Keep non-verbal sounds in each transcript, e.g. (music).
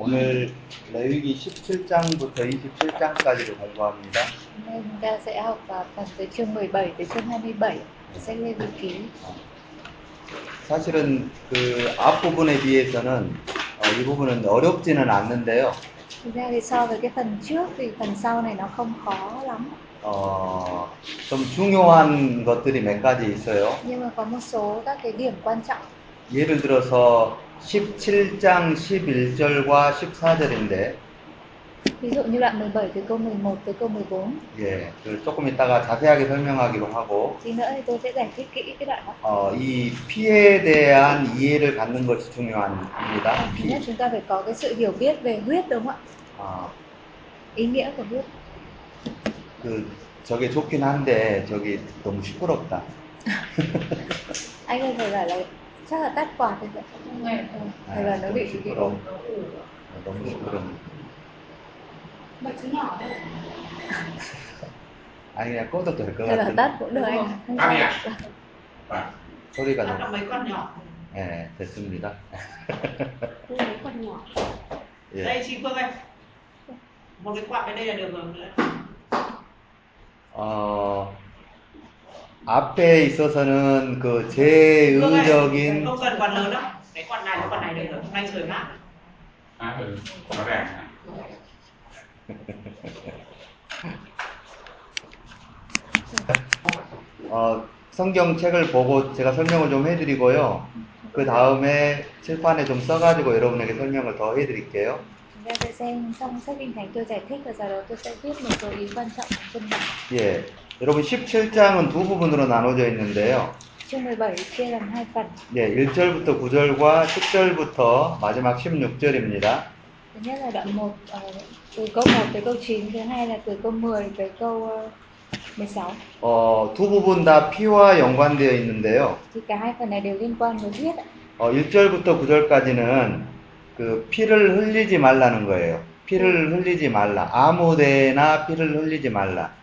오늘 레위기 17장부터 27장까지를 공부합니다. Hôm nay chúng ta sẽ học vào phần từ chương 17 tới chương 27 của sách Lê Vi Ký. 사실은 그 앞부분에 비해서는 어, 이 부분은 어렵지는 않는데요. Thực ra thì so với cái phần trước thì phần sau này nó không khó lắm. 어, 좀 중요한 것들이 몇 가지 있어요. Nhưng mà có một số các cái điểm quan trọng. 예를 들어서 17장 11절과 14절인데 Ví dụ như đoạn 17 từ câu 11 tới câu 14. 예, 그 조금 이따가 자세하게 설명하기로 하고 Tí nữa thì tôi sẽ giải thích kỹ cái đoạn đó. 어, 이 피에 대한 이해를 갖는 것이 중요합니다. Thứ 피. nhất chúng ta phải có cái sự hiểu biết về huyết đúng không ạ? 아, Ý nghĩa của huyết. 그 저게 좋긴 한데 저기 너무 시끄럽다. Anh ơi thầy bảo là chắc là tắt quạt thôi ạ. Ừ, Thầy bảo nó bị bị 시끄러워. ồn. 너무 시끄럽네. Bật chứ nhỏ đấy. 아니 그냥 꺼도 될것 Thầy bảo 같은데 tắt cũng được anh ạ. Không Tắt đi sao. ạ? Vâng. 소리가 Nó 너무 là mấy con nhỏ. 예 됐습니다. Mấy con nhỏ. 예. Đây chị Phương ơi. Một cái quạt bên đây là được rồi. 어 앞에 있어서는 그 제의적인 không cần quạt lớn đâu. Cái quạt này cái quạt này được rồi. Hôm nay trời mát. À, ừ, rõ ràng. 어, 성경책을 보고 제가 설명을 좀 해드리고요. 그 다음에 칠판에 좀 써가지고 여러분에게 설명을 더 해드릴게요. Chúng ta sẽ xem trong sách kinh thánh tôi giải thích và sau đó tôi sẽ viết một số ý quan trọng trên bảng. 예, 여러분 17장은 두 부분으로 나눠져 있는데요. Chương 17 chia làm hai phần. 예, 1절부터 9절과 10절부터 마지막 16절입니다. Thứ nhất là đoạn 1 từ câu 1 tới câu 9, thứ hai là từ câu 10 tới câu ờ, 16. 어, 두 부분 다 피와 연관되어 있는데요. Thì cả hai phần này đều liên quan với huyết ạ. 어, 1절부터 9절까지는 그 피를 흘리지 말라는 거예요. 피를 흘리지 말라. 아무 데나 피를 흘리지 말라.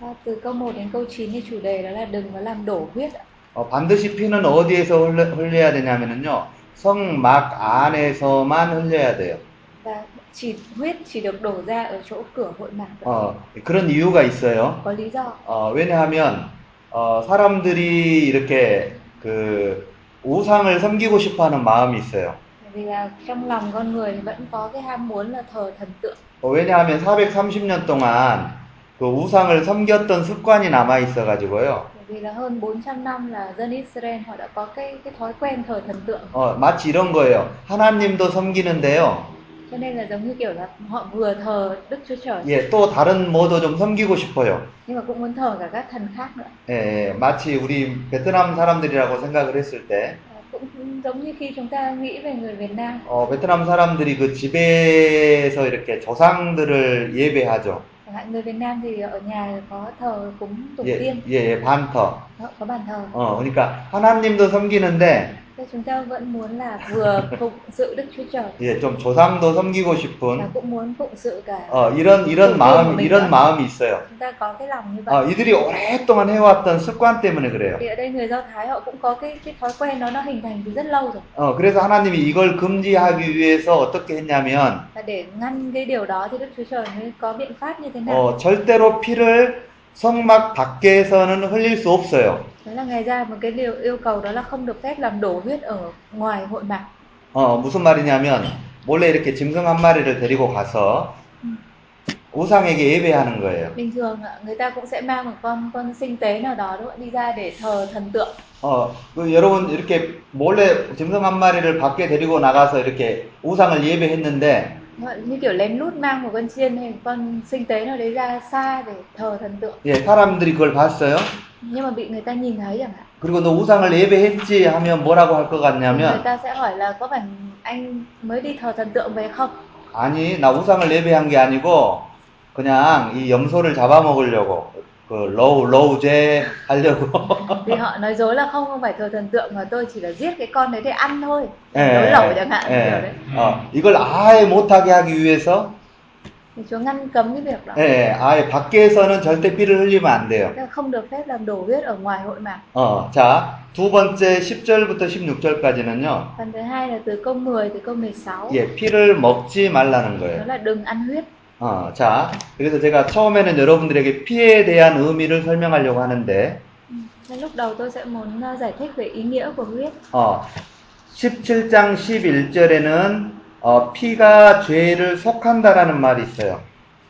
À, Từ câu 1 đến câu 9 thì chủ đề đó là đừng có làm đổ huyết ạ. 어, 반드시 피는 어디에서 흘려, 흘려야 되냐면요. 성막 안에서만 흘려야 돼요. Và chỉ huyết chỉ được đổ ra ở chỗ cửa hội mạc. 어, 그런 이유가 있어요. Có lý do. 어, 왜냐하면 어, 사람들이 이렇게 그 우상을 섬기고 싶어하는 마음이 있어요. Bởi vì là trong lòng con người thì vẫn có cái ham muốn là thờ thần tượng. 어, 왜냐하면 430년 동안 그 우상을 섬겼던 습관이 남아 있어 가지고요. Bởi vì là hơn 400 năm là dân Israel họ đã có cái cái thói quen thờ thần tượng. 어, 마치 이런 거예요. 하나님도 섬기는데요. Cho nên là giống như kiểu là họ vừa thờ Đức Chúa Trời 예, 또 다른 뭐도 좀 섬기고 싶어요. nhưng mà cũng muốn thờ cả các thần khác nữa. 예, 예, 마치 우리 베트남 사람들이라고 생각을 했을 때, À, cũng giống như khi chúng ta nghĩ về người Việt Nam 어, 베트남 사람들이 그 집에서 이렇게 조상들을 예배하죠. chẳng hạn người Việt Nam thì ở nhà có thờ cúng tổ 예, tiên 예, 예, 반터. họ có bàn thờ 어, 그러니까 하나님도 섬기는데, Thế chúng ta vẫn muốn là vừa phụng sự Đức Chúa Trời 예, 좀 조상도 섬기고 싶은, cũng muốn phụng sự cả 어, 이런, 이런 마음, 이런 마음이 있어요. chúng ta có cái lòng như vậy 어, 이들이 오랫동안 해왔던 습관 때문에 그래요. thì ở đây người Do Thái họ cũng có cái cái thói quen đó nó hình thành từ rất lâu rồi 어, 그래서 하나님이 이걸 금지하기 위해서 어떻게 했냐면, và để ngăn cái điều đó thì Đức Chúa Trời mới có biện pháp như thế nào 어, 절대로 피를 성막 밖에서는 흘릴 수 없어요. đó là ngày ra một cái điều yêu cầu đó là không được phép làm đổ huyết ở ngoài hội mạc 어, 무슨 말이냐면, 몰래 이렇게 짐승 한 마리를 데리고 가서 우상에게 예배하는 거예요. bình thường người ta cũng sẽ mang một con con sinh tế nào đó đúng không? đi ra để thờ thần tượng 어, 그 여러분 이렇게 몰래 짐승 한 마리를 밖에 데리고 나가서 이렇게 우상을 예배했는데, như kiểu lén lút mang một con chiên hay một con sinh tế nào đấy ra xa để thờ thần tượng 예, 사람들이 그걸 봤어요. nhưng mà bị người ta nhìn thấy chẳng hạn 그리고 너 우상을 예배했지 하면 뭐라고 할 것 thì người 같냐면, ta sẽ hỏi là có phải anh mới đi thờ thần tượng về không 아니, 나 우상을 예배한 게 아니고, 그냥 이 염소를 잡아먹으려고, 그 로우, 로우제 하려고. thì họ nói dối là không không phải thờ thần tượng mà tôi chỉ là giết cái con đấy để ăn thôi 예, dối lẩu chẳng hạn 예, kiểu đấy 어, 이걸 아예 못하게 하기 위해서, thì Chúa ngăn cấm cái việc đó 예, 아예 밖에서는 절대 피를 흘리면 안 돼요. Tức là không được phép làm đổ huyết ở ngoài hội mạc 어, 자, 두 번째 10절부터 16절까지는요. phần thứ hai là từ câu 10 tới câu 16 예, 피를 먹지 말라는 đó 거예요. là đừng ăn huyết 어, 자, 그래서 제가 처음에는 여러분들에게 피에 대한 의미를 설명하려고 하는데, Ừ. Nên lúc đầu tôi sẽ muốn ờ, giải thích về ý nghĩa của huyết 어, 17장 11절에는 어, 피가 죄를 속한다라는 말이 있어요.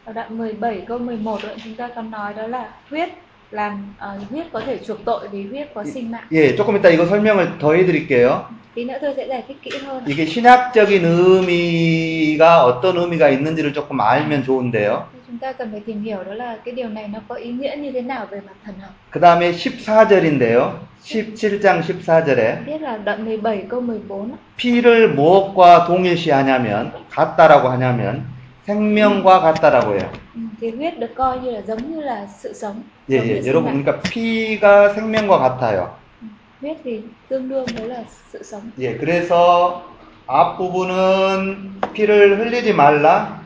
ở đoạn 17 câu 11 ấy, chúng ta còn nói đó là huyết làm ờ, huyết có thể chuộc tội vì huyết có sinh mạng 예, 조금 이따 이거 설명을 더 해드릴게요. tí nữa tôi sẽ giải thích kỹ hơn 이게 신학적인 의미가 어떤 의미가 있는지를 조금 알면 좋은데요. Thì chúng ta cần phải tìm hiểu đó là cái điều này nó có ý nghĩa như thế nào về mặt thần học 그 다음에 14절인데요. 17장 14절에 biết là đoạn 17 câu 14 á, 피를 무엇과 동일시하냐면 같다라고 하냐면 생명과 같다라고 해요. ừ, thì huyết được coi như là giống như là sự sống 예, 예. 여러분. 그러니까 피가 생명과 같아요. Ừ, huyết thì tương đương với là sự sống 예, 그래서 앞부분은 피를 흘리지 말라.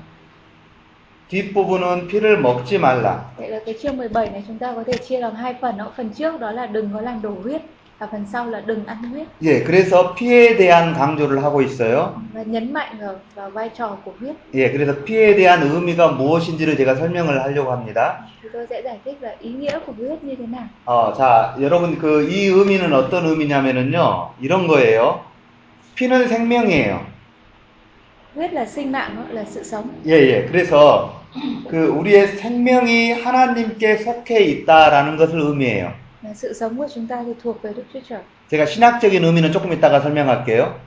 뒷부분은 피를 먹지 말라. vậy là cái chương 17 này chúng ta có thể chia làm hai phần đó phần trước đó là đừng có làm đổ huyết và phần sau là đừng ăn huyết 예, 그래서 피에 대한 강조를 하고 있어요. và nhấn mạnh vào, vào vai trò của huyết 예, 그래서 피에 대한 의미가 무엇인지를 제가 설명을 하려고 합니다. thì tôi sẽ giải thích là ý nghĩa của huyết như thế nào 어, 자, 여러분 그 이 의미는 어떤 의미냐면은요. 이런 거예요. 피는 생명이에요. huyết là sinh mạng đó, là sự sống 예, 예. 그래서 그 우리의 생명이 하나님께 속해 있다라는 것을 의미해요. Là sự sống của chúng ta thì thuộc về Đức Chúa Trời 제가 신학적인 의미는 조금 이따가 설명할게요.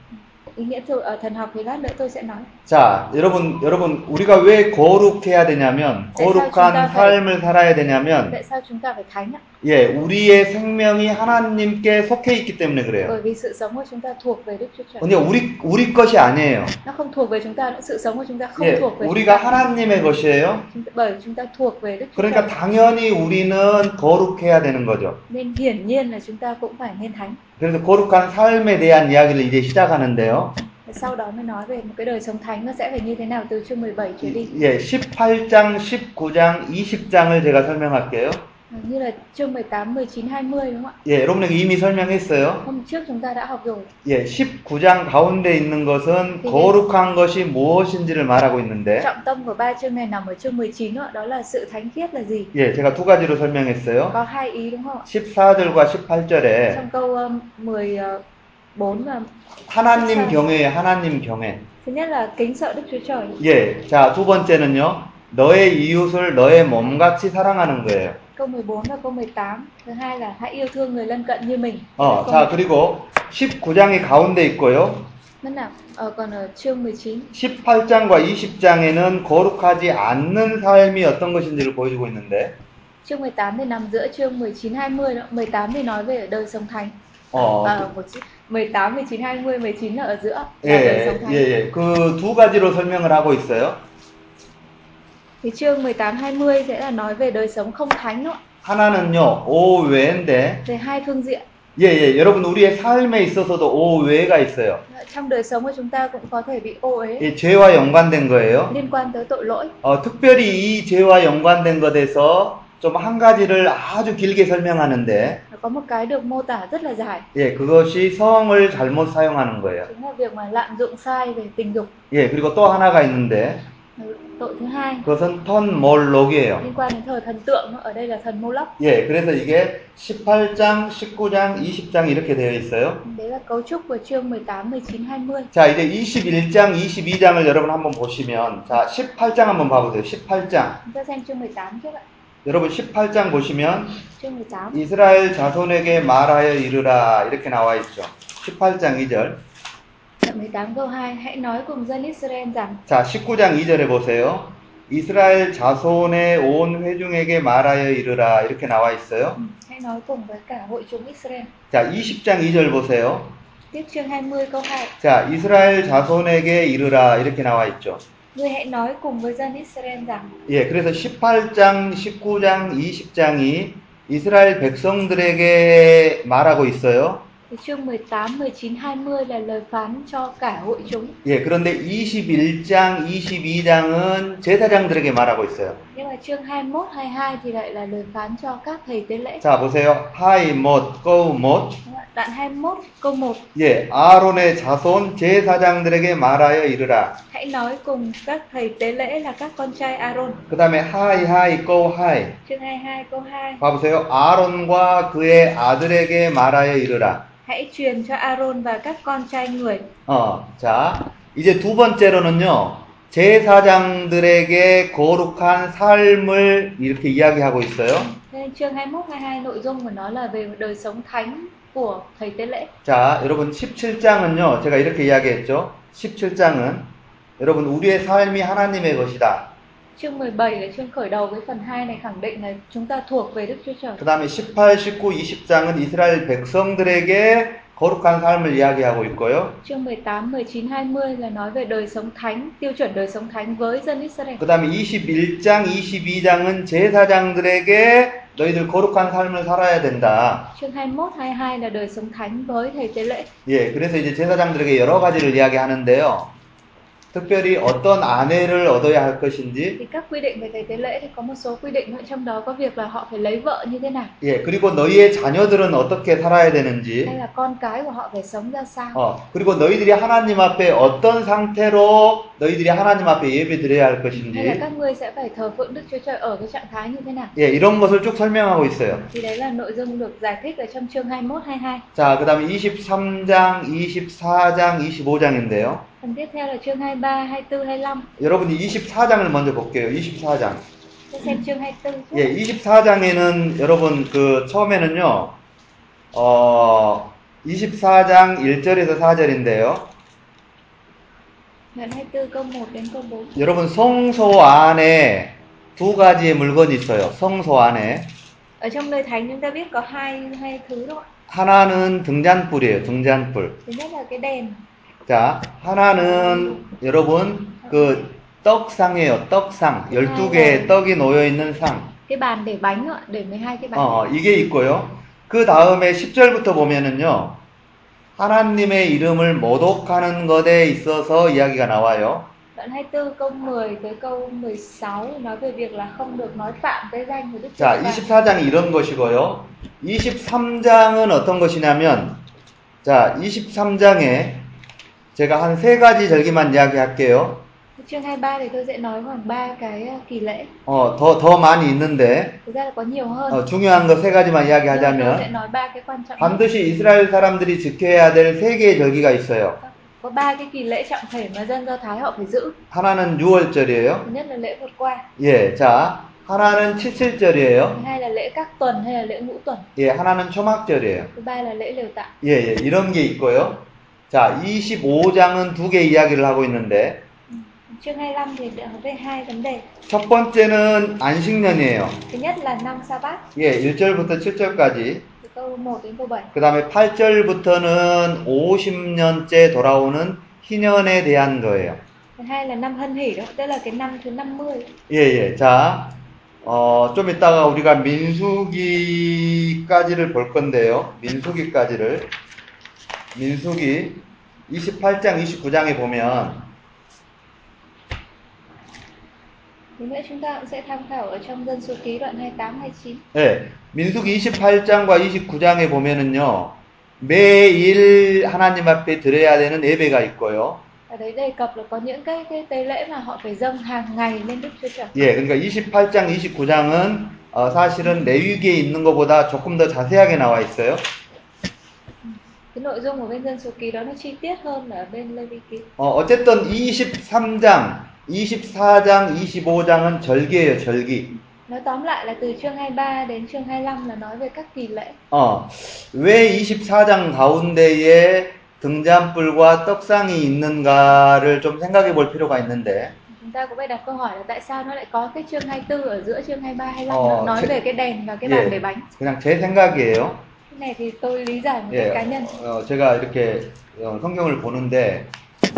Ý nghĩa thuộc ở thần học thì lát nữa tôi sẽ nói 자, 여러분, 여러분, 우리가 왜 거룩해야 되냐면, 거룩한 삶을 살아야 되냐면, tại sao chúng ta phải thánh ạ 예, 우리의 생명이 하나님께 속해 있기 때문에 그래요. bởi vì sự sống của chúng ta thuộc về Đức Chúa Trời 근데 우리, 우리 것이 아니에요. nó không thuộc về chúng ta nữa sự sống của chúng ta không 예, thuộc về 우리가 하나님의 것이에요. Chúng ta- bởi chúng ta thuộc về Đức Chúa 그러니까 당연히 우리는 거룩해야 되는 거죠. nên hiển nhiên là chúng ta cũng phải nên thánh 그래서 거룩한 삶에 대한 이야기를 이제 시작하는데요. Sau đó mới nói về một cái đời sống thánh nó sẽ phải như thế nào từ chương 17 trở đi 예, 18장, 19장, 20장을 제가 설명할게요. Như là chương 18, 19, 20 đúng không ạ? 예, 여러분에게 이미 설명했어요. Hôm trước chúng ta đã học rồi 예, 19장 가운데 있는 것은 거룩한 것이 무엇인지를 말하고 있는데, trọng tâm của ba chương này nằm ở chương 19 đó, đó là sự thánh khiết là gì 예, 제가 두 가지로 설명했어요. có hai ý đúng không ạ? 14절과 18절에 trong câu um, 14 và 하나님 경외, 하나님 경외. thứ nhất là kính sợ Đức Chúa Trời 예, 자, 두 번째는요. 너의 이웃을 너의 몸같이 사랑하는 거예요. câu 14 và câu 18 thứ hai là hãy yêu thương người lân cận như mình 어, câu 자, 그리고 19장이 가운데 있고요. Mất nào ờ, còn ở chương 19 18장과 20장에는 거룩하지 않는 삶이 어떤 것인지를 보여주고 있는데, chương 18 thì nằm giữa chương 19 20 đó 18 thì nói về đời sống thánh 어, à, một chút 18 19 20 19 là ở giữa là đời 예, sống thánh 예, 예. 그 두 가지로 설명을 하고 있어요. thì chương 18 20 sẽ là nói về đời sống không thánh đó 하나는요, 오외인데, về hai phương diện 예, 예. 여러분, 우리의 삶에 있어서도 오외가 있어요. trong đời sống của chúng ta cũng có thể bị ô uế 이 죄와 연관된 거예요. liên quan tới tội lỗi 어, 특별히 이 죄와 연관된 것에서 좀 한 가지를 아주 길게 설명하는데, có một cái được mô tả rất là dài 예, 그것이 성을 잘못 사용하는 거예요. chính là việc mà lạm dụng sai về tình dục 예, 그리고 또 하나가 있는데, tội thứ hai 그것은 턴 몰록이에요. liên quan đến thờ thần tượng ở đây là thần Moloch 예, 그래서 이게 18장, 19장, 20장 이렇게 되어 있어요. đấy là cấu trúc của chương 18 19 20 자, 이제 21장, 22장을 여러분 한번 보시면, 자, 18장 한번 봐 보세요. 18장. chúng ta xem chương 18 trước ạ 여러분 18장 보시면, chương 18 이스라엘 자손에게 말하여 이르라, 이렇게 나와 있죠. 18장 2절. Đoạn 18 câu 2 hãy nói cùng dân Israel rằng 자, 19장 2절에 보세요. 이스라엘 자손의 온 회중에게 말하여 이르라, 이렇게 나와 있어요. ừ, hãy nói cùng với cả hội chúng Israel 자, 20장 2절 보세요. tiếp chương 20 câu 2 자, 이스라엘 자손에게 이르라, 이렇게 나와 있죠. ngươi hãy nói cùng với dân Israel rằng 예, 그래서 18장, 19장, 20장이 이스라엘 백성들에게 말하고 있어요. Thì chương 18, 19, 20 là lời phán cho cả hội chúng. 예, 그런데 21장, 22장은 제사장들에게 말하고 있어요. Nhưng mà chương 21, 22 thì lại là lời phán cho các thầy tế lễ. 자, 보세요. 하이 못, 꼬우 못. Đoạn 21 câu 1 예, 아론의 자손 제사장들에게 말하여 이르라. Hãy nói cùng các thầy tế lễ là các con trai Aaron. 그 다음에 하이 하이 꼬우 하이. Chương 22 câu 2 봐보세요. 아론과 그의 아들에게 말하여 이르라. Hãy truyền cho Aaron và các con trai người. 어, 자, 이제 두 번째로는요. 제사장들에게 거룩한 삶을 이렇게 이야기하고 있어요. Thế nên chương 21, 22 nội dung của nó là về đời sống thánh của thầy tế lễ. 자, 여러분 17장은요. 제가 이렇게 이야기했죠. 17장은 여러분 우리의 삶이 하나님의 것이다. Chương 17 là chương khởi đầu với phần 2 này khẳng định là chúng ta thuộc về Đức Chúa Trời. 그 다음에 18, 19, 20장은 이스라엘 백성들에게 거룩한 삶을 이야기하고 있고요. Chương 18, 19, 20 là nói về đời sống thánh, tiêu chuẩn đời sống thánh với dân Israel. 그 다음에 21장, 22장은 제사장들에게 너희들 거룩한 삶을 살아야 된다. Chương 21, 22 là đời sống thánh với thầy tế lễ. 예, 그래서 이제 제사장들에게 여러 가지를 이야기하는데요. 특별히 어떤 아내를 얻어야 할 것인지, Thì các quy định về thầy tế lễ thì có một số quy định nữa trong đó có việc là họ phải lấy vợ như thế nào, 예, 그리고 너희의 자녀들은 어떻게 살아야 되는지, hay là con cái của họ phải sống ra sao. 어, 그리고 너희들이 하나님 앞에 어떤 상태로 너희들이 하나님 앞에 예배 드려야 할 것인지. 예, 이런 것을 쭉 설명하고 있어요. Thì đấy là nội dung được giải thích ở trong chương 21, 22. 자, 그 다음에 23장, 24장, 25장인데요. Phần tiếp theo là chương 23, 24, 25. 여러분이 24장을 먼저 볼게요. 24장. Sẽ xem chương 24 trước. 예, 24장에는 여러분 그 처음에는요. 어 24장 1절에서 4절인데요. Đoạn 24 câu 1 đến câu 4. 여러분 성소 안에 두 가지의 물건이 있어요. 성소 안에 Ở trong nơi thánh chúng ta biết có hai hai thứ đó. ạ. 하나는 등잔불이에요. 등잔불. Thứ nhất là cái đèn. 자, 하나는 여러분 그 떡상이에요. 떡상. 12개의 떡이 놓여 있는 상. Cái bàn để bánh ạ, để 12 cái bánh. 어, 이게 있고요. 그 다음에 10절부터 보면은요. 하나님의 이름을 모독하는 것에 있어서 이야기가 나와요. Đoạn 24 câu 10 tới câu 16 nói về việc là không được nói phạm cái danh của Đức Chúa 자, Trời. 24장이 이런 것이고요. 23장은 어떤 것이냐면, 자, 23장에 제가 한 세 가지 절기만 이야기할게요. Chương 23 thì tôi sẽ nói khoảng ba cái uh, kỳ lễ. 어, 더, 더 많이 있는데. 어, 중요한 거 세 가지만 이야기하자면. 반드시 이스라엘 사람들이 지켜야 될 세 개의 절기가 있어요. Có ba cái kỳ lễ trọng thể mà dân Do Thái họ phải giữ. 하나는 6월절이에요. Thứ nhất là lễ vượt qua, 예, 자, 하나는 칠칠절이에요. thứ hai là lễ các tuần hay là lễ ngũ tuần, 예, 하나는 초막절이에요. thứ ba là lễ lều tạm. 예, 예, 이런 게 있고요. 자, 25장은 두 개 이야기를 하고 있는데, Chương 25 thì về hai vấn đề. 첫 번째는 안식년이에요. Thứ nhất là năm sa bát 예, 1절부터 7절까지. từ câu 1 đến câu 7. 그 다음에 8절부터는 50년째 돌아오는 희년에 대한 거예요. Thứ hai là năm hân hỷ đó, tức là cái năm thứ 50. 예, 예. 자, 어, 좀 이따가 우리가 민수기까지를 볼 건데요. 민수기까지를. 민수기 28장, 29장에 보면, Nữa chúng ta cũng sẽ tham khảo ở trong dân số ký đoạn 28, 29. 예, 민수기 28장과 29장에 보면은요, 매일 하나님 앞에 드려야 되는 예배가 있고요. Ở đấy đề cập là có những cái cái tế lễ mà họ phải dâng hàng ngày lên Đức Chúa Trời. 예, 그러니까 28장, 29장은 어, 사실은 레위기에 있는 것보다 조금 더 자세하게 나와 있어요. Cái nội dung của bên dân số ký đó nó chi tiết hơn là ở bên Lê Vi ký. 어, 어쨌든 23장, 24장, 25장은 절기예요, 절기. Nói tóm lại là từ chương 23 đến chương 25 là nói về các kỳ lễ. 어, 왜 24장 가운데에 등잔불과 떡상이 있는가를 좀 생각해 볼 필요가 있는데, Chúng ta cũng phải đặt câu hỏi là tại sao nó lại có cái chương 24 ở giữa chương 23, 25 Ờ, nói thế- về cái đèn và cái 예. bàn để bánh. 그냥 제 생각이에요. Cái này thì tôi lý giải một cách cá 예, nhân. 어, 제가 이렇게 어, 성경을 보는데,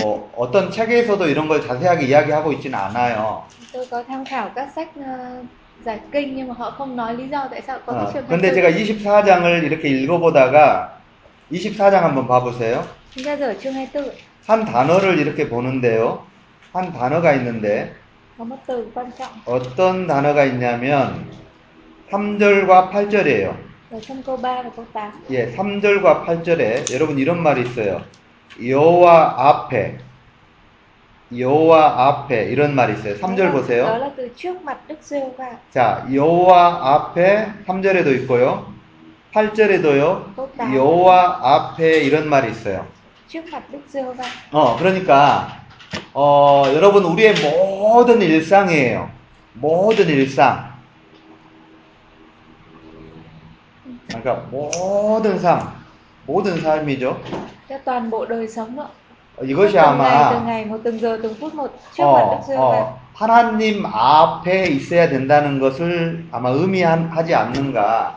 뭐, 어떤 책에서도 이런 걸 자세하게 이야기하고 있지는 않아요. Tôi có tham khảo các sách giải kinh nhưng mà họ không nói lý do tại sao có cái 어, 근데 24. 제가 24장을 이렇게 읽어보다가 24장 한번 봐보세요. Chúng ta rửa chương 24. 한 단어를 이렇게 보는데요. 한 단어가 있는데 어떤 단어가 있냐면 3절과 8절이에요. ở trong câu 3 và câu 8. 예, 3절과 8절에 여러분 이런 말이 있어요. 여호와 앞에 여호와 앞에 이런 말이 있어요. 3절 Đó 보세요. 자, 여호와 앞에 3절에도 있고요. 8절에도요. Câu 8 여호와 앞에 이런 말이 있어요. 어, 그러니까 어, 여러분 우리의 모든 일상이에요. 모든 일상. 그러니까 모든 삶, 모든 삶이죠. Cho toàn bộ đời sống đó. 어, 이것이 từng 아마 ngày một từng giờ từng phút một trước mặt Đức 어. 어, 하나님 앞에 있어야 된다는 것을 아마 의미하지 않는가.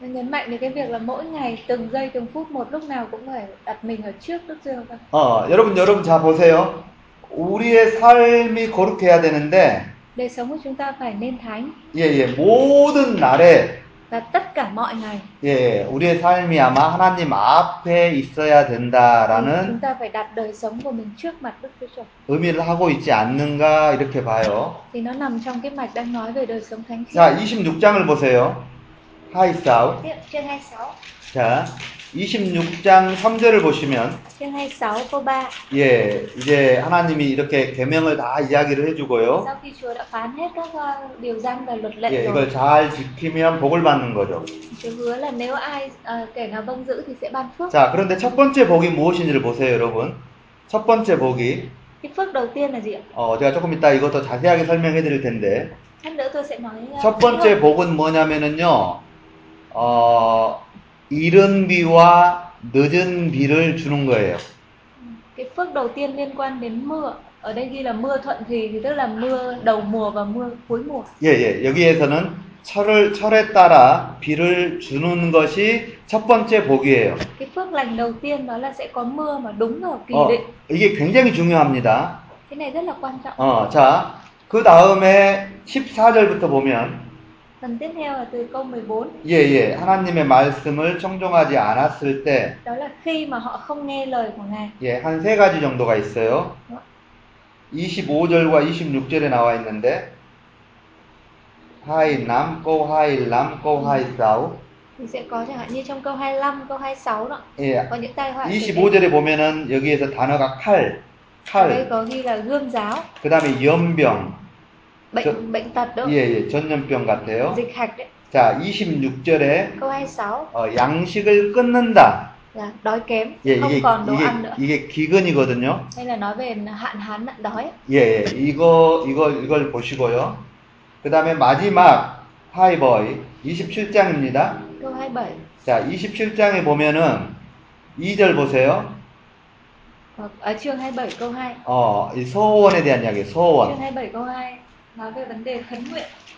Nó nhấn mạnh đến cái việc là mỗi ngày từng giây từng phút một lúc nào cũng phải đặt mình ở trước Đức Giê-hô-va. 어, 여러분, 여러분, 자, 보세요. 우리의 삶이 거룩해야 되는데, Đời sống của chúng ta phải nên thánh 예, 예, 모든 날에, và tất cả mọi ngày 예, 우리의 삶이 아마 하나님 앞에 있어야 된다라는 ta phải đặt đời sống của mình trước mặt Đức Chúa Trời. 의미를 하고 있지 않는가, 이렇게 봐요. Thì nó nằm trong cái mạch đang nói về đời sống thánh khiết. 자, 26장을 보세요. 하이사우. Tiếp chương 26. 자, 26장 3절을 보시면, Chương 26 câu 3. 예, 이제 하나님이 이렇게 계명을 다 이야기를 해주고요. Uh, 예, 이걸 잘 지키면 복을 받는 거죠. Uh. 자, 그런데 첫 번째 복이 무엇인지를 보세요, 여러분. 첫 번째 복이? 어, 제가 조금 이따 이것도 자세하게 설명해 드릴 텐데, uh, 첫 번째. 복은 뭐냐면은요, 어, 이른 비와 늦은 비를 주는 거예요. Cái phước đầu tiên liên quan đến mưa. Ở đây ghi là mưa thuận thì thì tức là mưa đầu mùa và mưa cuối mùa. 예, 예. 여기에서는 철을, 철에 따라 비를 주는 것이 첫 번째 복이에요. Cái phước lành đầu tiên đó là sẽ có mưa mà đúng vào kỳ 어, định. 이게 굉장히 중요합니다. Cái này rất là quan trọng. 어, 자, 그 다음에 14절부터 보면, Phần tiếp theo là từ câu 14. 예, 예. 하나님의 말씀을 청종하지 않았을 때, Đó là khi mà họ không nghe lời của Ngài. 예, 한 세 가지 정도가 있어요. 어? 25절과 26절에 나와 있는데, 하이 남고 하이 남고 ha이 싸우. Thì sẽ có chẳng hạn như trong câu 25, câu 26 đó. 예, Có những tai họa xảy đến. 25절에 보면은 여기에서 단어가 칼, Ở đây 칼, có ghi là gươm giáo, 그 다음에 연병, bệnh 저- bệnh tật đó, 예, 예, 전염병 같아요. dịch hạch đấy. 자, 26절에 Câu 26 어, 양식을 끊는다. là đói kém, 예, không 이게, còn đồ 이게, ăn nữa. 이게 기근이거든요. Đây là nói về hạn hán nạn đói. 예, 예, 이거, 이거, 이걸 보시고요. 그 다음에 마지막 하이버이 27장입니다. Câu 27 자, 27장에 보면은 2절 보세요. ở chương 27 câu 2. 어, 이 소원에 대한 Chương 소원. 27 câu 2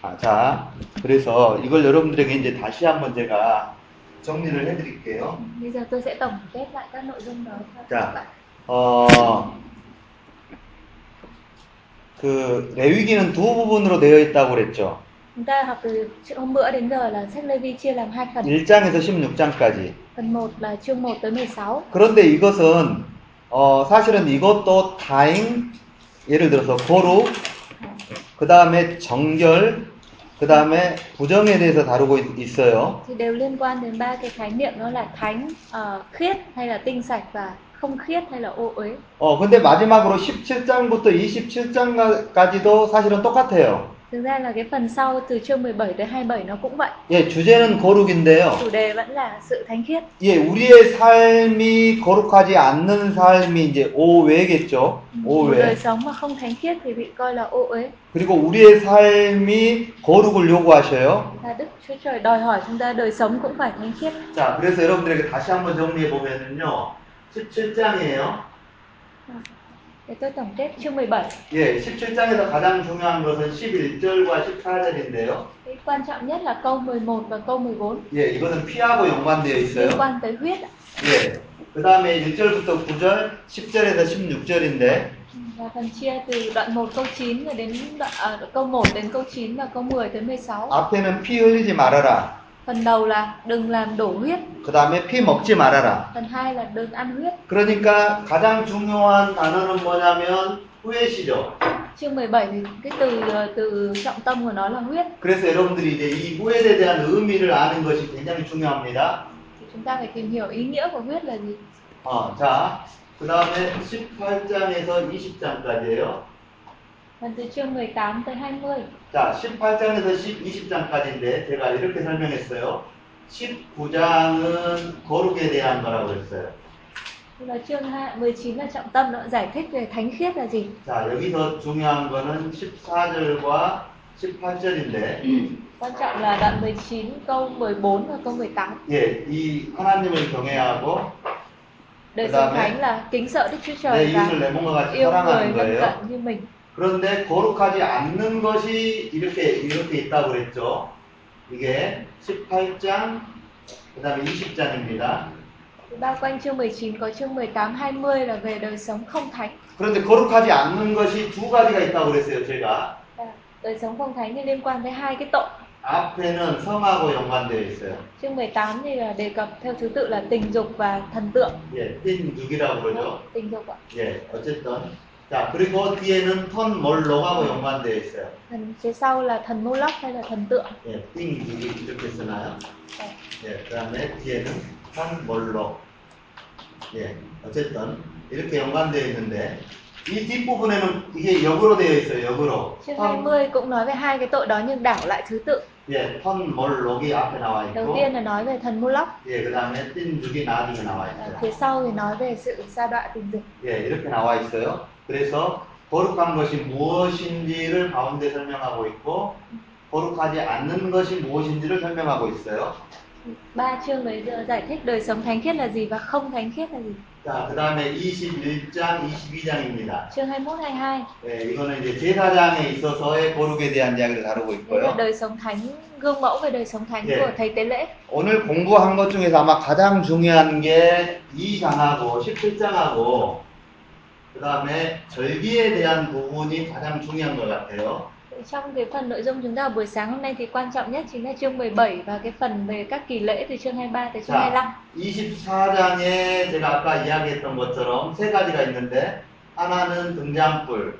아, 자, 그래서 이걸 여러분들에게 이제 다시 한번 제가 정리를 해드릴게요. Bạn. 어, 그, 레위기는 두 부분으로 되어 있다고 그랬죠. Chúng ta học từ hôm bữa đến giờ là sách Lê Vi chia làm hai phần. 1장에서 16장까지. Phần 1 là chương 1 tới 16. 그런데 이것은, 어, 사실은 이것도 다잉, 예를 들어서 고루, 그 다음에 정결, 그 다음에 부정에 대해서 다루고 있- 있어요. thì đều liên quan đến ba cái khái niệm đó là thánh, ờ, khiết hay là tinh sạch và không khiết hay là ô uế. 어, 근데 마지막으로 17장부터 27장까지도 사실은 똑같아요. Thực ra là cái phần sau từ chương 17 tới 27 nó cũng vậy. 예, 주제는 거룩인데요. Chủ đề vẫn là sự thánh khiết. 예, 우리의 삶이 거룩하지 않는 삶이 이제 오외겠죠. Một đời 오외. sống mà không thánh khiết thì bị coi là ô uế. 그리고 우리의 삶이 거룩을 요구하셔요. Và Đức Chúa Trời đòi hỏi chúng ta đời sống cũng phải thánh khiết. 자, 그래서 여러분들에게 다시 한번 정리해 보면은요. 17장이에요. Để tôi tổng kết chương 17. 예, 17장에서 가장 중요한 것은 11절과 14절인데요. Cái quan trọng nhất là câu 11 và câu 14 예, 이거는 피하고 연관되어 있어요. quan tới huyết. ạ. 예. 그 다음에 1절부터 9절, 10절에서 16절인데, Và phần chia từ đoạn 1 câu 9 rồi đến đoạn, à, câu 1 đến câu 9 và câu 10 tới 16. 앞에는 피 흘리지 말아라. Phần đầu là đừng làm đổ huyết, 그 다음에 피 먹지 말아라. phần hai là đừng ăn huyết. 그러니까 가장 중요한 단어는 뭐냐면 후회시죠. Chương 17 thì cái từ từ trọng tâm của nó là huyết. 그래서 여러분들이 이제 이 후회에 대한 의미를 아는 것이 굉장히 중요합니다. Thì chúng ta phải tìm hiểu ý nghĩa của huyết là gì. 어, 자, 그 다음에 18장에서 20장까지예요. Phần từ chương 18 tới 20. 자, 18장에서 20장까지인데 제가 이렇게 설명했어요. 19장은 거룩에 대한 거라고 했어요. Tức là chương 2 19 là trọng tâm nó giải thích về thánh khiết là gì. 자, 여기서 중요한 거는 14절과 18절인데, Quan trọng là đoạn 19 câu 14 và câu 18. 예, 이 하나님을 경외하고 Đời Cái sống đó thánh là kính sợ Đức Chúa 내 Trời và 이웃을 내 몸과 같이 yêu người 사랑하는 lân 거예요. cận như mình. 그런데 거룩하지 않는 것이 이렇게 이렇게 있다고 그랬죠. 이게 18장 그다음에 20장입니다. Bao quanh chương 19 có chương 18 20 là về đời sống không thánh. 그런데 거룩하지 않는 것이 두 가지가 있다고 그랬어요, 제가. Và đời sống không thánh thì liên quan tới hai cái tội. 앞에는 성하고 연관되어 있어요. Chương 18 thì là đề cập theo thứ tự là tình dục và thần tượng. 예, 띵육이라고 그러죠. Tình dục ạ. 예, 어쨌든 자 그리고 뒤에는 턴 몰로하고 연관되어 있어요. Thần phía sau là thần Moloch hay là thần tượng. 예, 띵육이 이렇게 쓰나요? Đấy. 예, 그다음에 뒤에는 턴 몰로. 예, 어쨌든 이렇게 연관되어 있는데 이 뒷부분에는 이게 역으로 되어 있어요. 역으로. Chương 턴, 20 cũng nói về hai cái tội đó nhưng đảo lại thứ tự. 예, 턴 몰록이 앞에 나와 Đầu 있고, tiên là nói về thần Moloch, 예, 그다음에 띵육이 나중에 나와 à, 있어요. phía sau thì nói về sự sa đọa tình dục. 예, 이렇게 나와 있어요. 그래서 거룩한 것이 무엇인지를 가운데 설명하고 있고, 거룩하지 않는 것이 무엇인지를 설명하고 있어요. Ba chương đấy giờ giải thích đời sống thánh khiết là gì và không thánh khiết là gì. 자, 그 다음에 21장, 22장입니다. Chương 21 22 예, 이거는 이제 제사장에 있어서의 거룩에 대한 이야기를 다루고 있고요. đời sống thánh gương mẫu về đời sống thánh 예. của thầy tế lễ. 오늘 공부한 것 중에서 아마 가장 중요한 게 2장하고 17장하고, 그 다음에 절기에 대한 부분이 가장 중요한 것 같아요. Trong cái phần nội dung chúng ta buổi sáng hôm nay thì quan trọng nhất chính là chương 17 và cái phần về các kỳ lễ từ chương 23 tới chương 자, 25. 24장에 제가 아까 이야기했던 것처럼 세 가지가 있는데 하나는 등잔불,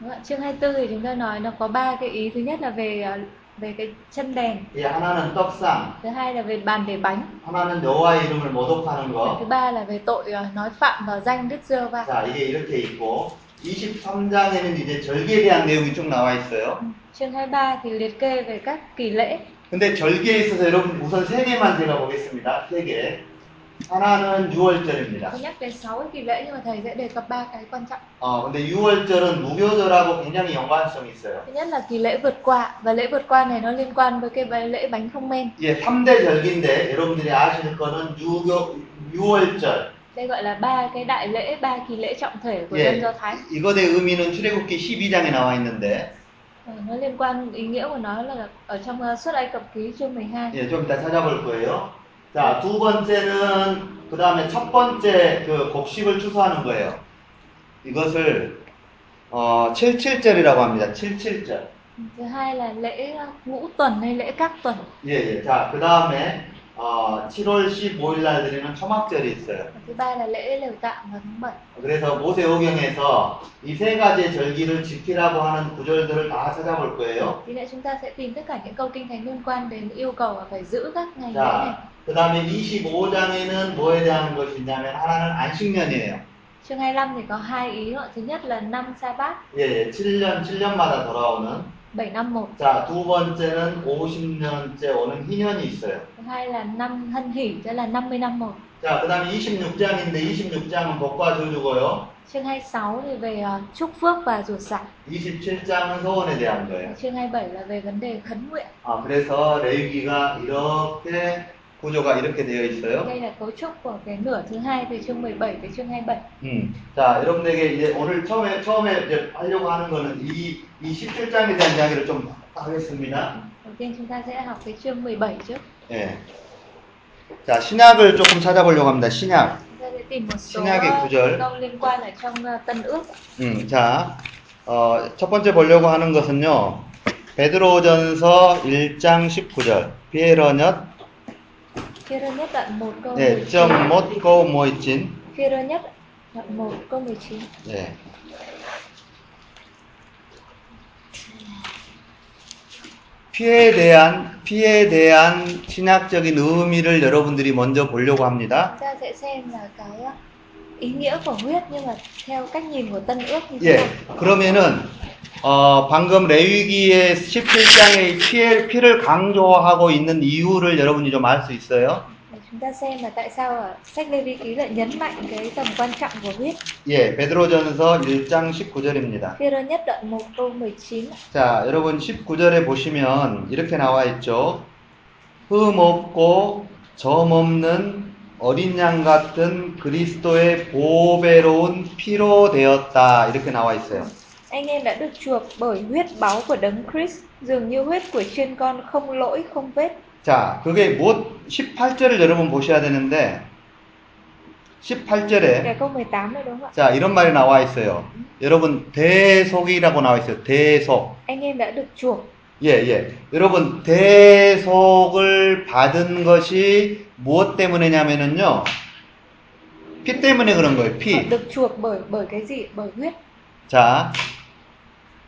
Đúng không ạ? Chương 24 thì chúng ta nói nó có ba cái ý thứ nhất là về ờ, về cái chân đèn, 예, 하나는 떡상, thứ hai là về bàn để bánh, 하나는 여호와의 이름을 모독하는 và thứ 거. ba là về tội nói phạm vào danh Đức Giê-hô-va. 자, 이게 이렇게 있고 23장에는 이제 절기에 대한 내용이 쭉 나와 있어요. Chương 23 thì liệt kê về các kỳ lễ. 근데 절기에 있어서 여러분 우선 세 개만 제가 보겠습니다. 세 개. 하나는 6월절입니다. Có nhắc đến 6 cái kỳ lễ nhưng mà thầy sẽ đề cập ba cái quan trọng. 어, 근데 6월절은 무교절하고 굉장히 연관성이 있어요. Thứ nhất là kỳ lễ vượt qua và lễ vượt qua này nó liên quan với cái lễ bánh không men. 예, 3대 절기인데 여러분들이 아실 거는 6, 6월절. Đây gọi là ba cái đại lễ, ba kỳ lễ trọng thể của 예, dân Do Thái. 이것의 의미는 출애굽기 12장에 나와 있는데 Ờ, Nó liên quan ý nghĩa của nó là ở trong uh, suất Ai Cập ký chương 12. 예, 좀 이따 찾아볼 거예요. 자, 두 번째는 그 다음에 첫 번째 그 곡식을 추수하는 거예요. 이것을 어, 77절이라고 합니다. 77절. Thứ hai là lễ ngũ tuần hay lễ các tuần. 예, 예. 자, 그 다음에 어, 7월 15일 날 드리는 초막절이 있어요. Và thứ ba là lễ lều tạm vào tháng 7. 그래서 모세오경에서 이 세 가지의 절기를 지키라고 하는 구절들을 다 찾아볼 거예요. Thì lẽ chúng ta sẽ tìm tất cả những câu kinh thánh liên quan đến yêu cầu là phải giữ các ngày lễ này. 자, 그 다음에 25장에는 뭐에 대한 것이냐면 하나는 안식년이에요. Chương 25 thì có hai ý gọi thứ nhất là năm sa bát 예, 예. 7년, 7년마다 돌아오는 7 năm một. 자, 두 번째는 50년째 오는 희년이 있어요. Thứ hai là năm hân hỷ, tức là 50 năm một. 자, 그 다음에 26장인데 26장은 복과 저주고요. Chương 26 thì về uh, chúc phước và rủa xả. 27장은 소원에 대한 거예요. chương 27 là về vấn đề khấn nguyện. 아, 그래서 레위기가 이렇게 구조가 이렇게 되어 있어요. Đây là cấu trúc của cái nửa thứ hai từ chương 17 tới chương 27. 음. 자, 여러분에게 이제 오늘 처음에 처음에 이제 하려고 하는 거는 이, 이 17장에 대한 이야기를 좀 하겠습니다. Đầu tiên chúng ta sẽ học cái chương 17 trước. 예. 자, 신약을 조금 찾아보려고 합니다. 신약. Tìm một số 신약의 uh, 구절. câu liên quan ở trong uh, Tân ước. 음, 자, 어, 첫 번째 보려고 하는 것은요, 베드로전서 1장 19절. 피에러nhất Khi rơ nhất đoạn 1 câu 예, 19점못 câu môi 진. Khi rơ nhất đoạn 1 câu 19 예. 피에 대한 피에 대한 신학적인 의미를 여러분들이 먼저 보려고 합니다. Ý nghĩa của huyết nhưng mà theo cách nhìn của Tân ước như thế 예. 그러면은 어, 방금 레위기의 17장의 피에, 피를 강조하고 있는 이유를 여러분이 좀 알 수 있어요. Để Chúng ta xem là tại sao ở sách Lê Vi ký lại nhấn mạnh cái tầm quan trọng của huyết. 예, 베드로전서 1장 19절입니다. Khi rơ nhất đoạn 1 câu 19 자, 여러분 19절에 보시면 이렇게 나와 있죠. 흠 없고 점 없는 어린 양 같은 그리스도의 보배로운 피로 되었다. 이렇게 나와 있어요. Anh em đã được chuộc bởi huyết báu của đấng Christ Dường như huyết của chiên con không lỗi không vết 자, 그게 무엇 18절을 여러분 보셔야 되는데 18절에 Cái câu 18 nữa đúng không ạ? 자, 이런 말이 나와 있어요. 여러분 대속이라고 나와 있어요. 대속. Anh em đã được chuộc 예, 예. 여러분, 대속을 받은 것이 무엇 때문이냐면은요, 피 때문에 그런 거예요, 피. được chuộc bởi bởi cái gì? Bởi huyết 자,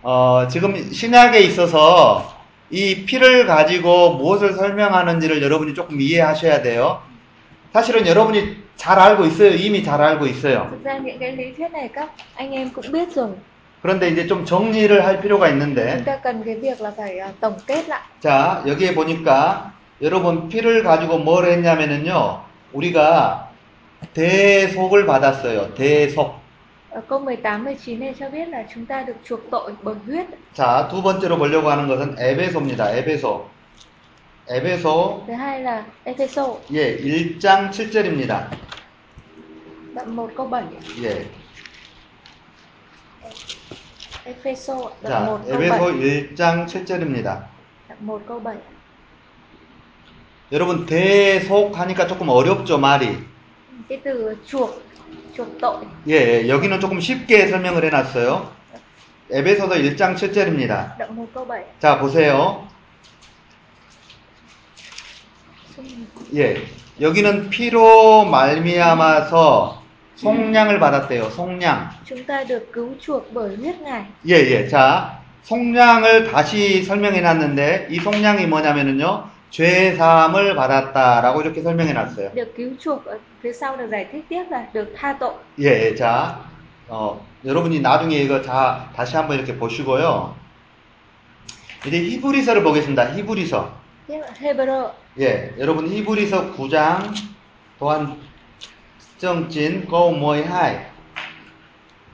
어, 지금 신약에 있어서 이 피를 가지고 무엇을 설명하는지를 여러분이 조금 이해하셔야 돼요. 사실은 여러분이 잘 알고 있어요. 이미 잘 알고 있어요. 그런데 이제 좀 정리를 할 필요가 있는데, 자, 여기에 보니까 여러분 피를 가지고 뭘 했냐면은요. 우리가 대속을 받았어요. 대속. Ở câu 18, 19 này cho biết là chúng ta được chuộc tội bởi huyết 자, 두 번째로 보려고 하는 것은 에베소입니다. 에베소. 에베소 Thứ hai là Epheso 예, 1장 7절입니다. đoạn 1 câu 7 예. Epheso đoạn 자, 1 câu 7 에베소 1장 7절입니다. Đoạn 1 câu 7 여러분 대속 하니까 조금 어렵죠, 말이. 예, 예, 여기는 조금 쉽게 설명을 해 놨어요. 에베소서 1장 7절입니다. đoạn 1 câu 7 자, 보세요. 예. 여기는 피로 말미암아서 속량을 받았대요. 속량. 예, 예. 자, 속량을 다시 설명해 놨는데 이 속량이 뭐냐면은요. 죄 사함을 받았다라고 이렇게 설명해 놨어요. Được cứu chuộc ở phía sau được giải thích tiếp là được tha tội 예, 예. 자, 어, 여러분이 나중에 이거 다 다시 한번 이렇게 보시고요. 이제 히브리서를 보겠습니다. 히브리서. 예, 여러분 히브리서 9장 또한 정진 고모이 하이.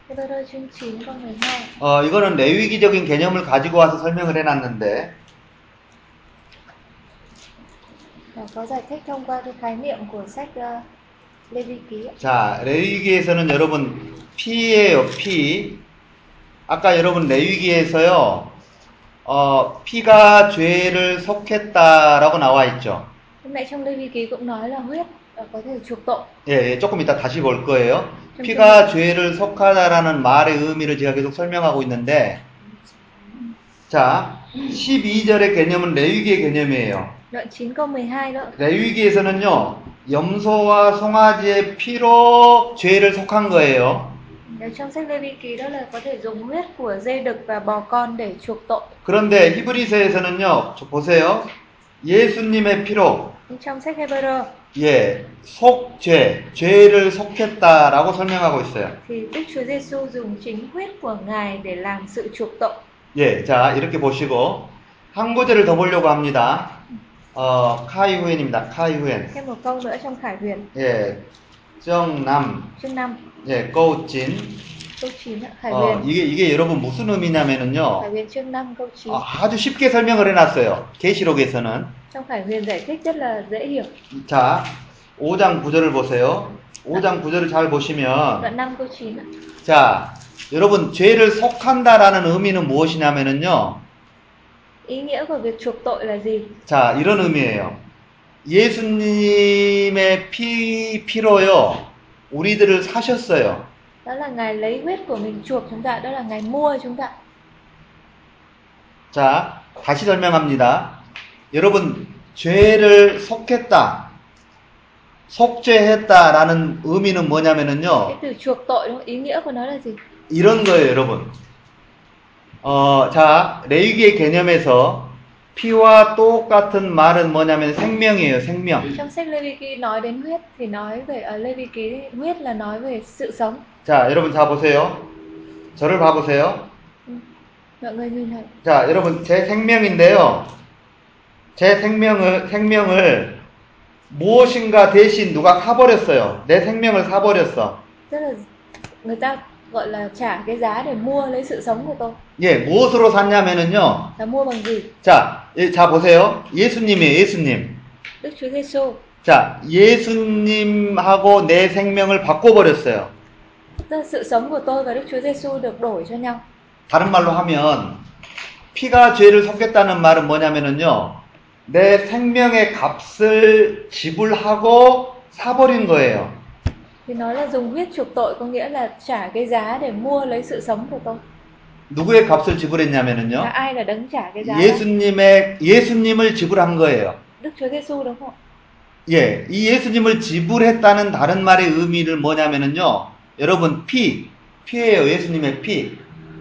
Hebrew chương 9 câu 12 어, 이거는 레위기적인 개념을 가지고 와서 설명을 해놨는데, và có giải thích thông qua cái khái niệm của sách uh, Ký 자, 레위기에서는 여러분 피예요, 피. 아까 여러분 레위기에서요, 어, 피가 죄를 속했다라고 나와 있죠. Nãy trong Lê Vi Ký cũng nói là huyết có thể chuộc tội 예, 예, 조금 이따 다시 볼 거예요. 피가 죄를 속하다라는 말의 의미를 제가 계속 설명하고 있는데, 자, 12절의 개념은 레위기의 개념이에요. Đoạn 9 câu 12 đó 레위기에서는요, 염소와 송아지의 피로 죄를 속한 거예요. Ở trong sách Lê Vi Ký đó là có thể dùng huyết của dê đực và bò con để chuộc tội 그런데 히브리서에서는요, 저 보세요. 예수님의 피로, Nhưng trong sách Hebrew 예, 속죄, 죄를 속했다라고 설명하고 있어요. thì Đức Chúa Giêsu dùng chính huyết của Ngài để làm sự chuộc tội. 예, 자, 이렇게 보시고, 한 구절을 더 보려고 합니다. 어, 카이후엔입니다. 카이후엔. Thêm một câu nữa trong Khải Huyền 예, 정남, 5 예, 꼬우찐. câu 9 ạ. Khải 어, Huyền 이게, 이게 여러분 무슨 의미냐면은요, Khải Huyền chương 5 câu 9 아, 아주 쉽게 설명을 해놨어요. 계시록에서는. Trong Khải Huyền giải thích rất là dễ hiểu 자, 5장 9절을 보세요. 5장 9절을 잘 보시면, Đoạn 5 câu 9 ạ. 자, 여러분, 죄를 속한다라는 의미는 무엇이냐면은요, Ý nghĩa của việc chuộc tội là gì? 자, 이런 의미예요. 예수님의 피, 피로요, 우리들을 사셨어요. Đó là Ngài lấy huyết của mình chuộc chúng ta, đó là Ngài mua chúng ta. 자, 다시 설명합니다. 여러분, 죄를 속했다, 속죄했다라는 의미는 뭐냐면은요, cái từ chuộc tội đó ý nghĩa của nó là gì 이런 거예요, 여러분. 어, 자, 레위기의 개념에서 피와 똑같은 말은 뭐냐면 생명이에요, 생명. trong sách Lê Vi Ký nói đến huyết thì nói về ở Lê Vi Ký huyết là nói về sự sống 자, 여러분 자 보세요. 저를 봐 보세요. mọi người nhìn thấy 자, 여러분 제 생명인데요. 제 생명을 생명을 무엇인가 대신 누가 사버렸어요. 내 생명을 사버렸어. rất là người ta gọi là trả cái giá để mua lấy sự sống của tôi 예, 무엇으로 샀냐면은요. là mua bằng gì 자, 예, 자 보세요. 예수님이에요, 예수님. Đức Chúa Giêsu 자, 예수님하고 내 생명을 바꿔 버렸어요. Tức là sự sống của tôi và Đức Chúa Giêsu được đổi cho nhau 다른 말로 하면 피가 죄를 섞였다는 말은 뭐냐면은요. 내 생명의 값을 지불하고 사버린 거예요. Thì nói là dùng huyết chuộc tội có nghĩa là trả cái giá để mua lấy sự sống của tôi 누구의 값을 지불했냐면은요. ai là đấng trả cái giá đó? 예수님의 예수님을 지불한 거예요. Đức Chúa Giêsu đúng không ạ 예, 이 예수님을 지불했다는 다른 말의 의미를 뭐냐면은요. 여러분 피, 피예요. 예수님의 피.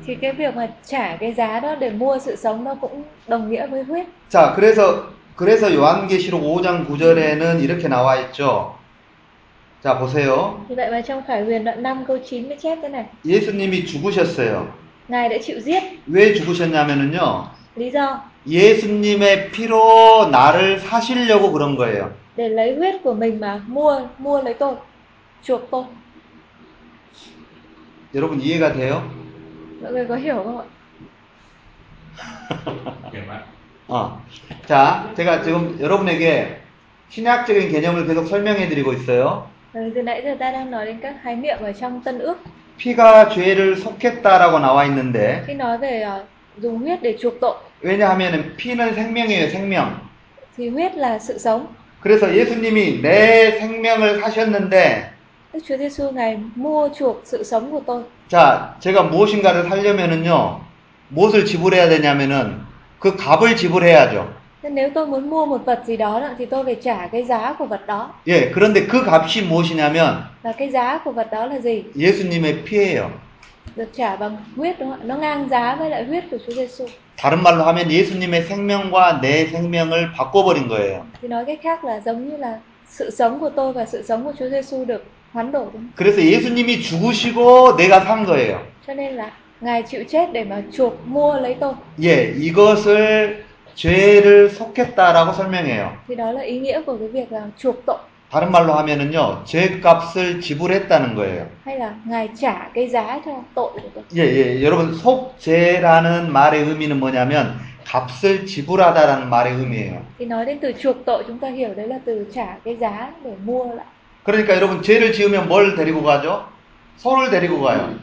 thì cái việc mà trả cái giá đó để mua sự sống nó cũng đồng nghĩa với huyết 자, 그래서 그래서 요한계시록 5장 9절에는 이렇게 나와 있죠. 자, 보세요. Vậy mà trong Khải Huyền đoạn 5 câu 9 mới chép thế này 예수님이 죽으셨어요. Ngài đã chịu giết 왜 죽으셨냐면은요. Lý do 예수님의 피로 나를 사시려고 그런 거예요. để lấy huyết của mình mà mua mua lấy tôi chuộc tôi 여러분 이해가 돼요? Mọi người có hiểu không ạ? 어. 자, 제가 지금 여러분에게 신약적인 개념을 계속 설명해 드리고 있어요. Rồi từ nãy giờ ta đang nói đến các khái niệm ở trong Tân Ước 피가 죄를 속했다라고 나와 있는데 khi nói về ờ, dùng huyết để chuộc tội 왜냐하면 피는 생명이에요, 생명. thì huyết là sự sống. 그래서 예수님이 내 생명을 사셨는데 Đức Chúa Giêsu ngài mua chuộc sự sống của tôi. 자, 제가 무엇인가를 살려면은요. 무엇을 지불해야 되냐면은 그 값을 지불해야죠. Nên nếu tôi muốn mua một vật gì đó thì tôi phải trả cái giá của vật đó. 예, 그런데 그 값이 무엇이냐면 Và cái giá của vật đó là gì? 예수님의 피예요. Được trả bằng huyết đúng không ạ? Nó ngang giá với lại huyết của Chúa Giêsu. 다른 말로 하면 예수님의 생명과 내 생명을 바꿔버린 거예요. Thì nói cách khác là giống như là sự sống của tôi và sự sống của Chúa Giêsu được hoán đổi đúng không? 그래서 예수님이 죽으시고 내가 산 거예요. Cho nên là ngài chịu chết để mà chuộc mua lấy tôi. 예, 이것을 죄를 속했다라고 설명해요. Thì đó là ý nghĩa của cái việc là chuộc tội 다른 말로 하면은요, 죄값을 지불했다는 거예요. hay là ngài trả cái giá cho tội của tôi. 예, 예, 여러분 속죄라는 말의 의미는 뭐냐면 값을 지불하다라는 말의 의미예요. Thì nói đến từ chuộc tội chúng ta hiểu đấy là từ trả cái giá để mua lại. 그러니까 여러분 죄를 지으면 뭘 데리고 가죠? 소를 데리고 가요.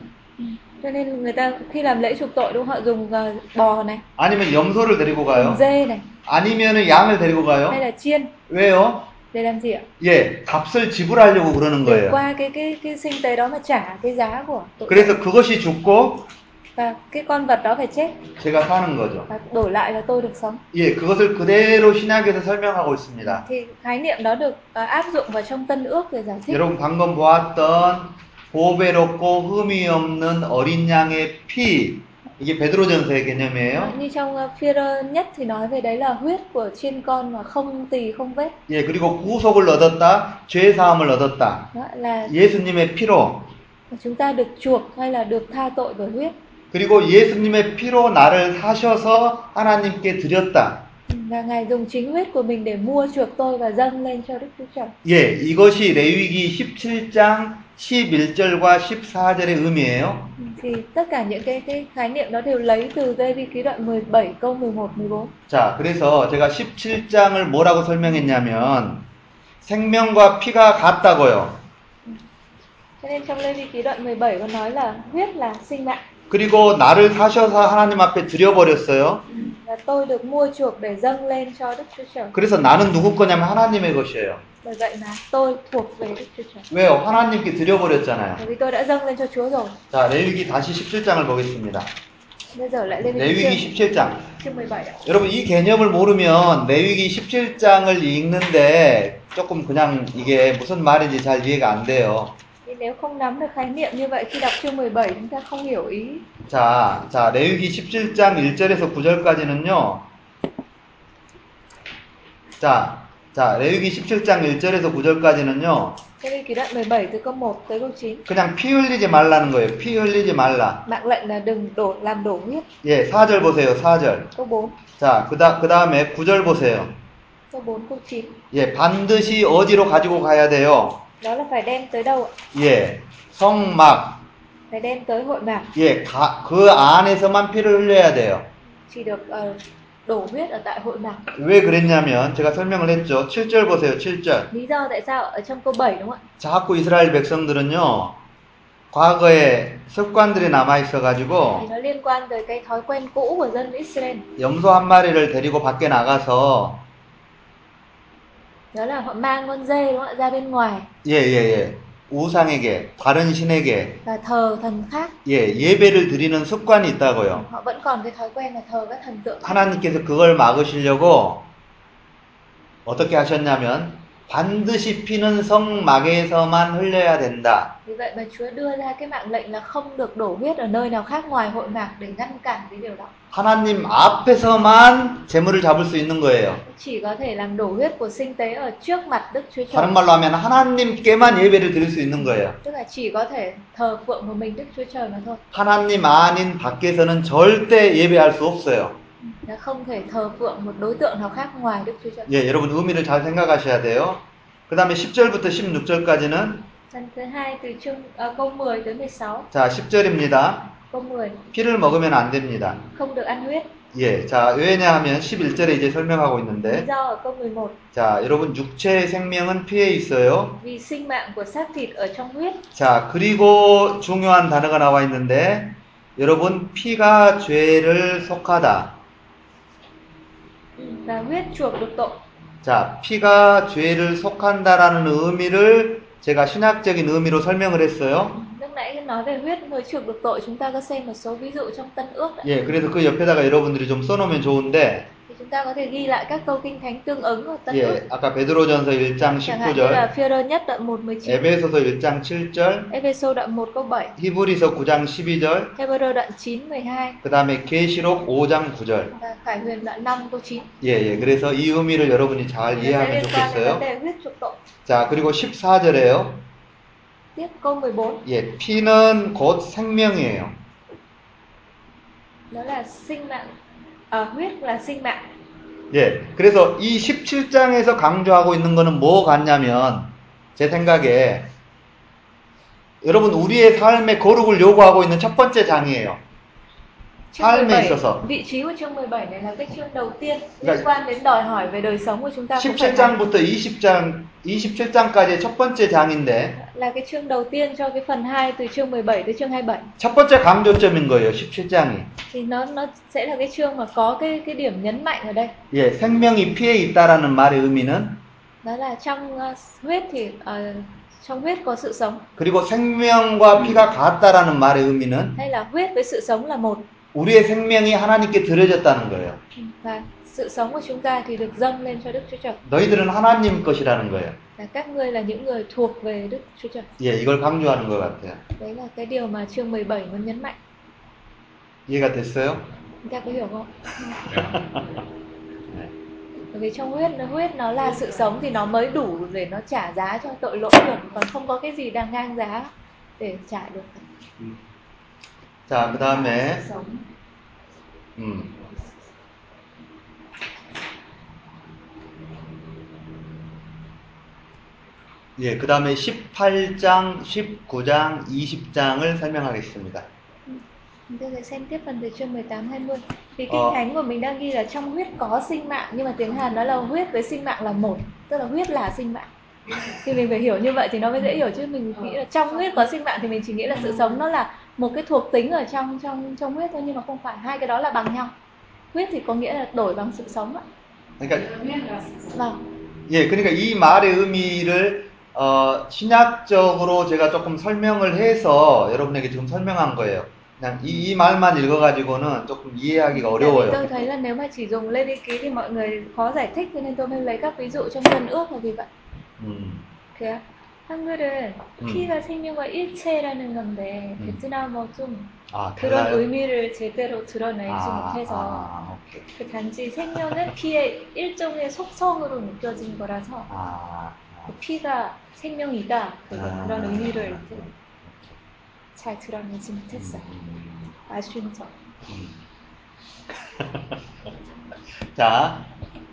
Cho nên người ta khi làm lễ chuộc tội đúng không? Họ dùng ờ, bò này, 아니면 염소를 데리고 dùng 가요. dê này, 아니면은 양을 데리고 hay 가요. là chiên 왜요? để làm gì ạ? 예, 값을 지불하려고 그러는 Để 거예요. qua cái cái cái sinh tế đó mà trả cái giá của tội. 그래서 그것이 죽고 Và cái con vật đó phải chết 제가 사는 거죠. và đổi lại là tôi được sống. 예, 그것을 그대로 신약에서 설명하고 있습니다. Thì khái niệm đó được ờ, áp dụng vào trong Tân Ước để giải thích. 여러분 방금 보았던 보배롭고 흠이 없는 어린 양의 피 이게 베드로전서의 개념이에요. Như trong uh, Phi-rơ nhất thì nói về đấy là huyết của chiên con mà không tỳ không vết. 예, 그리고 구속을 얻었다, 죄 사함을 얻었다. Đó là 예수님의 피로 chúng ta được chuộc hay là được tha tội bởi huyết. 그리고 예수님의 피로 나를 사셔서 하나님께 드렸다. Và Ngài dùng chính huyết của mình để mua chuộc tôi và dâng lên cho Đức Chúa Trời. 예, 이것이 레위기 17장 11절과 14절의 의미예요. Thì tất cả những cái cái khái niệm đó đều lấy từ Lê Vi ký đoạn 17 câu 11 14. 자, 그래서 제가 17장을 뭐라고 설명했냐면 생명과 피가 같다고요. Cho nên trong Lê Vi ký đoạn 17 có nói là huyết là sinh mạng 그리고 나를 사셔서 하나님 앞에 드려버렸어요. Và tôi được mua chuộc để dâng lên cho Đức Chúa Trời. 그래서 나는 누구 거냐면 하나님의 것이에요. Bởi vậy mà tôi thuộc về Đức Chúa Trời. 왜요? 하나님께 드려버렸잖아요. Bởi vì tôi đã dâng lên cho Chúa rồi. 자, 레위기 다시 17장을 보겠습니다. bây giờ lại lên 레위기 đến chương 17장. chương 17 ạ 여러분 이 개념을 모르면 레위기 17장을 읽는데 조금 그냥 이게 무슨 말인지 잘 이해가 안 돼요. Thì nếu không nắm được khái niệm như vậy khi đọc chương 17 chúng ta không hiểu ý 자, 자, 레위기 17장 1절에서 9절까지는요. 자, 자, 레위기 17장 1절에서 9절까지는요. Thế thì kỷ đoạn 17 từ câu 1 tới câu 9 그냥 피 흘리지 말라는 거예요. 피 흘리지 말라. Mạng lệnh là đừng đổ làm đổ huyết 예, 4절 보세요. 4절. Câu 4 자, 그다 그다음에 9절 보세요. Câu 4 câu 9 예, 반드시 어디로 가지고 가야 돼요? Đó là phải đem tới đâu ạ? 예, 성막. Phải đem tới hội mạc 예, 가, 그 안에서만 피를 흘려야 돼요. Chỉ được ờ, đổ huyết ở tại hội mạc 왜 그랬냐면 제가 설명을 했죠. 7절 보세요. 7절. Lý do tại sao ở trong câu 7 đúng không ạ? 자꾸 이스라엘 백성들은요. 과거에 습관들이 남아 있어 가지고 nó liên quan tới cái thói quen cũ của dân Israel 염소 한 마리를 데리고 밖에 나가서 Đó là họ mang con dê đúng không ạ? Ra bên ngoài 예, 예, 예. 우상에게 다른 신에게 và thờ thần khác 예, 예배를 드리는 습관이 있다고요. Họ vẫn còn cái thói quen là thờ các thần tượng 하나님께서 그걸 막으시려고 어떻게 하셨냐면 반드시 피는 성막에서만 흘려야 된다. Vì vậy mà Chúa đưa ra cái mạng lệnh là không được đổ huyết ở nơi nào khác ngoài hội mạc để ngăn cản cái điều đó. 하나님 앞에서만 재물을 잡을 수 있는 거예요. Chỉ có thể làm đổ huyết của sinh tế ở trước mặt Đức Chúa Trời. 다른 말로 하면 하나님께만 예배를 드릴 수 있는 거예요. Tức là chỉ có thể thờ phượng của mình Đức Chúa Trời mà thôi. 하나님 아닌 밖에서는 절대 예배할 수 없어요. Là không thể thờ phượng một đối tượng nào khác ngoài Đức Chúa Trời. 예, 여러분 의미를 잘 생각하셔야 돼요. 그 다음에 10절부터 16절까지는 Phần thứ hai từ chương à, câu 10 tới 16. 자, 10절입니다. Câu 10 피를 먹으면 안 됩니다. không được ăn huyết. 예, 자, 왜냐하면 11절에 이제 설명하고 있는데 do ở câu 11 자, 여러분 육체의 생명은 피에 있어요. vì sinh mạng của xác thịt ở trong huyết. 자, 그리고 중요한 단어가 나와 있는데 여러분 피가 죄를 속하다. Và huyết chuộc được tội. 자, 피가 죄를 속한다라는 의미를 제가 신학적인 의미로 설명을 했어요. Lúc nãy nói về huyết mới chuộc được tội chúng ta có xem một số ví dụ trong Tân Ước ạ. 예, 그래서 그 옆에다가 여러분들이 좀 써놓으면 좋은데, ta có thể ghi lại các câu kinh thánh tương ứng ở Tân Ước. 예, 아까 베드로전서 1장 Chẳng hạn như là 19절, Phi-rơ nhất đoạn 1 19, 에베소서 1장 7절, Ephesos đoạn 1 câu 7, 히브리서 9장 12절, Hebrew đoạn 9 12 그 다음에 계시록 5장 9절. và Khải Huyền đoạn 5 câu 9. 예, 예. 그래서 이 의미를 여러분이 잘 Nó sẽ 이해하면 liên quan đến vấn 좋겠어요. đề huyết chuộc tội. 자, 그리고 14절에요. Tiếp câu 14 예, 피는 곧 생명이에요. đó là sinh mạng à, huyết là sinh mạng. 예, 그래서 이 17장에서 강조하고 있는 거는 뭐 같냐면, 제 생각에, 여러분, 우리의 삶의 거룩을 요구하고 있는 첫 번째 장이에요. 삶에 17, 있어서. vị trí của chương 17 này là cái chương đầu tiên Dạ. liên quan đến đòi hỏi về đời sống của chúng ta cũng phải làm. 17장부터 20장, 27장까지의 첫 번째 장인데, là cái chương đầu tiên cho cái phần 2 từ chương 17 tới chương 27 첫 번째 강조점인 거예요, 17장이. thì nó nó sẽ là cái chương mà có cái cái điểm nhấn mạnh ở đây 예, 생명이 피에 있다라는 말의 의미는 đó là trong ờ, huyết thì ờ, trong huyết có sự sống 그리고 생명과 피가 같다라는 말의 의미는 hay là huyết với sự sống là một 우리의 생명이 하나님께 드려졌다는 거예요. và sự sống của chúng ta thì được dâng lên cho Đức Chúa Trời 너희들은 하나님 것이라는 거예요. là các ngươi là những người thuộc về Đức Chúa Trời 예, 이걸 강조하는 것 같아요. đấy là cái điều mà chương 17 muốn nhấn mạnh 이해가 됐어요? chúng ta có hiểu không Dạ. bởi vì trong huyết nó huyết nó là sự sống thì nó mới đủ để nó trả giá cho tội lỗi được còn không có cái gì đang ngang giá để trả được 자, 그 다음에, sống 음. 예, 그 다음에 18장, 19장, 20장을 설명하겠습니다. Chúng ta sẽ xem tiếp phần từ chương 18 20. Thì kinh Ờ. thánh của mình đang ghi là trong huyết có sinh mạng nhưng mà tiếng Hàn nó là huyết với sinh mạng là một, tức là huyết là sinh mạng. Thì mình phải hiểu như vậy thì nó mới dễ hiểu chứ mình nghĩ là trong huyết có sinh mạng thì mình chỉ nghĩ là sự sống nó là một cái thuộc tính ở trong trong trong huyết thôi nhưng mà không phải hai cái đó là bằng nhau. Huyết thì có nghĩa là đổi bằng sự sống ạ. 그러니까 Vâng. 예, 그러니까 이 말의 의미를 어, 신약적으로 제가 조금 설명을 해서 여러분에게 지금 설명한 거예요. 그냥 이, 이 말만 읽어가지고는 조금 이해하기가 어려워요. tôi thấy là nếu mà chỉ dùng lên đi ký thì mọi người khó giải thích cho nên tôi mới lấy các ví dụ trong dân ước là vì vậy. 음, 그래요? 한글은 음. 피가 생명과 일체라는 건데 음. 베트남어 좀 아, 그런 달라요? 의미를 제대로 드러내지 아, 못해서 아. 그 단지 생명은 피의 일종의 속성으로 느껴진 거라서 아, 그 피가 생명이다 그, 아. 그런 의미를 잘 드러내지 못했어요. 음, 아쉬운 점. 음. (laughs) 자,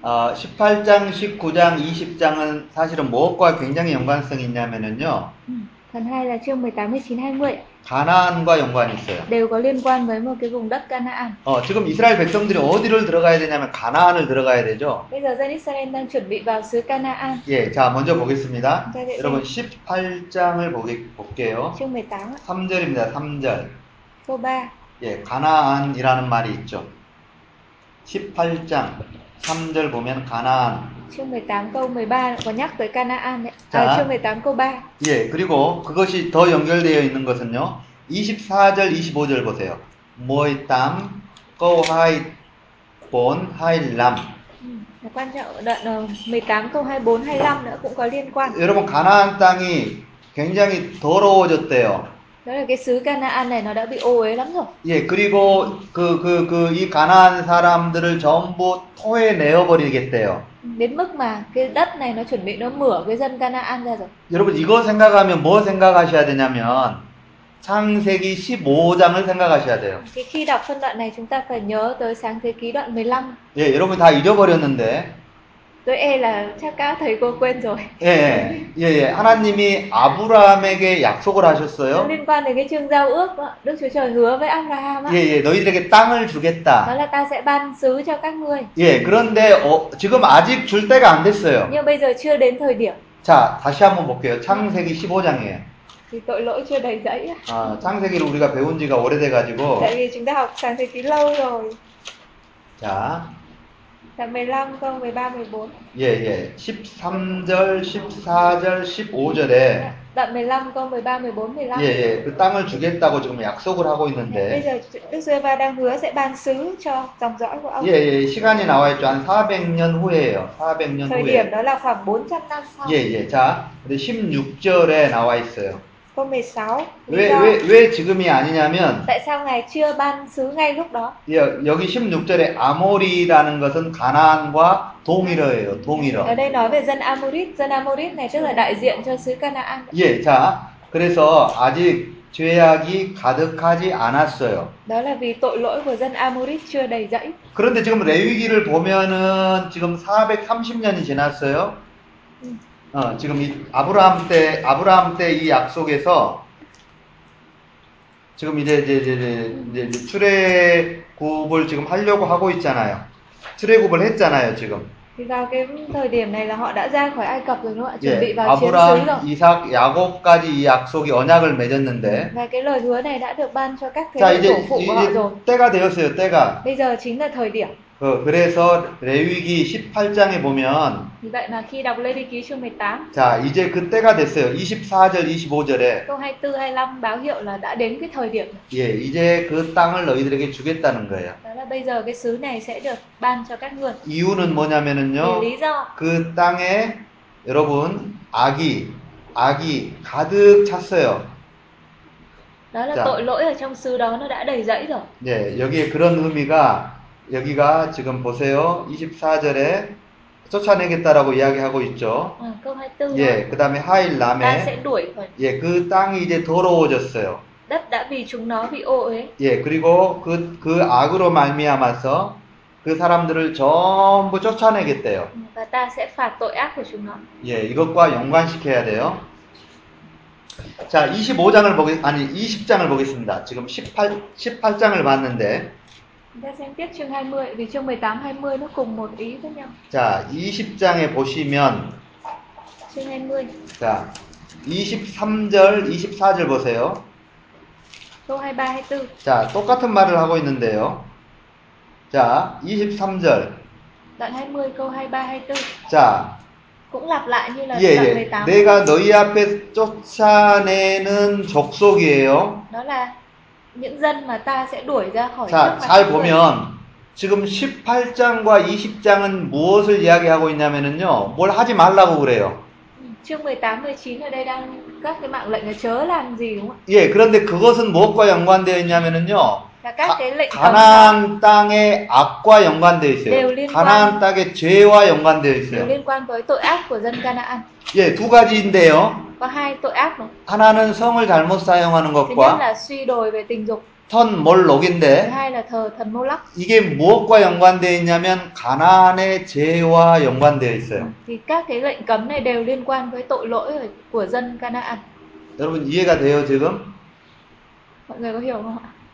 어, 18장, 19장, 20장은 사실은 무엇과 굉장히 연관성이 있냐면은요, Ừ. Phần 2 là chương 18, 19, 20 가나안과 연관이 있어요. đều có liên quan với một cái vùng đất Canaan. 어, 지금 이스라엘 백성들이 어디를 들어가야 되냐면 가나안을 들어가야 되죠. Bây giờ dân Israel đang chuẩn bị vào xứ Canaan. 예, 자, 먼저 보겠습니다. 네, 네, 여러분, 네. 18장을 보게, 볼게요. Chương 18, 3절입니다, 3절. câu 3. 예, 가나안이라는 말이 있죠. 18장 3절 보면 가나안. Chương 18 câu 13 có nhắc tới Canaan đấy. À, chương 18 câu 3. 예, 그리고 그것이 더 연결되어 있는 것은요. 24절, 25절 보세요. 모이 땀, câu hai bốn hai lăm. Ừ, là quan trọng ở đoạn ờ, 18 câu 24 25 nữa cũng có liên quan. 여러분 가나안 땅이 굉장히 더러워졌대요. Đó là cái xứ Canaan này nó đã bị ô uế lắm rồi. 예, 그리고 그 그 그 이 가나안 사람들을 전부 토해 내어 버리겠대요. Đến mức mà cái đất này nó chuẩn bị nó mửa cái dân Canaan ra rồi. 여러분 이거 생각하면 뭐 생각하셔야 되냐면 창세기 15장을 생각하셔야 돼요. Thì khi đọc phân đoạn này chúng ta phải nhớ tới sáng thế ký đoạn 15. 예, 여러분 다 잊어버렸는데 Tôi e là chắc các thầy cô quên rồi. 예, 예, 예. 하나님이 아브라함에게 약속을 하셨어요. liên quan đến cái chương giao ước đó. Đức Chúa Trời hứa với Abraham á. 예, 예. 너희들에게 땅을 주겠다. là ta sẽ ban xứ cho các ngươi. 예, 그런데 어, 지금 아직 줄 때가 안 됐어요. Nhưng bây giờ chưa đến thời điểm. 자, 다시 한번 볼게요. 창세기 15장이에요. Thì tội lỗi chưa đầy dẫy. á. 아, 창세기를 우리가 배운 지가 오래돼가지고. Tại vì chúng ta học sáng thế ký lâu rồi. 자, Đoạn 15 câu 13 14. 예, 예. 13절, 14절, 15절에 Đoạn 15 câu 13 14 15. 예, 예. 그 땅을 주겠다고 지금 약속을 하고 Bây 있는데 giờ Đức giê đang hứa sẽ ban xứ cho dòng dõi của ông. 예, 예. 시간이 나와 있죠. 한 400년 후에요. 400년 Thời 후에. điểm đó là khoảng 400 năm sau. 예, 예. 자, 근데 16절에 나와 있어요. Câu 16. Lý 왜, do 왜, 왜 지금이 아니냐면, tại sao ngài chưa ban xứ ngay lúc đó? 여, 여기 16절에 아모리라는 것은 가나안과 동일어예요. 동일어. Ở đây nói về dân Amorit, dân Amorit này tức là đại diện cho xứ Canaan. 예, 자, 그래서 아직 죄악이 가득하지 않았어요. Đó là vì tội lỗi của dân Amorit chưa đầy dẫy. 그런데 지금 레위기를 보면은 지금 430년이 지났어요. 음. 어, 지금 이 아브라함 때, 아브라함 때 이 약속에서 지금 이제, 이제, 이제, 이제, 이제 출애굽을 지금 하려고 하고 있잖아요. 출애굽을 했잖아요, 지금. Thì vào cái thời điểm này là họ đã ra khỏi Ai Cập rồi đúng không ạ? Chuẩn bị 예, vào chiếm xứ rồi. 아브라함, 이삭, 야곱까지 이 약속이 언약을 맺었는데, Và cái lời hứa này đã được ban cho các thế 자, hệ 이제, tổ phụ của họ rồi. 이제 때가 되었어요, 때가. Bây giờ chính là thời điểm. 그, 그래서 레위기 18장에 보면, Vì vậy mà khi đọc Lê Đi Ký chương 18, 자, 이제 그 때가 됐어요. 24절, 25절에. câu 24, 25 báo hiệu là đã đến cái thời điểm. 예, 이제 그 땅을 너희들에게 주겠다는 거예요. Đó là bây giờ cái xứ này sẽ được ban cho các người. 이유는 뭐냐면은요, Vì lý do 그 땅에 여러분, 악이, 악이 가득 찼어요. đó là Dạ. tội lỗi ở trong xứ đó nó đã đầy dẫy rồi. 예, 여기에 그런 의미가, 여기가 지금 보세요. 24절에 쫓아내겠다라고 이야기하고 있죠. 24 예, 그 다음에 하일 남에, 예, 그 땅이 이제 더러워졌어요. 예, 그리고 그, 그 악으로 말미암아서 그 사람들을 전부 쫓아내겠대요. 예, 이것과 연관시켜야 돼요. 자, 25장을 보겠, 아니, 20장을 보겠습니다. 지금 18, 18장을 봤는데, Chúng ta xem tiếp chương 20 vì chương 18 20 nó cùng một ý với nhau. 자, 20장에 보시면, Chương 20 자, 23절, 24절 보세요. câu 23 24. 자, 똑같은 말을 하고 있는데요. 자, 23절. Đoạn 20 câu 23 24 자, cũng lặp lại như là 예, đoạn 예. 18. 내가 너희 앞에 쫓아내는 족속이에요. Đó là những dân mà ta sẽ đuổi ra khỏi trước 자, mặt 잘. 보면 지금 18장과 20장은 무엇을 이야기하고 있냐면은요. 뭘 하지 말라고 그래요. Ừ, chương 18, 19 ở đây đang các cái mạng lệnh là chớ làm gì đúng không 예, 그런데 그것은 무엇과 연관되어 있냐면은요. 가- 가나안 땅의 악과 연관되어 있어요. 가나안 땅의 죄와 연관되어 있어요. 예, 두 가지인데요. 하나는 성을 잘못 사용하는 것과 턴 몰록인데. 이게 무엇과 연관되어 있냐면 가나안의 죄와 연관되어 있어요. 여러분 이해가 돼요, 지금?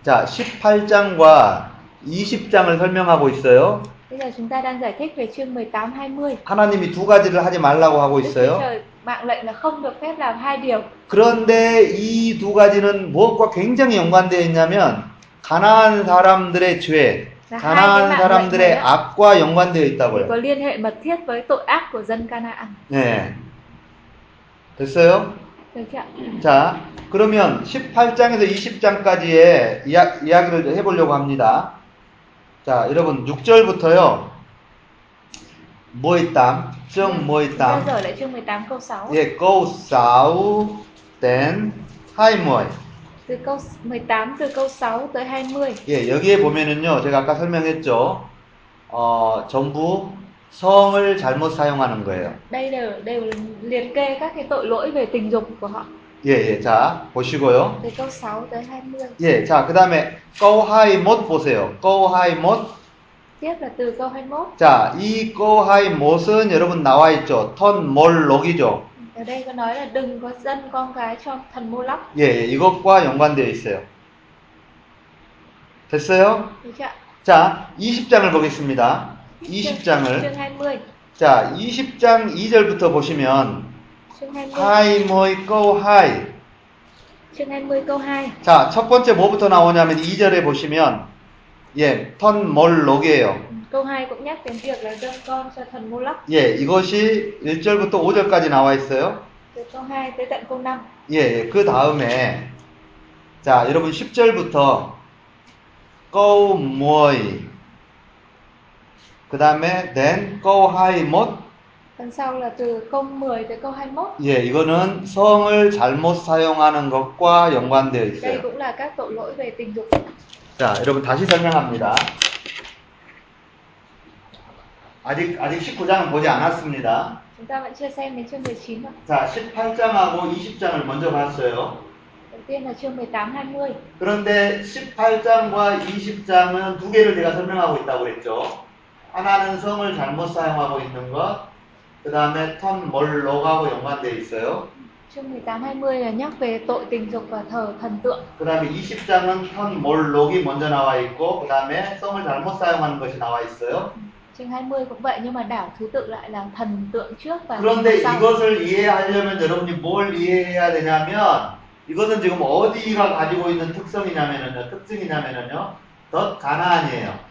자, 18장과 20장을 설명하고 있어요. Bây giờ chúng ta đang giải thích về chương 18, 20. 하나님이 두 가지를 하지 말라고 하고 Đức Chúa 있어요. Trời mạng lệnh là không được phép làm hai điều. 그런데 이 두 가지는 무엇과 굉장히 연관되어 있냐면 가나안 사람들의 죄, 자, 가나안 hai cái 사람들의 악과 연관되어 있다고요. liên hệ mật thiết với tội ác của dân Canaan. 네. 됐어요? Chưa ạ? 자, 그러면 18장에서 20장까지의 이야, 이야기를 해보려고 합니다. 자, 여러분 6절부터요. 뭐의 땅, 정 뭐의 Chúng ta 땅, dở lại chương 18 câu 6. 예, câu 6 đến 20. Từ câu 18 từ câu 6 tới 20. 예, 여기에 보면은요, 제가 아까 설명했죠. 어, 전부 성을 잘못 사용하는 거예요. Đây đều đều liệt kê các cái tội lỗi về tình dục của họ. 예, 예, 자, 보시고요. Từ câu 6 tới 20. 예, 자, 그 다음에 câu 21 보세요. câu 21. Tiếp là từ câu 21. 자, 이 câu 21은 여러분 나와 있죠. 턴 몰록이죠. Ở đây có nói là đừng có dân con gái cho thần Mô Lắc. 예, 예, 이것과 연관되어 있어요. 됐어요? Ạ? 자, 20장을 보겠습니다. Chương 20장을. 20. 자, 20장 2절부터 보시면 Chương 20. hai mươi câu hai. Chương 20 câu 2. 자, 첫 번째 뭐부터 나오냐면 2절에 보시면 예, thần 몰록이에요. Câu 2 cũng nhắc đến việc là dâng con cho thần Mô Lắc. 예, 이것이 1절부터 5절까지 나와 있어요. Từ câu 2 tới tận câu 5. 예, 예, 그 다음에 자, 여러분 10절부터 câu 10. 그 다음에 then câu 21. Phần sau là từ câu 10 tới câu 21. 예, 이거는 성을 잘못 사용하는 것과 연관되어 있어요. cũng là các tội lỗi về tình dục. 자, 여러분 다시 설명합니다. 아직 아직 19장은 보지 않았습니다. Chúng ta vẫn chưa xem đến chương 19 đâu. 자, 18장하고 20장을 먼저 봤어요. Đầu tiên là chương 18 20. 그런데 18장과 20장은 두 개를 제가 설명하고 있다고 그랬죠. 하나는 성을 잘못 사용하고 있는 것, 그 다음에 턴 몰록하고 연관되어 있어요. Chương 18 20 là nhắc về tội tình dục và thờ thần tượng. 그 다음에 20장은 턴 몰록이 먼저 나와 있고, 그 다음에 성을 잘못 사용하는 것이 나와 있어요. Chương 20 cũng vậy nhưng mà đảo thứ tự lại là thần tượng trước và 그런데 sau. 이것을 이해하려면 여러분이 뭘 이해해야 되냐면, 이것은 지금 어디가 가지고 있는 특성이냐면요, 특징이냐면요, 더 가나안이에요.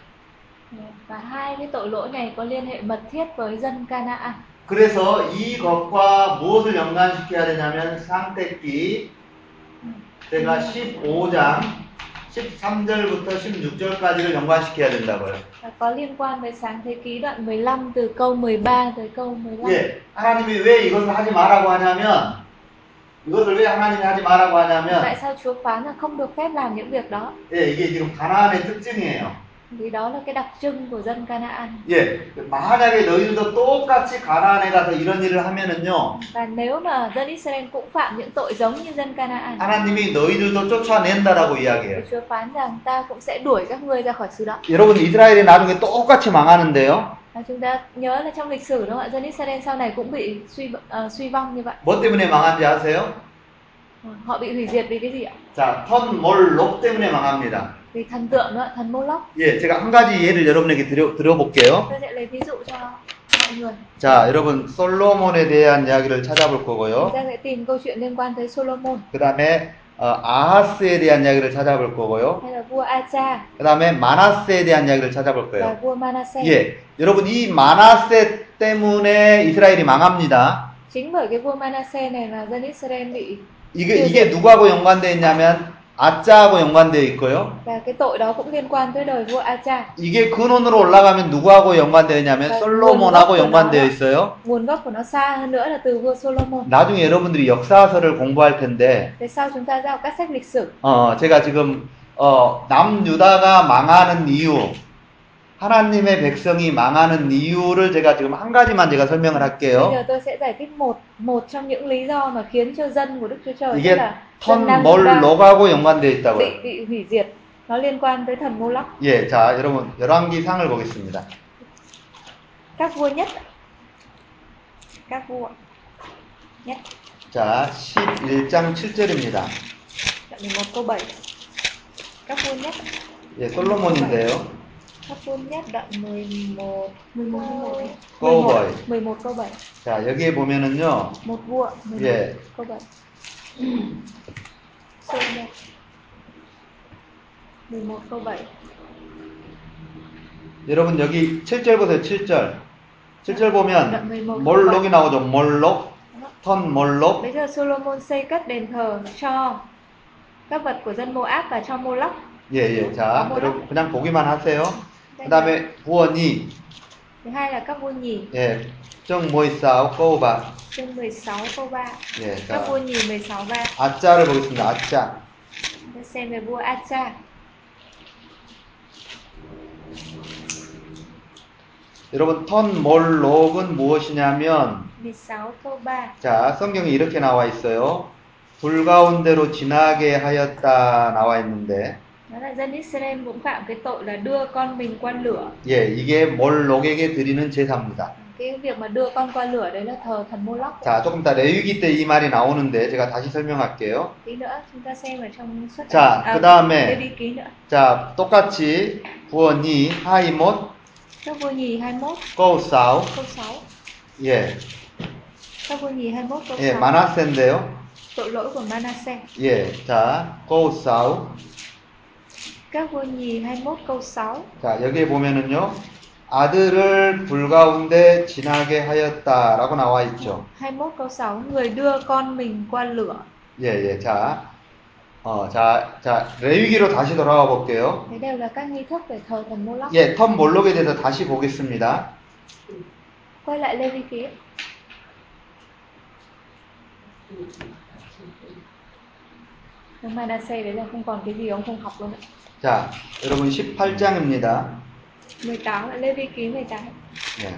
Và hai cái tội lỗi này có liên hệ mật thiết với dân Canaan. 그래서 이것과 무엇을 연관시켜야 되냐면 상태기 제가 15장 13절부터 16절까지를 연관시켜야 된다고요. Và có liên quan với sáng thế ký đoạn 15 từ câu 13 tới câu 15. 예, 하나님이 왜 이것을 하지 말라고 하냐면 이것을 왜 하나님이 하지 말라고 하냐면 Tại sao Chúa phán là không được phép làm những việc đó? 예, 이게 지금 가나안의 특징이에요. Vì đó là cái đặc trưng của dân Canaan. 예, 만약에 너희들도 똑같이 가나안에 가서 이런 일을 하면은요, Và nếu mà dân Israel cũng phạm những tội giống như dân Canaan, 하나님이 너희들도 쫓아낸다라고 i야기해요. thì Chúa phán rằng ta cũng sẽ đuổi các ngươi ra khỏi xứ đó. 여러분 이스라엘이 나중에 똑같이 망하는데요. Và chúng ta nhớ là trong lịch sử đúng không ạ? Dân Israel sau này cũng bị suy ờ, suy vong như vậy. 뭐 때문에 망한지 아세요? Họ bị hủy diệt vì cái gì ạ? 자, 턴 몰록 때문에 망합니다. Vì thần tượng đó, thần Moloch. 예, 제가 한 가지 예를 여러분에게 드려, 드려볼게요. Tôi sẽ lấy ví dụ cho mọi người. 자, 여러분 솔로몬에 대한 이야기를 찾아볼 거고요. ta sẽ tìm câu chuyện liên quan tới Solomon 그 다음에 어, 아하스에 대한 이야기를 찾아볼 거고요. 그 다음에 마나스에 대한 이야기를 찾아볼 거예요. 예, 여러분 이 마나세 때문에 이스라엘이 망합니다. 이게 이게 누구하고 연관되어 있냐면 아짜하고 연관되어 있고요. và cái tội đó cũng liên quan tới đời vua Acha 이게 근원으로 올라가면 누구하고 아, 솔로몬하고 연관되어 있어요. nguồn gốc của nó xa hơn nữa là từ vua Solomon 나중에 여러분들이 역사서를 공부할 텐데 thế sau chúng ta ra học các sách lịch sử 어, 제가 지금 어, 남유다가 망하는 이유, 하나님의 백성이 망하는 이유를 제가 지금 한 가지만 제가 설명을 할게요. 이게 là dân Nam 턴 Juda 몰록하고 연관되어 있다고요. 예, 자, 여러분 열왕기 상을 보겠습니다. các vua nhất các vua nhất 자, 11장 7절입니다. đoạn 11 câu 7 các vua nhất 예, 솔로몬인데요. các vua nhất đoạn 11 11 11 câu 7. 11 câu 7 자, 여기에 보면은요. một vua 11 예. câu 7 Sô nhất 11 câu 7 여러분 여기 7절 보세요. 7절. 7절 보면 11 몰록이 나오죠. 몰록. 턴 몰록. Bây giờ Solomon xây cất đền thờ cho các vật của dân Moab và cho Moloch. 예, 예. 자, 몰록. 여러분 그냥 보기만 하세요. 그다음에 부원이 Thứ hai là các vua nhì 예, 정 모이사오 꼬우바. chương 16 câu 3. 예, Các vua 자, nhì 16 3. 아짜를 보겠습니다. 아짜. Xem về vua Acha. 여러분 턴 몰록은 무엇이냐면 16 câu 3. 자, 성경에 이렇게 나와 있어요. 불 가운데로 지나게 하였다 나와 있는데 Đó là dân Israel cũng phạm cái tội là đưa con mình qua lửa. 예, 이게 몰록에게 드리는 제사입니다. cái việc mà đưa con qua lửa đấy là thờ thần Moloch. 자, 조금 더 레위기 때 이 말이 나오는데 제가 다시 설명할게요. tí nữa chúng ta xem ở trong suốt 자, 아, 그다음에 레위기 nữa. 자, 똑같이 구원이 하이못 Các vua nhì 21 câu 6 câu 6. 예. Các vua nhì 21 câu 예, 6. 마나세인데요. tội lỗi của Manasseh. 예. 자, câu 6 자, 여기에 보면은요. 아들을 불 가운데 지나게 하였다라고 나와 있죠. 예, 예. 자. 어, 자, 자, 레위기로 다시 돌아가 볼게요. 예, 텀 몰록에 대해서 다시 보겠습니다. Vi ký. Ông Manasseh đấy là không còn cái gì ông không học luôn ạ. 자, 여러분 18장입니다. 18 lại Lê Vi ký 18. 예.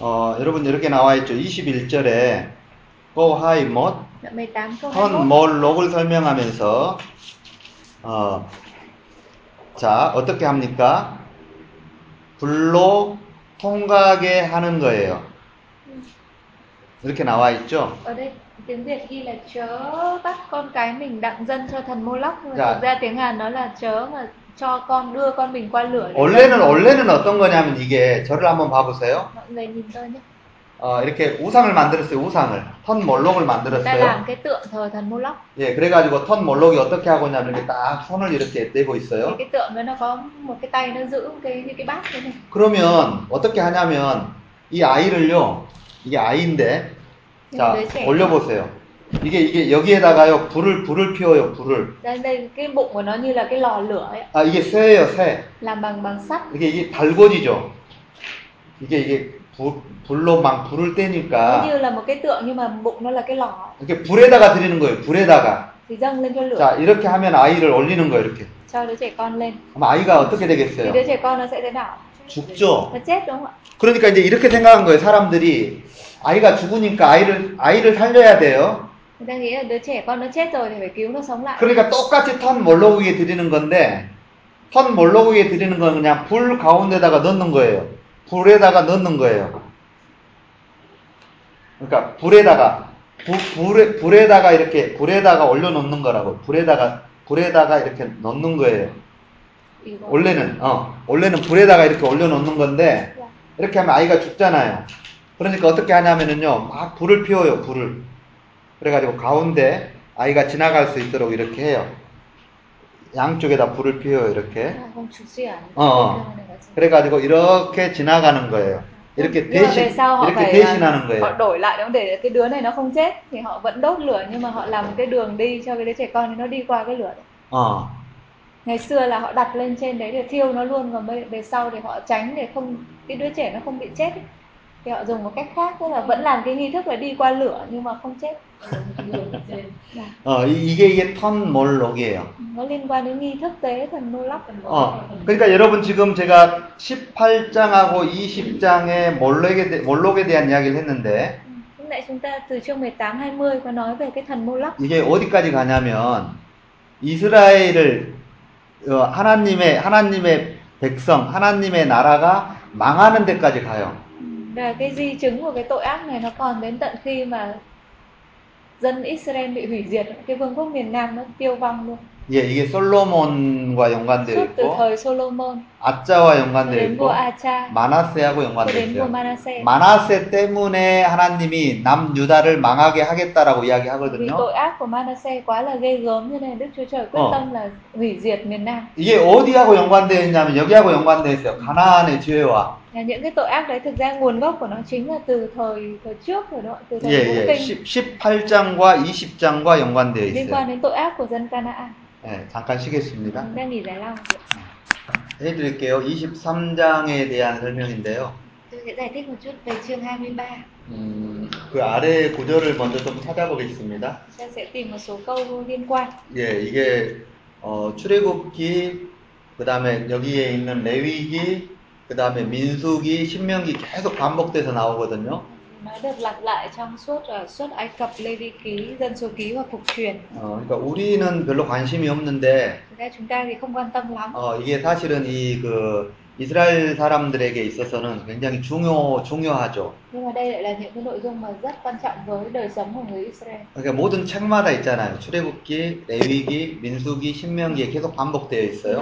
어, 여러분 이렇게 나와 있죠. 21절에 câu 턴 21. 몰록을 설명하면서 어, 자 어떻게 합니까? 불로 통과하게 하는 거예요. 이렇게 나와 있죠. Ở đây tiếng Việt ghi là chớ bắt con cái mình đặng dân cho thần Moloch nhưng mà Dạ. thực ra tiếng Hàn nó là chớ mà cho con đưa con mình qua lửa. để 원래는. 원래는 어떤 거냐면 이게 저를 한번 봐 보세요. mọi người nhìn tôi nhé. 어, 이렇게 우상을 만들었어요. 우상을 턴 몰록을 만들었어요. 예, 그래가지고 턴 몰록이 어떻게 하고 있냐면 이렇게 딱 손을 이렇게 Thì 있어요. 그러면 어떻게 하냐면 이 아이를요, 이게 아이인데 자 올려보세요. 이게 이게 여기에다가요 불을 불을 피워요 불을. 아 이게 쇠예요 쇠. 이게 이게 달궈지죠. 이게 이게 불, 불로 막 불을 떼니까 như là một cái tượng nhưng mà bụng nó là cái lò 이렇게 불에다가 드리는 거예요. 불에다가. thì dâng lên cho lửa 자 이렇게 하면 아이를 올리는 거예요. 이렇게. cho đứa trẻ con lên. 그럼 아이가 어떻게 되겠어요? đứa trẻ con nó sẽ thế nào? 죽죠. Nó chết đúng không ạ? 그러니까 이제 이렇게 생각한 거예요. 사람들이 아이가 죽으니까 아이를 아이를 살려야 돼요. Người ta nghĩ là đứa trẻ con nó chết rồi thì phải cứu nó sống lại. 그러니까 똑같이 턴 몰로그에 드리는 건데 턴 몰로그에 드리는 건 그냥 불 가운데다가 넣는 거예요. 불에다가 넣는 거예요. 그러니까 불에다가 불, 불에, 불에다가 이렇게 불에다가 올려놓는 거라고 불에다가 불에다가 이렇게 넣는 거예요. 이거. 원래는 어 원래는 불에다가 이렇게 올려놓는 건데. 이렇게 하면 아이가 죽잖아요. 그러니까 어떻게 하냐면은요 막 불을 피워요 불을. 그래가지고 가운데 아이가 지나갈 수 있도록 이렇게 해요. 양쪽에다 불을 피워요, 이렇게. À, không chủ xuyển Ờ, ờ. 그래가지고 이렇게 지나가는 거예요. 이렇게 nhưng mà về 대신, sau họ 이렇게 phải 대신하는 à, 거예요. họ đổi lại đúng để cái đứa này nó không chết thì họ vẫn đốt lửa nhưng mà họ làm một cái đường đi cho cái đứa trẻ con thì nó đi qua cái lửa đấy. 어, ngày xưa là họ đặt lên trên đấy để thiêu nó luôn còn về, về sau thì họ tránh để không cái đứa trẻ nó không bị chết ấy. thì họ dùng một cách khác tức là vẫn làm cái nghi thức là đi qua lửa nhưng mà không chết Dạ. 어, 이- 이게 이게 턴 몰록이에요. nó liên quan đến nghi thức tế thần nô lóc 어, 그러니까 여러분 지금 제가 18장하고 20장의 몰록에, 대, 몰록에 대한 이야기를 했는데 Ừ, lúc nãy chúng ta từ chương 18 20 có nói về cái thần Moloch 이게 어디까지 가냐면 이스라엘을 어, 하나님의 하나님의 백성, 하나님의 나라가 망하는 데까지 가요. Ừ, và cái di chứng của cái tội ác này nó còn đến tận khi mà dân Israel bị hủy diệt cái vương quốc miền Nam nó tiêu vong luôn 예, 이게 솔로몬과 연관되어 있고 Solomon 아짜와 연관되어 있고 Acha 마나세하고 연관되어 있어요. Manasseh 마나세 때문에 하나님이 남유다를 망하게 하겠다라고 이야기하거든요. 이게 어디하고 연관되어 있냐면 여기하고 연관되어 있어요. 가나안의 죄와 Và những cái tội ác đấy thực ra nguồn gốc của nó chính là từ thời thời trước rồi đó từ thời 예, 예. kinh 10, 18장과 20장과 연관되어 liên 있어요. quan đến tội ác của dân Canaan 예, 잠깐 쉬겠습니다. Đang nghỉ giải lao 해 드릴게요. 23장에 대한 설명인데요. tôi sẽ giải thích một chút về chương 23 음, 그 아래 구절을 먼저 좀 찾아보겠습니다. ta sẽ tìm một số câu liên quan 예, 이게 어, 출애굽기, 그 다음에 여기에 있는 레위기, 그 다음에 민수기, 신명기 계속 반복돼서 나오거든요. nó được lặp lại trong suốt uh, suốt Ai Cập, Lê Vi ký, Dân số ký và Phục truyền. 어, 그러니까 우리는 별로 관심이 없는데 Thực ra chúng ta thì không quan tâm lắm. 어, 이게 사실은 이그 이스라엘 사람들에게 있어서는 굉장히 중요 중요하죠. 그러니까 모든 책마다 있잖아요. 출애굽기, 레위기, 민수기, 신명기에 계속 반복되어 있어요.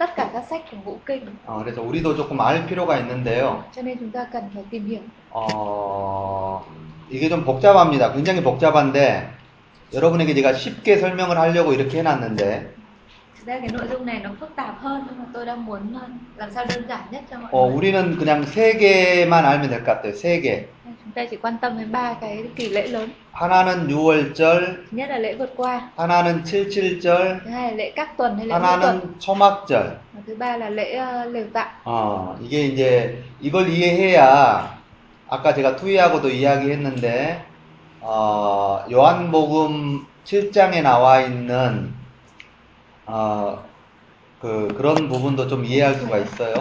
Được nhắc lại trong tất cả các sách của Ngũ Kinh. 어, 그래서 우리도 조금 알 필요가 있는데요. Cho nên chúng ta cần phải tìm hiểu. 어, 이게 좀 복잡합니다. 굉장히 복잡한데 여러분에게 제가 쉽게 설명을 하려고 이렇게 해놨는데 Thực ra cái nội dung này nó phức tạp hơn nhưng mà tôi đang muốn uh, làm sao đơn giản nhất cho mọi 어, người. 우리는 그냥 세 개만 알면 될 것 같아요. 세 개. Chúng ta chỉ quan tâm đến ba cái kỳ lễ lớn. 하나는 6월절, Thứ nhất là lễ vượt qua, 하나는 77절, thứ hai là lễ các tuần hay lễ ngũ tuần, 하나는 초막절. thứ ba là lễ uh, lều tạm. 어, 이게 이제 이걸 이해해야 아까 제가 투이하고도 이야기했는데 어, 요한복음 7장에 나와 있는 어, 그 그런 부분도 좀 이해할 수가 있어요.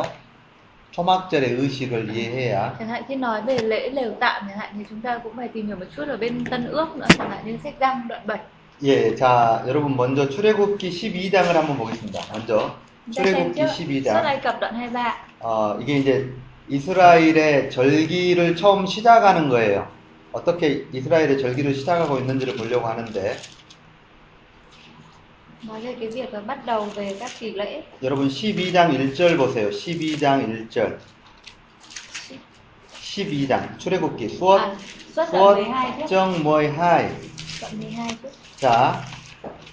초막절의 의식을 이해해야 Chẳng hạn khi nói về lễ lều tạm chẳng hạn thì chúng ta cũng phải tìm hiểu một chút ở bên Tân Ước nữa, chẳng hạn như sách răng đoạn 7. 예, 자, 여러분 먼저 출애굽기 12장을 한번 보겠습니다. 먼저 출애굽기 trước xuất 12장. Ai Cập đoạn 23. 어, 이게 이제 이스라엘의 절기를 처음 시작하는 거예요. 어떻게 이스라엘의 절기를 시작하고 있는지를 보려고 하는데, Nói về cái việc là bắt đầu về các kỳ lễ. 여러분 12장 1절 보세요. 12장 1절. 12장 출애굽기 수업 đoạn 수업 12 trước. 정 뭐이 하이. Đoạn 12 trước. 자,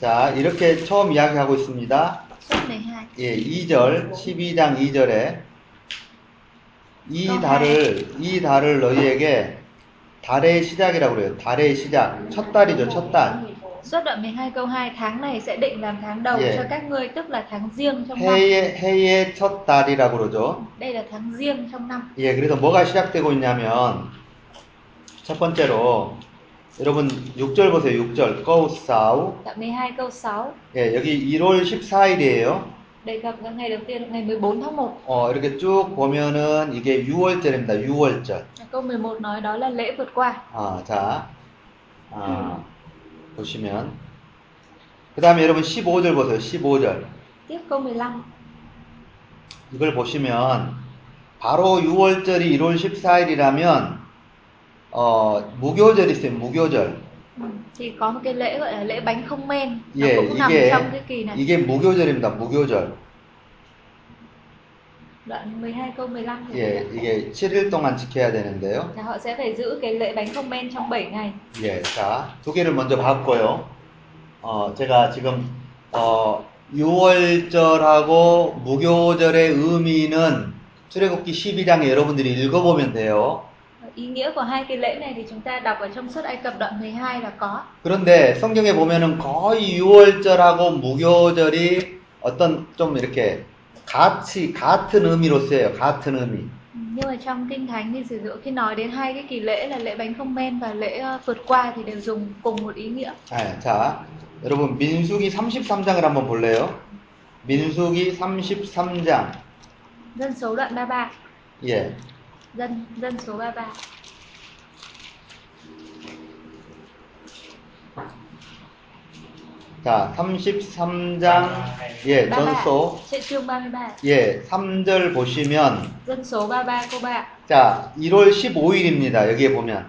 자 이렇게 처음 이야기하고 있습니다. Xuất 12. 예, 2절 12장 2절에 이또 달을 이 달을 너희에게 달의 시작이라고 그래요. 달의 시작. 첫 달이죠. 첫 달. Xuất đoạn 12 câu 2 tháng này sẽ định làm tháng đầu Yeah. cho các ngươi tức là tháng riêng trong năm. 해의 해의 첫 달이라고 그러죠. Đây là tháng riêng trong năm. 예, 그래서 뭐가 시작되고 있냐면 첫 번째로 여러분 6절 보세요. 6절. 꺼우싸우. Đoạn 12 câu 6 예, 여기 1월 14일이에요. đề cập vào ngày đầu tiên là ngày 14 tháng 1. 어, 이렇게 쭉 보면은 이게 6월절입니다. 6월절. Câu 11 nói đó là lễ vượt qua. 아, 자, 아, 보시면. 그 다음에 여러분 15절 보세요. 15절. Tiếp câu 15 이걸 보시면, 바로 6월절이 1월 14일이라면, 어, 무교절이 있어요. 무교절. Thì có một cái lễ gọi là lễ bánh không men nó 예, cũng nằm 이게, trong cái kỳ này 이게 무교절입니다. 무교절. Đoạn 12 câu 15 thì 예, 이게 7일 동안 지켜야 되는데요. là họ sẽ phải giữ cái lễ bánh không men trong 7 ngày. 예, 자, 두 개를 먼저 봤고요. 어, 제가 지금, 어, 6월절하고 무교절의 의미는 출애굽기 12장에 여러분들이 읽어보면 돼요. Ý nghĩa của hai cái lễ này thì chúng ta đọc ở trong suất Ai Cập đoạn 12 là có. 그런데 성경에 보면은 거의 6월절하고 무교절이 어떤 좀 이렇게 같이, 같은 의미로 쓰여요. 같은 의미. Ừ, Nhưng mà trong Kinh Thánh thì sử dụng khi nói đến hai cái kỳ lễ là lễ bánh không men và lễ ờ, vượt qua thì đều dùng cùng một ý nghĩa. 예, 자, 여러분 민수기 33장을 한번 볼래요? 민수기 33장. Dân số đoạn 33. 예. Dân dân số 33. 자, 33장, 예, 33. 전소, Trên chương 33. 예, 3절 보시면, Dân số 33 câu 3. 자, 1월 15일입니다. 여기에 보면.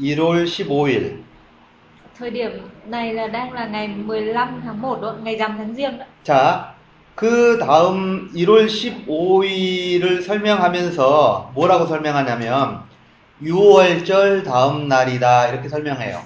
1월 15일. Thời điểm này là đang là ngày 15 tháng 1 đó, ngày rằm tháng riêng đó. 자, 그 다음 1월 15일을 설명하면서 뭐라고 설명하냐면, 6월절 다음 날이다. 이렇게 설명해요.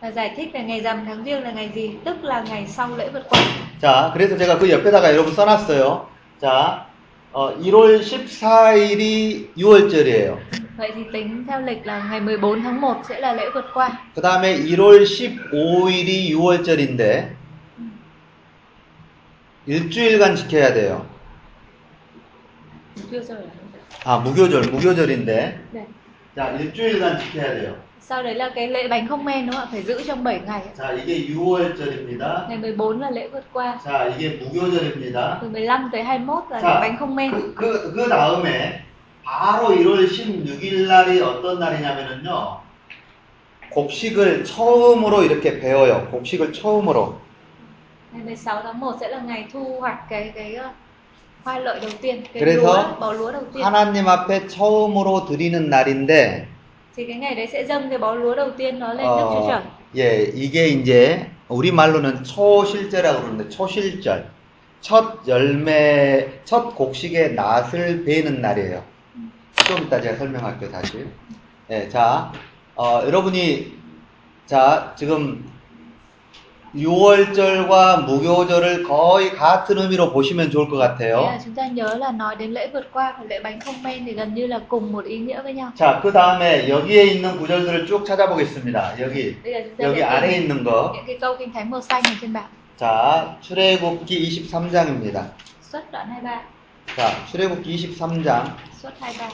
Và giải thích về ngày rằm tháng riêng là ngày gì? Tức là ngày sau lễ vượt qua. 자, 그래서 제가 그 옆에다가 여러분 써놨어요. 자, 어, 1월 14일이 6월절이에요. Vậy thì tính theo lịch là ngày 14 tháng 1 sẽ là lễ vượt qua. 그 다음에 1월 15일이 6월절인데, 일주일간 지켜야 돼요. Rồi. 아, 무교절, 무교절인데, Đây. 자, 일주일간 지켜야 돼요. Sau đấy là cái lễ bánh không men đúng không ạ? Phải giữ trong 7 ngày. 자, 이게 6월절입니다. Ngày 14 là lễ vượt qua. 자, 이게 무교절입니다. Từ 15 tới 21 là 자, lễ bánh không men. 그, 그, 그 다음에, 바로 1월 16일 날이 어떤 날이냐면은요, 곡식을 처음으로 이렇게 배워요. 곡식을 처음으로. Ngày 16 tháng 1 sẽ là ngày thu hoạch cái cái uh, hoa lợi đầu tiên, cái 그래서 lúa, bó lúa đầu tiên. 하나님 앞에 처음으로 드리는 날인데, Thì cái ngày đấy sẽ dâng cái bó lúa đầu tiên nó lên Đức Chúa Trời. 어, 예, 이게 이제 우리 말로는 초실제라고 그러는데 초실절. 첫 열매, 첫 곡식의 낫을 베는 날이에요. 좀 이따 제가 설명할게요, 다시. 예, 자, 어, 여러분이, 자, 지금 6월절과 무교절을 거의 같은 의미로 보시면 좋을 것 같아요. là chúng ta nhớ là nói đến lễ vượt qua và lễ bánh không men thì gần như là cùng một ý nghĩa với nhau. 자, 그 다음에 여기에 있는 구절들을 쭉 찾아보겠습니다. 여기, 여기 아래에 있는 거. những cái câu kinh thánh màu xanh ở trên bảng. 자, 출애굽기 23장입니다. Xuất đoạn 23, 자, 출애굽기 23장 xuất 23.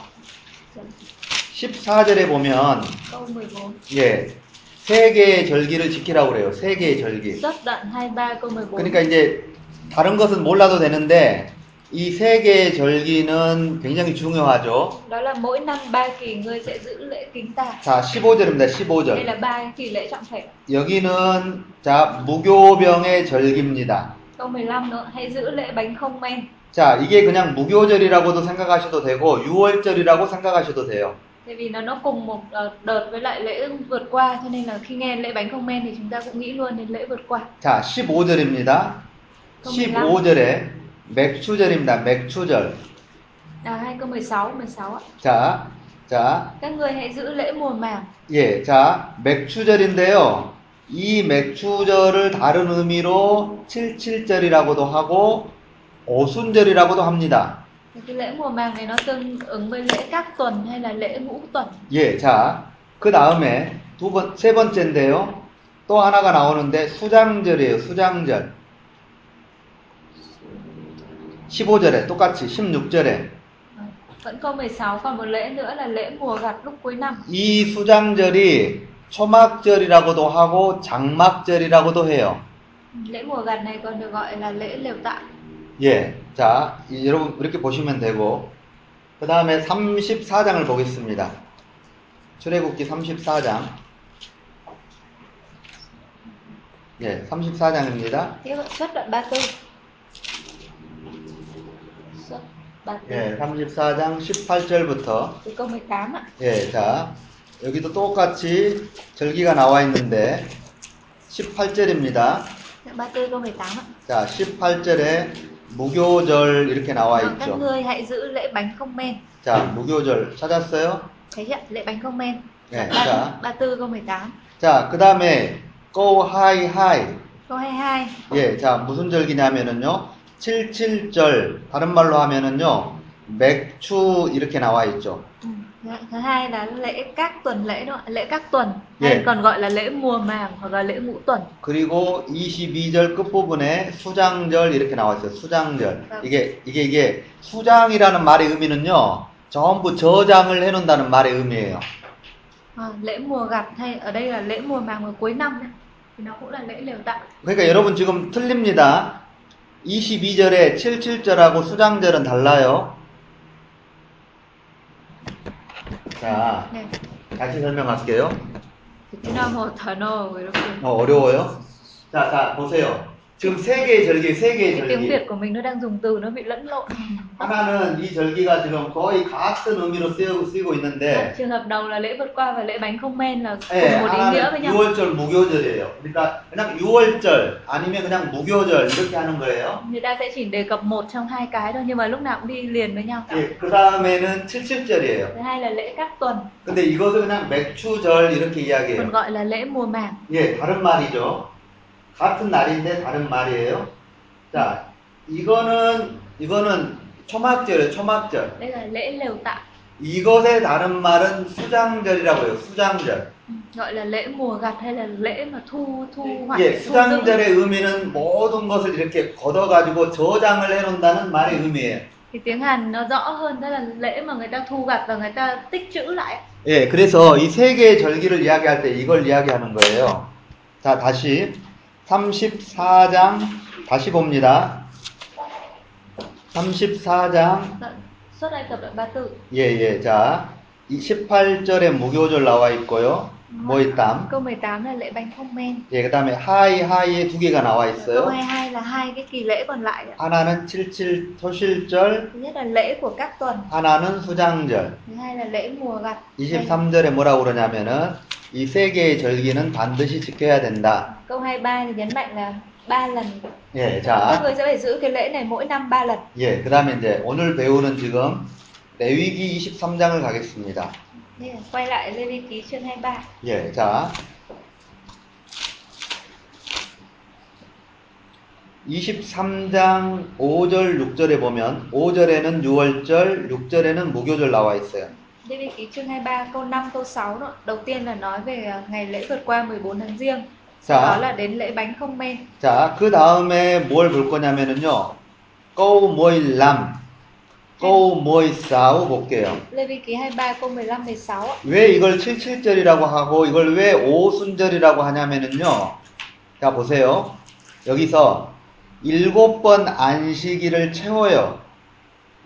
14절에 보면 Câu 14. 예. 세 개의 절기를 지키라고 그래요. 세 개의 절기. Xuất đoạn 23 câu 14. 그러니까 이제 다른 것은 몰라도 되는데 이 세 개의 절기는 굉장히 중요하죠. Đó là mỗi năm ba kỳ ngươi sẽ giữ lễ kính tà. 자, 15절입니다. Đây 15절. là ba kỳ lễ trọng thể. 여기는 자, 무교병의 절기입니다. Câu 15 nữa, hãy giữ lễ bánh không men. 자, 이게 그냥 무교절이라고도 생각하셔도 되고 6월절이라고 생각하셔도 돼요. Tại vì nó nó cùng một ờ, đợt với lại lễ vượt qua cho nên là khi nghe lễ bánh không men thì chúng ta cũng nghĩ luôn đến lễ vượt qua. 자, 15절입니다. 15절에 맥추절입니다. 맥추절. À, hai câu 16, 16 ạ. 자, 자, Các ngươi hãy giữ lễ mùa màng. 예, 자, 맥추절인데요. 이 맥추절을 다른 의미로 칠칠절이라고도 하고 오순절이라고도 합니다. Thì Cái lễ mùa màng này nó tương ứng với lễ các tuần hay là lễ ngũ tuần. 예, 자, 그 다음에 두 번, 세 번째인데요. 또 하나가 나오는데 수장절이에요. 수장절. 15절에 똑같이 16절에 Ờ, Vẫn câu 16 còn một lễ nữa là lễ mùa gặt lúc cuối năm. 이 수장절이 초막절이라고도 하고 장막절이라고도 해요. Lễ mùa gặt này còn được gọi là lễ lều tại. 예. 자, 이- 여러분 이렇게 보시면 되고 그 다음에 34장을 보겠습니다. 출애굽기 34장. 예, 34장입니다. Tiếp ạ, xuất đoạn 34. Xuất 34. 예, 34장 18절부터 Từ câu 18 ạ. 예, 자, 여기도 똑같이 절기가 나와 있는데 18절입니다. Đoạn 34 câu 18 ạ. 자, 18절에 무교절 이렇게 나와 Ờ, các 있죠. ngươi hãy giữ lễ bánh không men 자, 무교절 찾았어요? thấy chưa lễ bánh không men 네, ba 자, ba tư câu 18 자, 그 다음에 go high high. câu 22 예, 자, 무슨 절기냐면은요, 77절, 다른 말로 하면은요, 맥추 이렇게 나와 있죠. ừ. Thứ- hai là lễ các tuần lễ đó lễ các tuần hay còn gọi là lễ mùa màng hoặc là lễ ngũ tuần 그리고 22절 끝부분에 수장절 이렇게 나와 있어요. 수장절. 이게, 이게, 이게, 수장이라는 말의 의미는요, 전부 저장을 해 놓는다는 말의 의미예요. Ờ, lễ mùa gặt hay ở đây là lễ mùa màng vào cuối năm đấy thì nó cũng là lễ lều tạm 그러니까 여러분 지금 틀립니다. 22절에 77절하고 수장절은 달라요. 자, này 다시 설명할게요. Nam Thano 이렇게 어, 어려워요? 자, 자, 보세요. 지금 세 개의 절기, 세 개의 cái tiếng 절기. Việt của mình nó đang dùng từ nó bị lẫn lộn 하나는 이 절기가 지금 거의 같은 의미로 쓰이고, 쓰이고 있는데, trường hợp đầu là lễ vượt qua và lễ bánh không men là cùng 예, một ý nghĩa với nhau 6월절 무교절이에요. 그러니까 그냥 6월절 아니면 그냥 무교절 이렇게 하는 거예요. người ta sẽ chỉ đề cập một trong hai cái thôi nhưng mà lúc nào cũng đi liền với nhau 예, 그 다음에는 77절이에요. thứ hai là lễ các tuần 근데 이것을 그냥 맥추절 이렇게 còn 이야기해요. gọi là lễ mùa màng 예, 다른 말이죠. 같은 날인데 다른 말이에요. 자, 이거는 이거는 초막절이에요. 초막절. tạm 이것의 다른 말은 수장절이라고 해요. 수장절. Ừ, gọi là lễ mùa gặt hay là lễ mà thu thu hoạch 예. 수장절의 의미는 모든 것을 이렇게 걷어 가지고 저장을 해 놓는다는 말의 의미예요. thì tiếng Hàn nó rõ hơn đó là lễ mà người ta thu gặt và người ta tích trữ lại 예, 그래서 이 세 개의 절기를 이야기할 때 이걸 이야기하는 거예요. 자, 다시 34장 다시 봅니다. 34장 Đoạn xuất Ai Cập đoạn 34 예, 예. 자, 이 18절에 무교절 나와 있고요. 모이땀. câu 18 là lễ bánh không men 예, 그다음에 하이 하이에 두 개가 나와 있어요. 22 là hai cái kỳ lễ còn lại. 하나는 77 소실절, thứ nhất là lễ của các tuần 하나는 수장절. thứ hai là lễ mùa gặt 23절에 뭐라고 그러냐면은 이 세 개의 절기는 반드시 지켜야 된다. câu 23 thì nhấn mạnh là ba lần 예, 자, người sẽ phải giữ cái lễ này mỗi năm ba lần 예, 그다음에 이제 오늘 배우는 지금 레위기 23장을 가겠습니다. Đây là quay lại Lê Vi Ký chương 23 예, 자. 23장 5절, 6절에 보면 5절에는 6월절, 6절에는 무교절 나와 있어요. Lê Vi Ký chương 23 câu 5 câu 6 đó đầu tiên là nói về à, ngày lễ vượt qua 14 tháng riêng sau 자. đó là đến lễ bánh không men 자, 그 다음에 뭘 볼 거냐면은요. câu 모일 람, câu 모일 사우 볼게요. Lê Vi Ký 23 câu 15 16 ạ. 왜 이걸 77절이라고 하고 이걸 왜 오순절이라고 하냐면은요. 자, 보세요. 여기서 일곱 번 안식일을 채워요.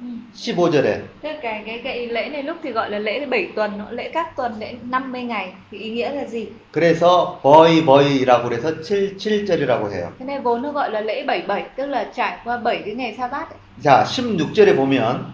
Ừ. 15절에. Thế cái cái cái lễ này lúc thì gọi là lễ 7 tuần, lễ các tuần, lễ 50 ngày thì ý nghĩa là gì? 그래서 버이 버이라고 그래서 77절이라고 해요. Thế này vốn nó gọi là lễ 77 tức là trải qua 7 cái ngày sa bát. 자, 16절에 보면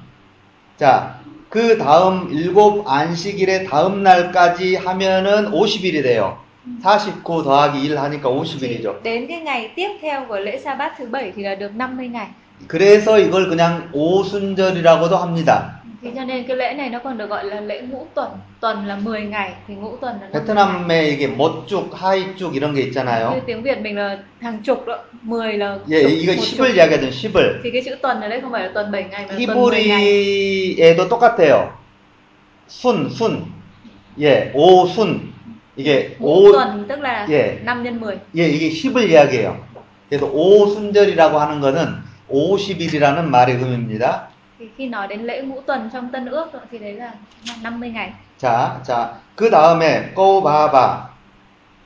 자, 그 다음 일곱 안식일의 다음 날까지 하면은 50일이 돼요. 49 더하기 1 하니까 Thì 50일이죠. đến cái ngày tiếp theo của lễ sa bát thứ 7 thì là được 50 ngày. 그래서 이걸 그냥 오순절이라고도 합니다. Thì cho nên cái lễ này nó còn được gọi là lễ ngũ tuần. Tuần là 10 ngày thì ngũ tuần là 50 ngày. 베트남에 이게 못죽, 하이죽 이런 게 있잖아요. tiếng Việt mình là hàng chục đó, 10 là 예, 이거 một 10을 chục. 이야기하죠, 10을. Thì cái chữ tuần ở đây không phải là tuần 7 ngày mà là tuần 10 ngày. 히브리에도 똑같아요. 순, 순. 예, 오순. 이게 오, 예. 5 nhân 10. 예, 이게 10을 이야기해요. 그래서 오순절이라고 하는 거는 50일이라는 말의 의미입니다. Khi nói đến lễ ngũ tuần trong Tân Ước thì đấy là 50 ngày. 자, 자, 그 다음에 꼬바바.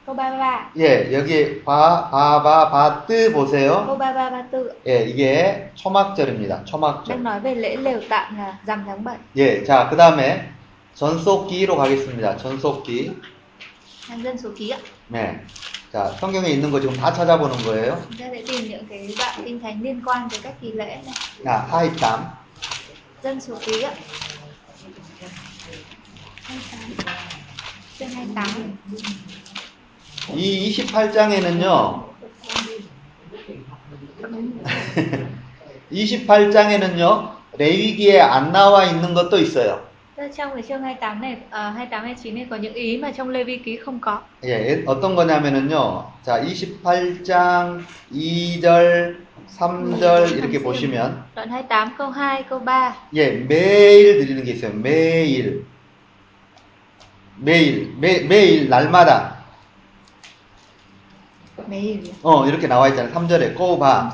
33, 예, 여기 바, 바바, 바뜨 보세요. câu 33 34 예, 이게 초막절입니다. 초막절. đang nói về lễ lều tạm là rằm tháng 7. 예, 자, 그 다음에 전속기로 가겠습니다. 전속기. Ạ. 네. 자, 성경에 있는 거 지금 다 찾아보는 거예요. 자, 하이땀. Dân số ký ạ. 28. Chương 28. 이 28장에는요, 28장에는요, 레위기에 안 나와 있는 것도 있어요. Tức là trong cái chương 28 này, uh, 28 29 này có những ý mà trong Lê Vi ký không có. 예, 어떤 거냐면은요, 자, 28장 2절, 3절 이렇게 보시면, Đoạn 28 câu 2, câu 3. 예, 매일 드리는 게 있어요. 매일. 매일, 매, 매일, 날마다. Gì? 어, 이렇게 나와 있잖아요. 3절에 꼬바.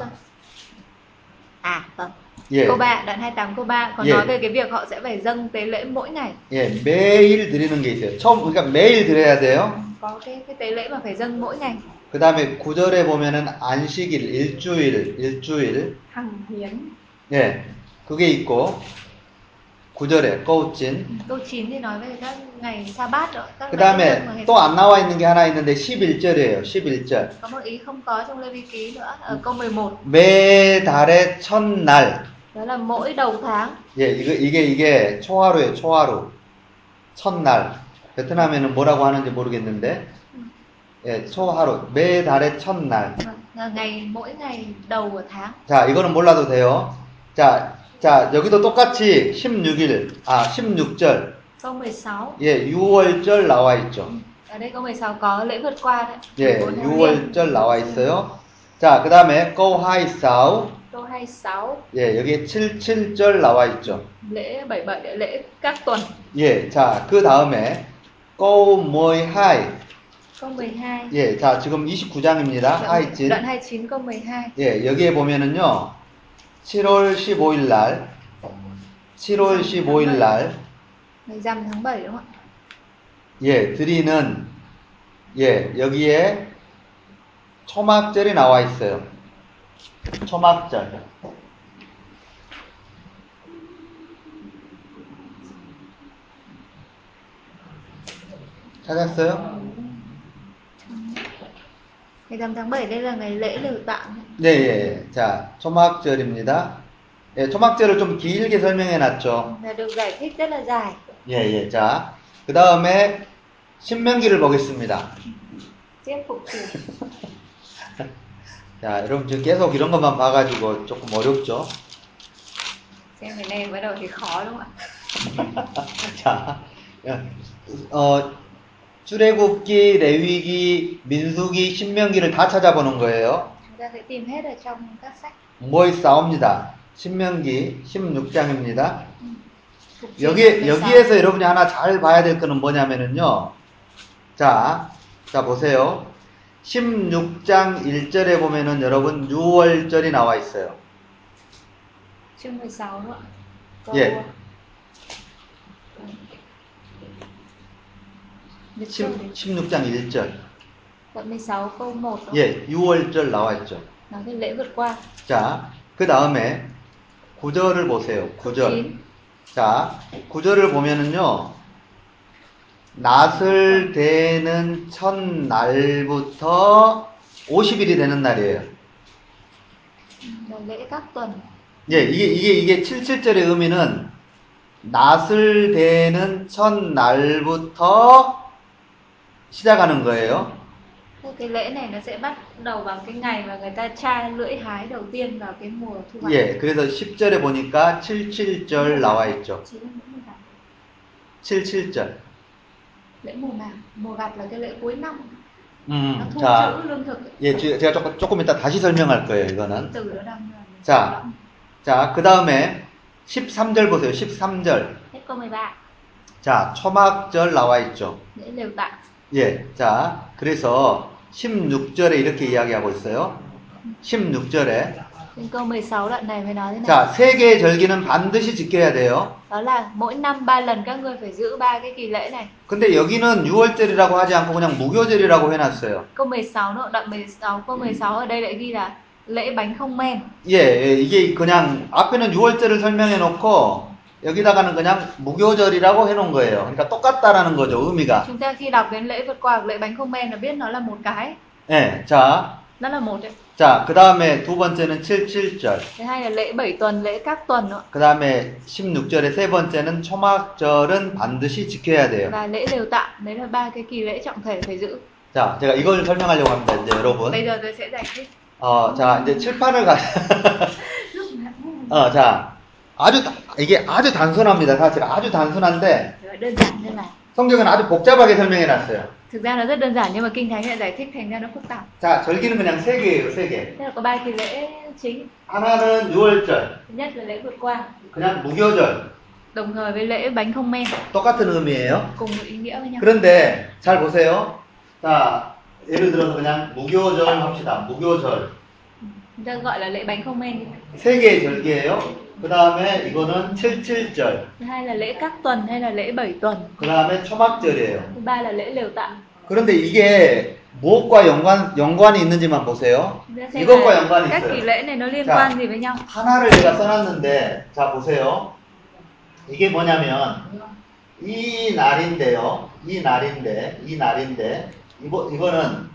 À vâng. 예, Câu 3, đoạn 28 câu 3 có Yeah. nói về cái việc họ sẽ phải dâng tế lễ mỗi ngày. 예, 매일 드리는 게 있어요. 처음, 그러니까 매일 드려야 돼요. Có cái cái tế lễ mà phải dâng mỗi ngày. 그 다음에 9절에 보면은 안식일, 일주일, 일주일. Hiến. 예, 그게 있고, 9절에 꼬우찐. Câu 9 thì nói về các ngày sa bát rồi. Các 그 다음에 또 안 나와 있는 게 하나 있는데 11절이에요. 11절. Có một ý không có trong Lê Vi ký nữa ở câu 11매 달의 첫날. Đó là mỗi đầu tháng 예, 이거, 이게, 이게 초하루예요, 초하루. 첫날. 베트남에는 뭐라고 하는지 모르겠는데, 예, 초하루. 매 달의 첫날. là ngày mỗi ngày đầu của tháng 자, 이거는 몰라도 돼요. 자, 자, 여기도 똑같이 16일, 아, 16절. câu 16 예, 6월절 나와 있죠. ở đây câu 16 có lễ vượt qua đấy 예, 14 tháng riêng. 6월절 나와 있어요. 자, 그 다음에 câu 26. Câu 26 예, 여기에 77절 나와 있죠. lễ 77 là lễ các tuần 예, 자, 그 다음에 câu 12. câu 12 예, 자, 지금 29장입니다. đoạn, 하이진. đoạn 29 câu 12 예, 여기에 보면은요. 7월 15일 날 7월 15일 날 ngày rằm tháng 7 đúng không ạ 예, 드리는 예, 여기에 초막절이 나와 있어요. 초막절. 찾았어요? ngày rằm tháng 7 đây là ngày lễ lều tạm 네, 예. 자, 초막절입니다. 예, 초막절을 좀 길게 설명해 놨죠. là được giải thích rất là dài 예, 예. 자, 그 다음에 신명기를 보겠습니다. tiếp phục truyền 자, 여러분 지금 계속 이런 것만 봐가지고 조금 어렵죠? (laughs) 자, 어, 출애굽기, 레위기, 민수기, 신명기를 다 찾아보는 거예요. 뭐에 싸웁니다. 신명기 16장입니다. Phục truyền 여기, 16. 여기에서 여러분이 하나 잘 봐야 될 거는 뭐냐면은요. 자, 자, 보세요. 16장 1절에 보면은 여러분 6월절이 나와 있어요. chương 16 nữa câu Yeah. Lịch sử 10, 16 장 1절. đoạn 16 câu 1 đó. 예, 6월절 나와 있죠. nói về lễ vượt qua 자, 그 다음에 9절을 보세요. 9절. 9 자, 9절을 보면은요, 낫을 대는 첫날부터 50일이 되는 날이에요. 예, 이게, 이게, 이게 77절의 의미는 낫을 대는 첫날부터 시작하는 거예요. Thế cái lễ này nó sẽ bắt đầu vào cái ngày mà người ta tra lưỡi hái đầu tiên vào cái mùa thu hoạch 예, 그래서 10절에 보니까 77절 나와 있죠. Chỉ là lễ mùa gặt 77절. Lễ mùa màng mùa gặt là cái lễ cuối năm 음, 자. 예, 제- 제가 조금, 조금 이따 다시 설명할 거예요, 이거는. 자, 자, 그 다음에 13절 보세요. 13절. hết câu 13 자, 초막절 나와 있죠. 예, 자, 그래서 16절에 이렇게 이야기하고 있어요. 16절에. trên câu 16 đoạn này mới nói thế này 자, 세 개의 절기는 반드시 지켜야 돼요. đó là mỗi năm ba lần các ngươi phải giữ ba cái kỳ lễ này 근데 여기는 6월절이라고 하지 않고 그냥 무교절이라고 해놨어요. câu 16 nữa đoạn 16 câu 16 ở đây lại ghi là lễ bánh không men 예, 예, 이게 그냥 앞에는 6월절을 설명해 놓고 여기다가는 그냥 무교절이라고 해놓은 거예요. 그러니까 똑같다라는 거죠, 의미가. chúng ta khi đọc đến lễ vượt qua hoặc lễ bánh không men là biết nó là một cái 예, 자, nó là một đấy 자, 그 다음에 두 번째는 77절. thứ hai là lễ bảy tuần lễ các tuần nữa 그 다음에 16절의 세 번째는 초막절은 반드시 지켜야 돼요. 자, 제가 이걸 설명하려고 합니다, 이제 여러분. 어, 자, 이제 칠판을 가, 어, 자, 아주, 다- 이게 아주 단순합니다. 사실 아주 단순한데, 성경은 아주 복잡하게 설명해 놨어요. thực ra nó rất đơn giản nhưng mà kinh thánh lại giải thích thành ra nó phức tạp 자, 절기는 그냥 세 개예요, 세 개. tức là có ba kỳ lễ chính 하나는 6월절, thứ nhất là lễ vượt qua 그냥 무교절. đồng thời với lễ bánh không men 똑같은 의미예요. cùng một ý nghĩa với nhau 그런데 잘 보세요. 자, 예를 들어서 그냥 무교절 합시다. 무교절. chúng ta gọi là lễ bánh không men đi. 세 개의 절기예요. 그 다음에 이거는 칠칠절. thứ hai là lễ các tuần hay là lễ bảy tuần 그 다음에 초막절이에요. thứ ba là lễ lều tạm 그런데 이게 무엇과 연관, 연관이 있는지만 보세요. 이것과 연관이 있어요. nhau 하나를 제가 써놨는데, 자, 보세요. 이게 뭐냐면, 이 날인데요. 이 날인데, 이 날인데, 이거, 이거는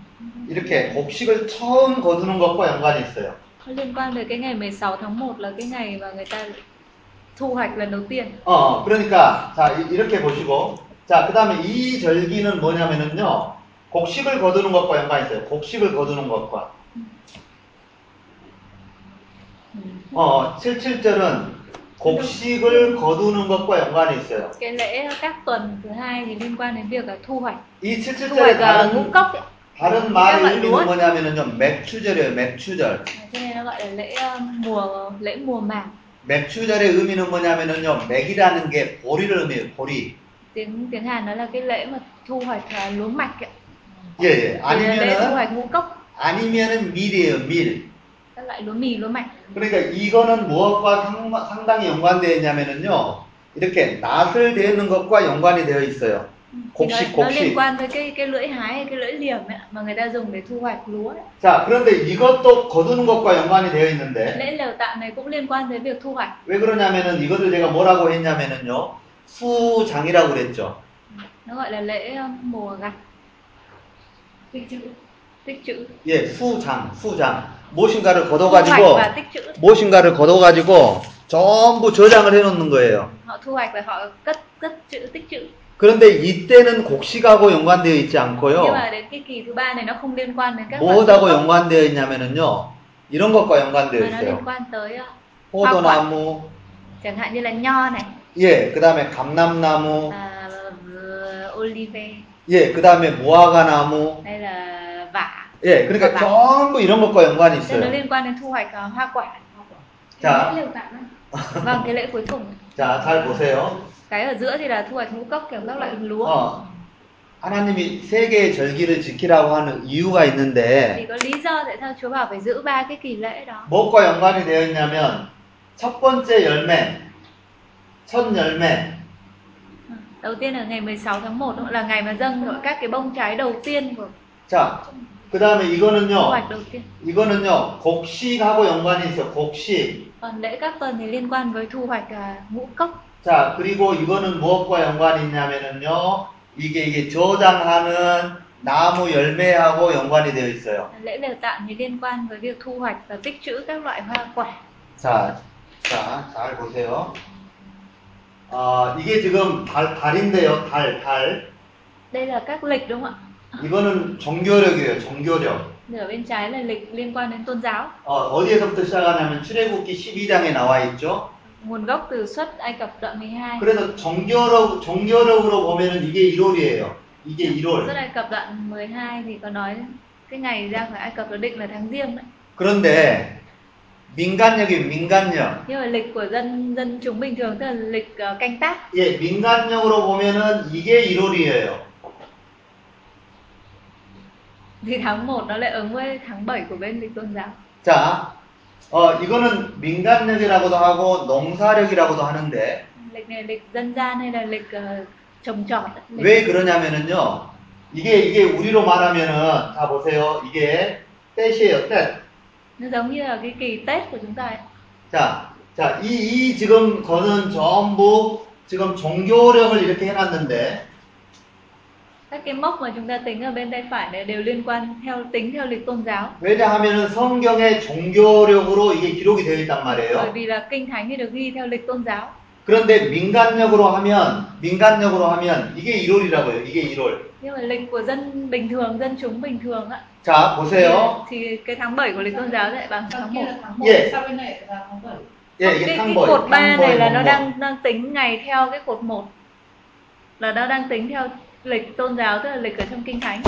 이렇게 곡식을 처음 거두는 것과 연관이 있어요. nó liên quan tới cái ngày 16 tháng 1 là cái ngày mà người ta thu hoạch lần đầu tiên 어, 그러니까, 자, 이- 이렇게 보시고, 자, 그 다음에 이 절기는 뭐냐면은요, 곡식을 거두는 것과 연관이 있어요. 곡식을 거두는 것과. 어, 77절은 곡식을 거두는 것과 연관이 있어요. cái lễ các tuần thứ hai thì liên quan đến việc là thu hoạch 이 thu 77절의 hoạch uh, ngũ 다른, cốc ấy. 다른 말의 의미는. 뭐냐면은요, 맥추절이에요, 맥추절. cho nên nó gọi là lễ mùa lễ mùa màng 맥추절의 의미는 뭐냐면은요, 맥이라는 게 보리를 의미해요, 보리. tiếng tiếng Hàn nó là cái lễ mà thu hoạch uh, lúa mạch ấy. 예, 예. Thì là lễ thu 아니면은, hoạch ngũ cốc 아니면은 밀이에요, 밀. các loại lúa mì lúa mạch 그러니까 이거는 무엇과 상- 상당히 연관되어 있냐면은요, 이렇게 낫을 대는 것과 연관이 되어 있어요. thì nó, 곡식, nó liên 곡식. quan tới cái cái lưỡi hái hay cái lưỡi liềm ấy, mà người ta dùng để thu hoạch lúa ấy. 자, 그런데 이것도 거두는 것과 연관이 되어 있는데, lễ lều tạm này cũng liên quan tới việc thu hoạch 왜 그러냐면은 이것을 제가 뭐라고 했냐면은요, 수장이라고 그랬죠. nó gọi là lễ um, mùa gặt tích trữ tích trữ 예, 수장, 수장. 무엇인가를 걷어가지고, 무엇인가를 걷어가지고, 전부 저장을 해놓는 거예요. 그런데 이때는 곡식하고 연관되어 있지 않고요. 무엇하고 연관되어 있냐면은요, 이런 것과 연관되어 있어요. uh, 포도나무, chẳng hạn như là nho này 예, 그 다음에 감람나무, uh, olive 예, 그 다음에 무화과나무, 예, 그러니까. 전부 이런 것과 연관이 있어요. uh, 자, 자, 잘 보세요. cái ở giữa thì là thu hoạch ngũ cốc kiểu các loại lúa 어, 하나님이 세 개의 절기를 지키라고 하는 이유가 있는데, có lý do tại sao Chúa bảo phải giữ ba cái kỳ lễ đó 무엇과 연관이 되어 있냐면, 첫 번째 열매, 첫 열매, Ừ. đầu tiên là ngày 16 tháng 1 là ngày mà dâng gọi các cái bông trái đầu tiên của 자, 그 다음에 thu 이거는요, hoạch đầu tiên 이거는요, 곡식하고 연관이 있어요, 곡식. còn lễ các tuần thì liên quan với thu hoạch à, ngũ cốc 자, 그리고 이거는 무엇과 연관이 있냐면은요, 이게, 이게 저장하는 나무 열매하고 연관이 되어 있어요. lễ lều tạm thì liên quan với việc thu hoạch và tích trữ các loại hoa quả 자, 자, 잘 보세요. 어, 이게 지금 달, 달인데요, 달, 달. đây là các lịch đúng không ạ 이거는 종교력이에요, 종교력. Nửa bên trái là lịch liên quan đến tôn giáo 어, 어디에서부터 시작하냐면 출애굽기 12장에 나와 있죠. nguồn gốc từ xuất Ai Cập đoạn 12 그래서 종교력, 종교력으로 보면은 이게 1월이에요. 이게 1월. xuất Ai Cập đoạn 12 thì có nói cái ngày ra khỏi Ai Cập là định là tháng riêng đấy 그런데 민간력이 민간력. nhưng mà lịch của dân dân chúng bình thường tức là lịch ờ, canh tác 예, 민간력으로 보면은 이게 1월이에요. thì tháng 1 nó lại ứng với tháng 7 của bên lịch tôn giáo 자, 어, 이거는 민간력이라고도 하고 농사력이라고도 하는데 lịch này lịch dân gian hay là lịch ờ, trồng trọt lịch 왜 그러냐면은요. 이게 이게 우리로 말하면은 자 보세요. 이게 떼시에요, 떼. Nó giống như là cái kỳ Tết của chúng ta ấy. 자, 자, 이, 이 지금 거는 전부 지금 종교력을 이렇게 해놨는데 các cái mốc mà chúng ta tính ở bên tay phải này đều liên quan theo tính theo lịch tôn giáo 왜냐하면은 성경의 종교력으로 이게 기록이 되어 있단 bởi 말이에요. vì là kinh thánh thì được ghi theo lịch tôn giáo 그런데 민간력으로 하면 민간력으로 하면 이게 1월이라고요. 이게 1월. nhưng mà lịch của dân bình thường dân chúng bình thường á 자, 보세요. thì cái tháng 7 của lịch tôn giáo lại bằng tháng 1 kia là tháng 1 Yeah. sau bên này là tháng 7 예, cái, 이게 cái 탕보이. cột 3 này là nó 탕보이 đang đang tính ngày theo cái cột 1 là nó đang tính theo lịch tôn giáo tức là lịch ở trong kinh thánh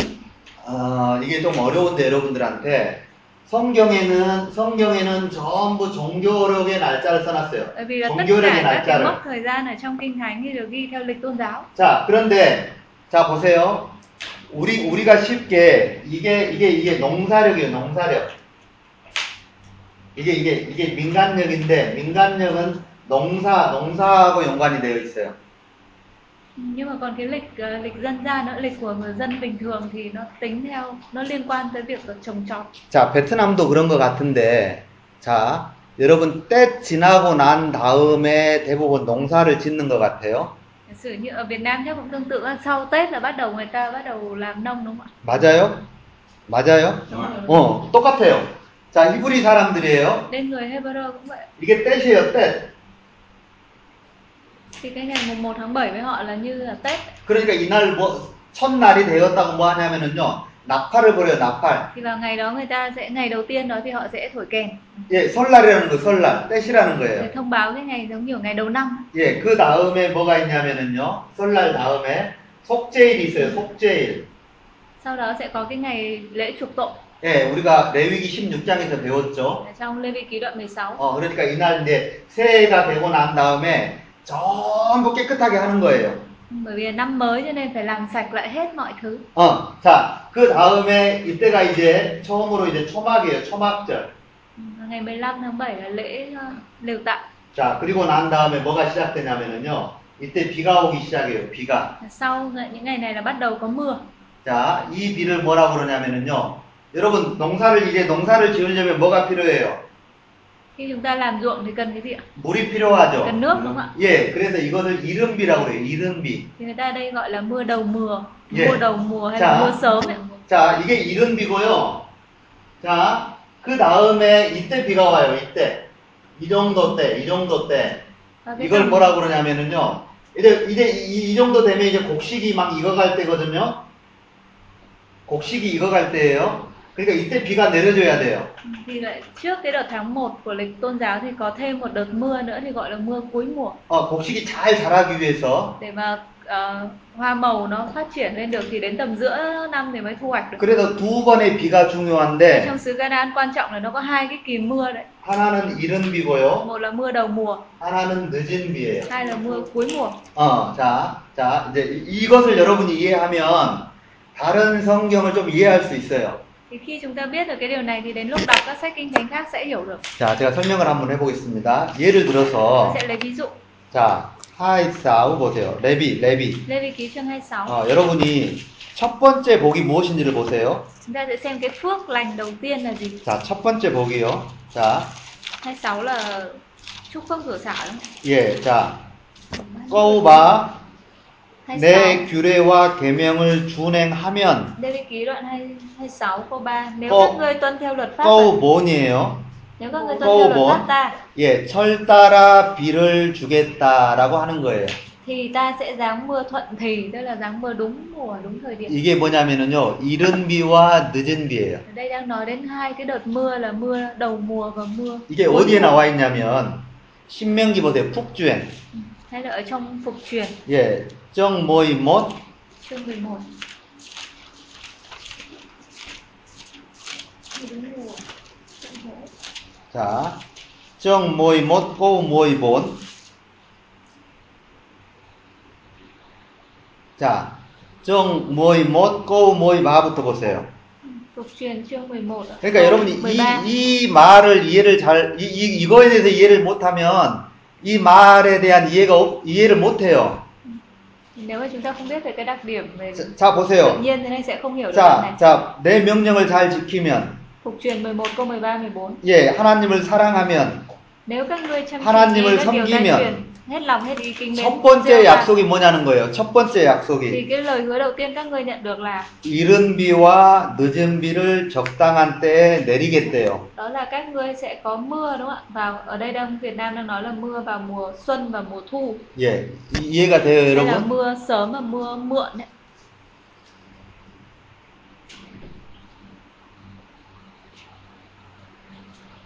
어, 이게 좀 어려운데 여러분들한테 성경에는 성경에는 전부 종교력의 날짜를 써놨어요. bởi vì là tất 종교력의 cả các cái 날짜를. mốc thời gian ở trong kinh thánh thì được ghi theo lịch tôn giáo 자, 그런데 자 보세요. 우리 우리가 쉽게 이게 이게 이게 농사력이에요. 농사력. 이게 이게 이게 민간력인데 민간력은 농사 농사하고 연관이 되어 있어요. nhưng mà còn cái lịch ờ, lịch dân gian nữa lịch của người dân bình thường thì nó tính theo nó liên quan tới việc trồng trọt 자, 베트남도 그런 것 같은데, 자, 여러분, 때 지나고 난 다음에 대부분 농사를 짓는 것 같아요. giả sử như ở Việt Nam chắc cũng tương tự sau Tết là bắt đầu người ta bắt đầu làm nông đúng không ạ 맞아요? 맞아요? Đúng rồi. 어, 똑같아요. 자, 히브리 사람들이에요. nên người Hebrew cũng vậy 이게 때시에요, 때. thì cái ngày mùng 1 tháng 7 với họ là như là Tết 그러니까 이날 뭐, 첫날이 되었다고 뭐 하냐면은요, 나팔을 부려요, 나팔. thì vào ngày đó người ta sẽ ngày đầu tiên đó thì họ sẽ thổi kèn 예, 설날이라는 거, 설날. 때시라는 để 거예요. thông báo cái ngày giống như ở ngày đầu năm 예, 그 다음에 뭐가 있냐면은요, 설날 다음에 속죄일이 있어요, 속죄일. sau đó sẽ có cái ngày lễ chuộc tội 예, 우리가 레위기 16장에서 배웠죠. ở trong Lê Vi ký đoạn 16 어, 그러니까 이날 이제 새해가 되고 난 다음에 전부 깨끗하게 하는 거예요. bởi vì là năm mới cho nên phải làm sạch lại hết mọi thứ 어, 자, 그 다음에 이때가 이제 처음으로 이제 초막이에요. 초막절. Ừ, ngày 15 tháng 7 là lễ ờ, lều tạm 자, 그리고 난 다음에 뭐가 시작되냐면은요. 이때 비가 오기 시작해요. 비가. sau những ngày này là bắt đầu có mưa 자, 이 비를 뭐라고 그러냐면은요. 여러분, 농사를 이제 농사를 지으려면 뭐가 필요해요? Khi chúng ta làm ruộng thì cần cái gì ạ 물이 필요하죠. cần nước đúng không ạ 예, 그래서 이것을 이른비라고 그래요. 이른비. thì người ta đây gọi là mưa đầu mùa Yeah. mưa đầu mùa hay Chà. là mưa sớm ấy. 자, 이게 이른비고요. 자, 그 다음에 이때 비가 와요. 이때. 이 정도 때, 이 정도 때. Và cái 이걸 뭐라고 그러냐면은요. 이제, 이제 이, 이 정도 되면 이제 곡식이 막 익어갈 때거든요. 곡식이 익어갈 때예요. 그러니까 이때 비가 내려줘야 돼요. thì lại trước cái đợt tháng 1 của lịch tôn giáo thì có thêm một đợt mưa nữa thì gọi là mưa cuối mùa 어, 곡식이 잘 자라기 위해서. để mà ờ, hoa màu nó phát triển lên được thì đến tầm giữa năm thì mới thu hoạch được 그래서 두 번의 비가 중요한데 trong xứ Canaan quan trọng là nó có hai cái kỳ mưa đấy 하나는 이른 비고요. một là mưa đầu mùa 하나는 늦은 비예요. hai là mưa cuối mùa 어, 자, 자, 이제 이- 이것을 여러분이 이해하면 다른 성경을 좀 이해할 수 있어요. Thì khi chúng ta biết được cái điều này thì đến lúc đọc các sách kinh thánh khác sẽ hiểu được 자, 제가 설명을 한번 해보겠습니다. 예를 Tôi 들어서, sẽ lấy ví dụ 자, 하이사우 보세요. 레비, 레비. Ký chương 26 어, 여러분이 첫 번째 복이 무엇인지를 보세요. chúng ta sẽ xem cái phước lành đầu tiên là gì 자, 첫 번째 복이요. 자, 26 là chúc phước rửa xả đúng không? 예, 자, 26 내 규례와 계명을 준행하면 Lê Vi ký đoạn 2, 26 câu 3 Nếu Câu- các ngươi tuân theo luật pháp 꺼우 ta, 뭔이에요? Nếu các ngươi tuân câu theo luật bốn. pháp ta 예, 철 따라 비를 주겠다라고 하는 거예요. Thì ta sẽ giáng mưa thuận thì Tức là giáng mưa đúng mùa, đúng thời điểm 이게 뭐냐면은요, 이른 비와 늦은 비예요. Ở đây đang nói đến hai cái đợt mưa là mưa đầu mùa và mưa 이게 어디에. 나와 있냐면 신명기 보세요. 푹주행. Ừ, Hay là ở trong phục truyền 예, 못 chương 11 Đúng mùa thuận thế. 자, 정모이 못 꼬모이 본. 자, 정모이 못 꼬모이 마부터 보세요. Chương 11. 그러니까 Câu 여러분이 13. 이, 이 말을 이해를 잘, 이, 이, 이거에 대해서 이해를 못하면 이 말에 대한 이해가, 없- 이해를 못 해요. Điểm về 자, 보세요. 자, 자, 내 명령을 잘 지키면, Phục truyền 11 câu 13 14. 예, 하나님을 사랑하면, 하나님을 섬기면 hết lòng hết ý kính mến 첫 번째 gieo ta, 약속이 뭐냐는 거예요. 첫 번째 thì 약속이 cái lời hứa đầu tiên các ngươi nhận được là 이른 비와 늦은 비를 적당한 때에 내리겠대요. đó là các ngươi sẽ có mưa đúng không ạ? Vào ở đây đang Việt Nam đang nói là mưa vào mùa xuân và mùa thu. 예, 이- 이해가 돼요, Hay là 여러분? mưa sớm và mưa muộn đấy.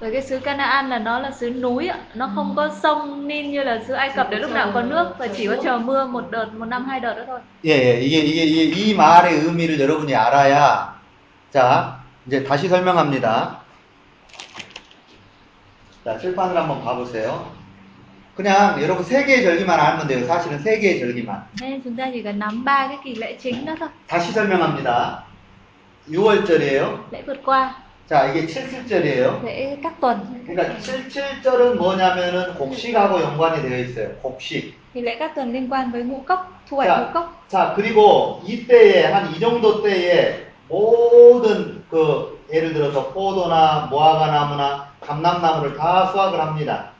Với cái xứ Canaan là nó là xứ núi ạ, nó không có sông Nin như là xứ Ai Cập để lúc nào có nước và chỉ có chờ mưa một đợt, một năm hai đợt đó thôi. 예, 예, 이게, 이게, 이게, 이 말의 의미를 여러분이 알아야, 자, 이제 다시 설명합니다. 자, 칠판을 한번 봐보세요. 그냥 여러분 세 개의 절기만 알면 돼요. 사실은 세 개의 절기만. Nên chúng ta chỉ cần nắm ba cái kỳ lễ chính đó thôi. 다시 설명합니다. 6월절이에요. Lễ vượt qua, 자, 이게 77절이에요. lễ các tuần. 그러니까 77절은 뭐냐면은 곡식하고 연관이 되어 있어요. 곡식. Thì lễ các tuần liên quan với ngũ cốc, thu hoạch ngũ 자, cốc. 자, 그리고 이때에, 한 이 정도 때에 모든 그, 예를 들어서 포도나 무화과나무나 감람나무를 다 수확을 합니다.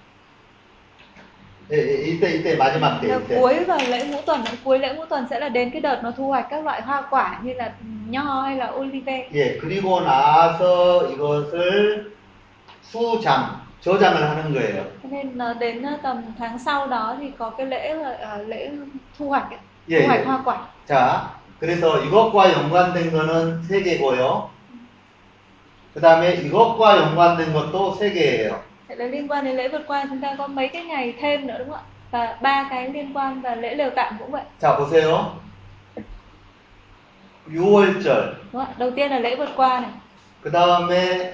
예, 예, 이때, 이때 마지막 때, Là 이때. cuối vào lễ ngũ tuần, cuối lễ ngũ tuần sẽ là đến cái đợt nó thu hoạch các loại hoa quả như là nho hay là olive. 예, 그리고 나서 이것을 수장, 저장을 하는 거예요. Cho nên là đến ờ, tầm tháng sau đó thì có cái lễ là à, lễ thu hoạch ấy, 예, thu hoạch 예. hoa quả. 자, 그래서 이것과 연관된 거는 세 개고요. 그 다음에 이것과 연관된 것도 세 개예요. Thế là liên quan đến lễ vượt qua chúng ta có mấy cái ngày thêm nữa đúng không ạ? Và ba cái liên quan và lễ lều tạm cũng vậy. 자, 보세요. 6월절, Đúng không ạ? Đầu tiên là lễ vượt qua này. 그 다음에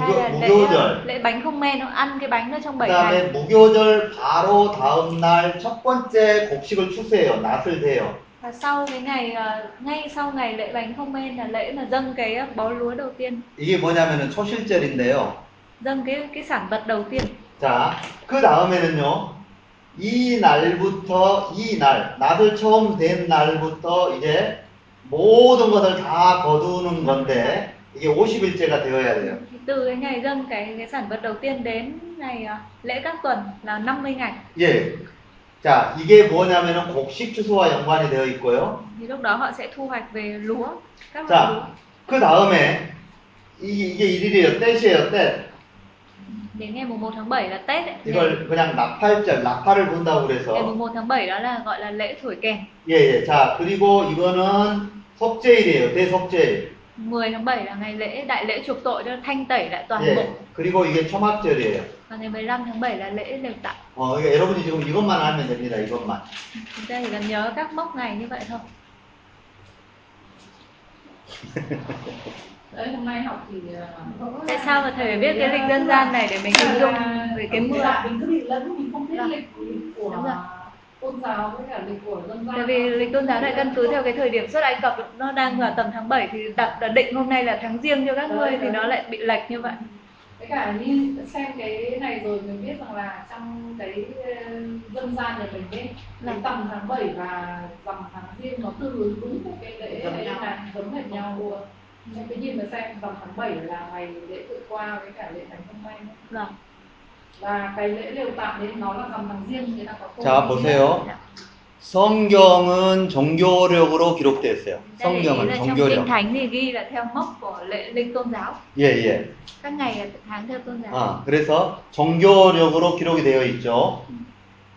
Hai là 무교, lễ 무교절, lễ bánh không men, nó ăn cái bánh đó trong 그 7 다음에 ngày. 무교절 바로 다음 날 첫 번째 곡식을 추수해요. 낫을 대요. Và sau cái ngày ờ, ngay sau ngày lễ bánh không men là lễ mà dâng cái ờ, bó lúa đầu tiên, 이게 뭐냐면은 초실절인데요. Dâng cái cái sản vật đầu tiên. 자, 그 다음에는요. 이 날부터 이 날, 낫을 처음 댄 날부터 이제 모든 것을 다 거두는 건데 이게 50일째가 되어야 돼요. Từ cái ngày dâng cái cái sản vật đầu tiên đến ngày lễ các tuần là 50 ngày. 예. 자, 이게 뭐냐면은 곡식 추수와 연관이 되어 있고요. Thì lúc đó họ sẽ thu hoạch về lúa, các loại lúa. 자, 그 다음에 이게, 이게 일일이에요. 떼시에요, 떼. Đến ngày mùng 1 tháng 7 là Tết ấy. Ngày, 이걸 그냥 나팔절, 나팔을 분다고 ngày 그래서. mùng 1 tháng 7 đó là gọi là lễ thổi kèn. 예, 예. 자, 그리고 이거는 속죄일이에요. 대속죄일. 10 tháng 7 là ngày lễ đại lễ chuộc tội cho thanh tẩy lại toàn bộ. 예. 그리고 이게 초막절이에요. Và ngày 15 tháng 7 là lễ lều tạm. 어, 그러니까 여러분이 지금 이것만 알면 됩니다. 이것만. Chúng ta chỉ cần nhớ các mốc ngày như vậy thôi. (laughs) đấy hôm nay học thì ờ, Tại sao mà thầy phải biết cái lịch dân gian này để mình hình dung về cái mưa? Dạ, mình cứ bị lẫn mình không biết Vâng. lịch của Đúng rồi. tôn giáo với cả lịch của dân gian Tại vì lịch tôn giáo này căn cứ theo cái thời điểm xuất Ai Cập nó đang vào tầm tháng 7 thì đặt là định hôm nay là tháng riêng cho các ngươi thì đấy. nó lại bị lệch như vậy. với cả như xem cái này rồi mình biết rằng là trong cái ờ, dân gian nhà mình ấy cái Vâng. tầm tháng 7 và rằm tháng riêng nó tương ứng đúng với cái lễ nhau. là giống hệt nhau luôn em tự nhiên mà xem rằm tháng 7 là ngày lễ tự qua với cả lễ bánh không may Vâng. và cái lễ lều tạm đấy nó là rằm tháng riêng người ta có 자, 보세요. 성경은 종교력으로 기록되어 있어요. 성경은 종교력. thánh. 예, 예. 아, 그래서 종교력으로 기록이 되어 있죠.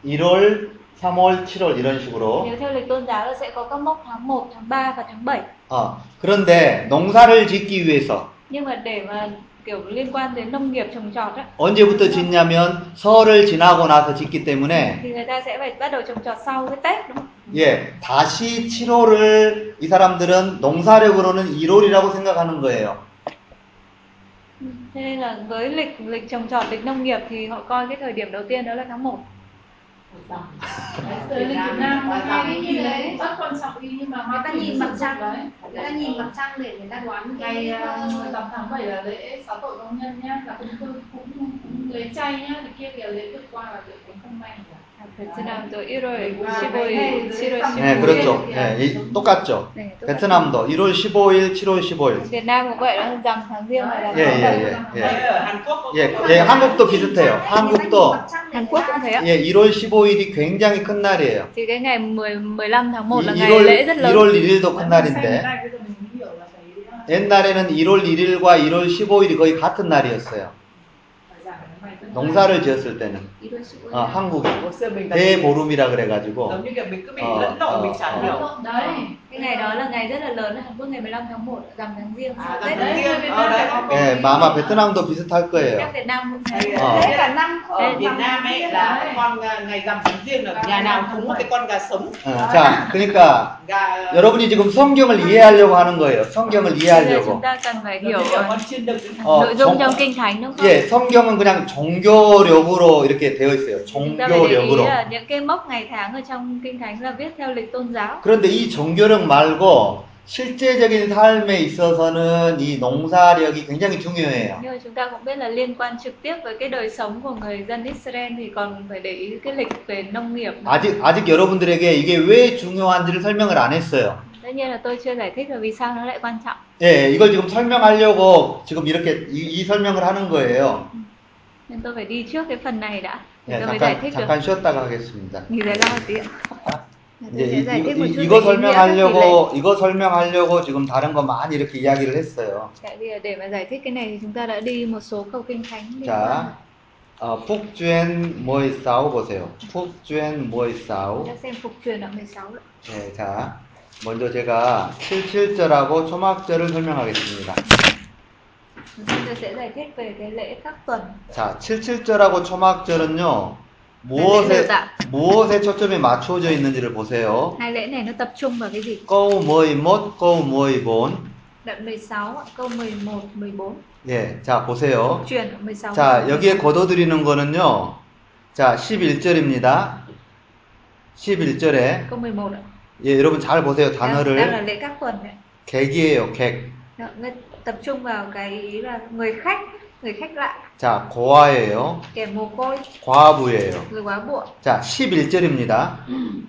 1월, 3월, 7월 이런 식으로. Nếu theo lịch tôn giáo là sẽ có các mốc tháng 1, tháng 3 và tháng 7. 어, 그런데 농사를 짓기 위해서 Nhưng mà để mà kiểu liên quan đến nông nghiệp trồng trọt á 언제부터 짓냐면 설을 지나고 나서 짓기 때문에 thì người ta sẽ phải bắt đầu trồng trọt sau cái Tết đúng không? 예, 다시 7월을 이 사람들은 농사력으로는 1월이라고 생각하는 거예요. Ừ. Thế nên là với lịch lịch trồng trọt, lịch nông nghiệp thì họ coi cái thời điểm đầu tiên đó là tháng 1. (laughs) Đấy, lịch Việt Nam là hai cái như gì đấy. Rất quan trọng đi nhưng mà người ta nhìn mặt trăng. đấy. Người ta nhìn mặt trăng để người ta đoán cái ngày ờ, uh, rằm tháng 7 là lễ xá tội công nhân nhá. Là cũng cũng, cũng, cũng lễ chay nhá. Thì kia kìa lễ vượt qua là lễ cũng không may 베트남도 1월 아, 15일, 네, 7월 네, 네, 15일. 그렇죠. 예, 이- 똑같죠. 네, 똑같아요. 베트남도 1월 15일, 7월 15일. Việt Nam cũng vậy đó, rằm tháng riêng này là 예, 예. 예, 예. 예, 예, 한국도 비슷해요. 한국도 thế ạ. 예, 1월 15일이 굉장히 큰 날이에요. Thì cái ngày 10 15 tháng 1 là 이- ngày lễ rất lớn. 1월 1일도 큰 날인데 옛날에는 1월 1일과 1월 15일이 거의 같은 날이었어요. phải giảm cái này rất là- 농사를 지었을 때는 1월 15일. 어, 한국에 대보름이라 그래가지고 giống như kiểu cái ngày đó là ngày rất là lớn ở Hàn Quốc ngày 15 tháng 1 rằm tháng riêng À, Tết tháng riêng. Ờ, đấy. 예, 아마 베트남도 비슷할 거예요. Việt Nam cũng thế Ờ. Thế cả năm ở Việt Nam ấy là con ngày rằm tháng riêng là nhà nào cũng một cái con gà sống 어, 자, 그러니까 gà 여러분이 지금 성경을 이해하려고 하는 거예요. 성경을 giờ chúng 이해하려고. ta cần phải hiểu 어, nội dung 정- trong kinh thánh đúng không? 예, 성경은 그냥 종교력으로 이렇게 되어 있어요. 종교력으로. những cái mốc ngày tháng ở trong kinh thánh là viết theo lịch tôn giáo. 그런데 이 종교 력 말고 실제적인 삶에 있어서는 이 농사력이 굉장히 중요해요. Nhưng mà chúng ta cũng biết là liên quan trực tiếp với cái đời sống của người dân Israel thì còn phải để ý cái lịch về nông nghiệp. nữa. 아직 아직 여러분들에게 이게 왜 중요한지를 설명을 안 했어요. Tất nhiên là tôi chưa giải thích là vì sao nó lại quan trọng. 예, 이걸 지금 설명하려고 지금 이렇게 이, 이 설명을 하는 거예요. Nên tôi phải đi trước cái phần này đã. Thì 예, 잠깐. 잠깐 쉬었다가 하겠습니다. Nghỉ giải lao một tí ạ. 이제 이, lệ. 설명하려고 이거 설명하려고 지금 다른 거 많이 이렇게 이야기를 했어요. 자, 어, 북주엔 뭐이 싸우 보세요. 북주엔 뭐이 싸우. Chúng ta xem phục truyền đoạn 16 ạ. 네, 자, 먼저 제가 77절하고 초막절을 설명하겠습니다. 자, 77절하고 초막절은요, 무엇에. 무엇에 초점이 맞춰져 있는지를 보세요. Hai lễ này nó tập trung vào cái gì? câu 뭐이 못, câu 뭐이 본. Đoạn 16 ạ, câu 11, 14. 예, 자, 보세요. Truyền đoạn 16. 자, 여기에 거둬들이는 거는요, 자, 11절입니다. 11절에, câu 11 ạ. 예, 여러분 잘 보세요. 단어를. lễ các tuần đấy. 객이에요, 객. Đó, nó tập trung vào cái ý là người khách, người khách lạ, 자, 고아예요. kẻ mồ côi, 과부예요. người quá buộc. 자, 11절입니다.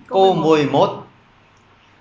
câu 꼬 11. 모이 못.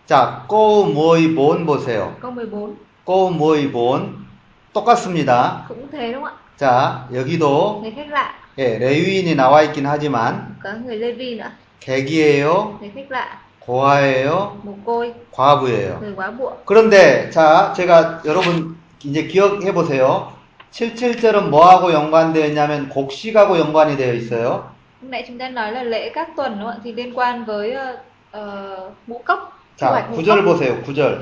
자, 꼬 모이 본 보세요. câu 14꼬 모이 본. 똑같습니다. cũng thế đúng không 자, 여기도 ạ? Người khách lạ, 예, 레위인이 나와 있긴 하지만 có người Levi nữa, 객이에요. người khách lạ, 고아예요. mồ côi, 과부예요. người quá buộc. 그런데 자, 제가 여러분 이제 기억해 보세요. 77절은 뭐하고 연관되어 있냐면 곡식하고 연관이 되어 있어요. Lúc nãy chúng ta nói là lễ các tuần đúng không ạ? Thì liên quan với ờ, ờ, ngũ cốc, thu 자, hoạch ngũ 9절 cốc. 보세요. 9절.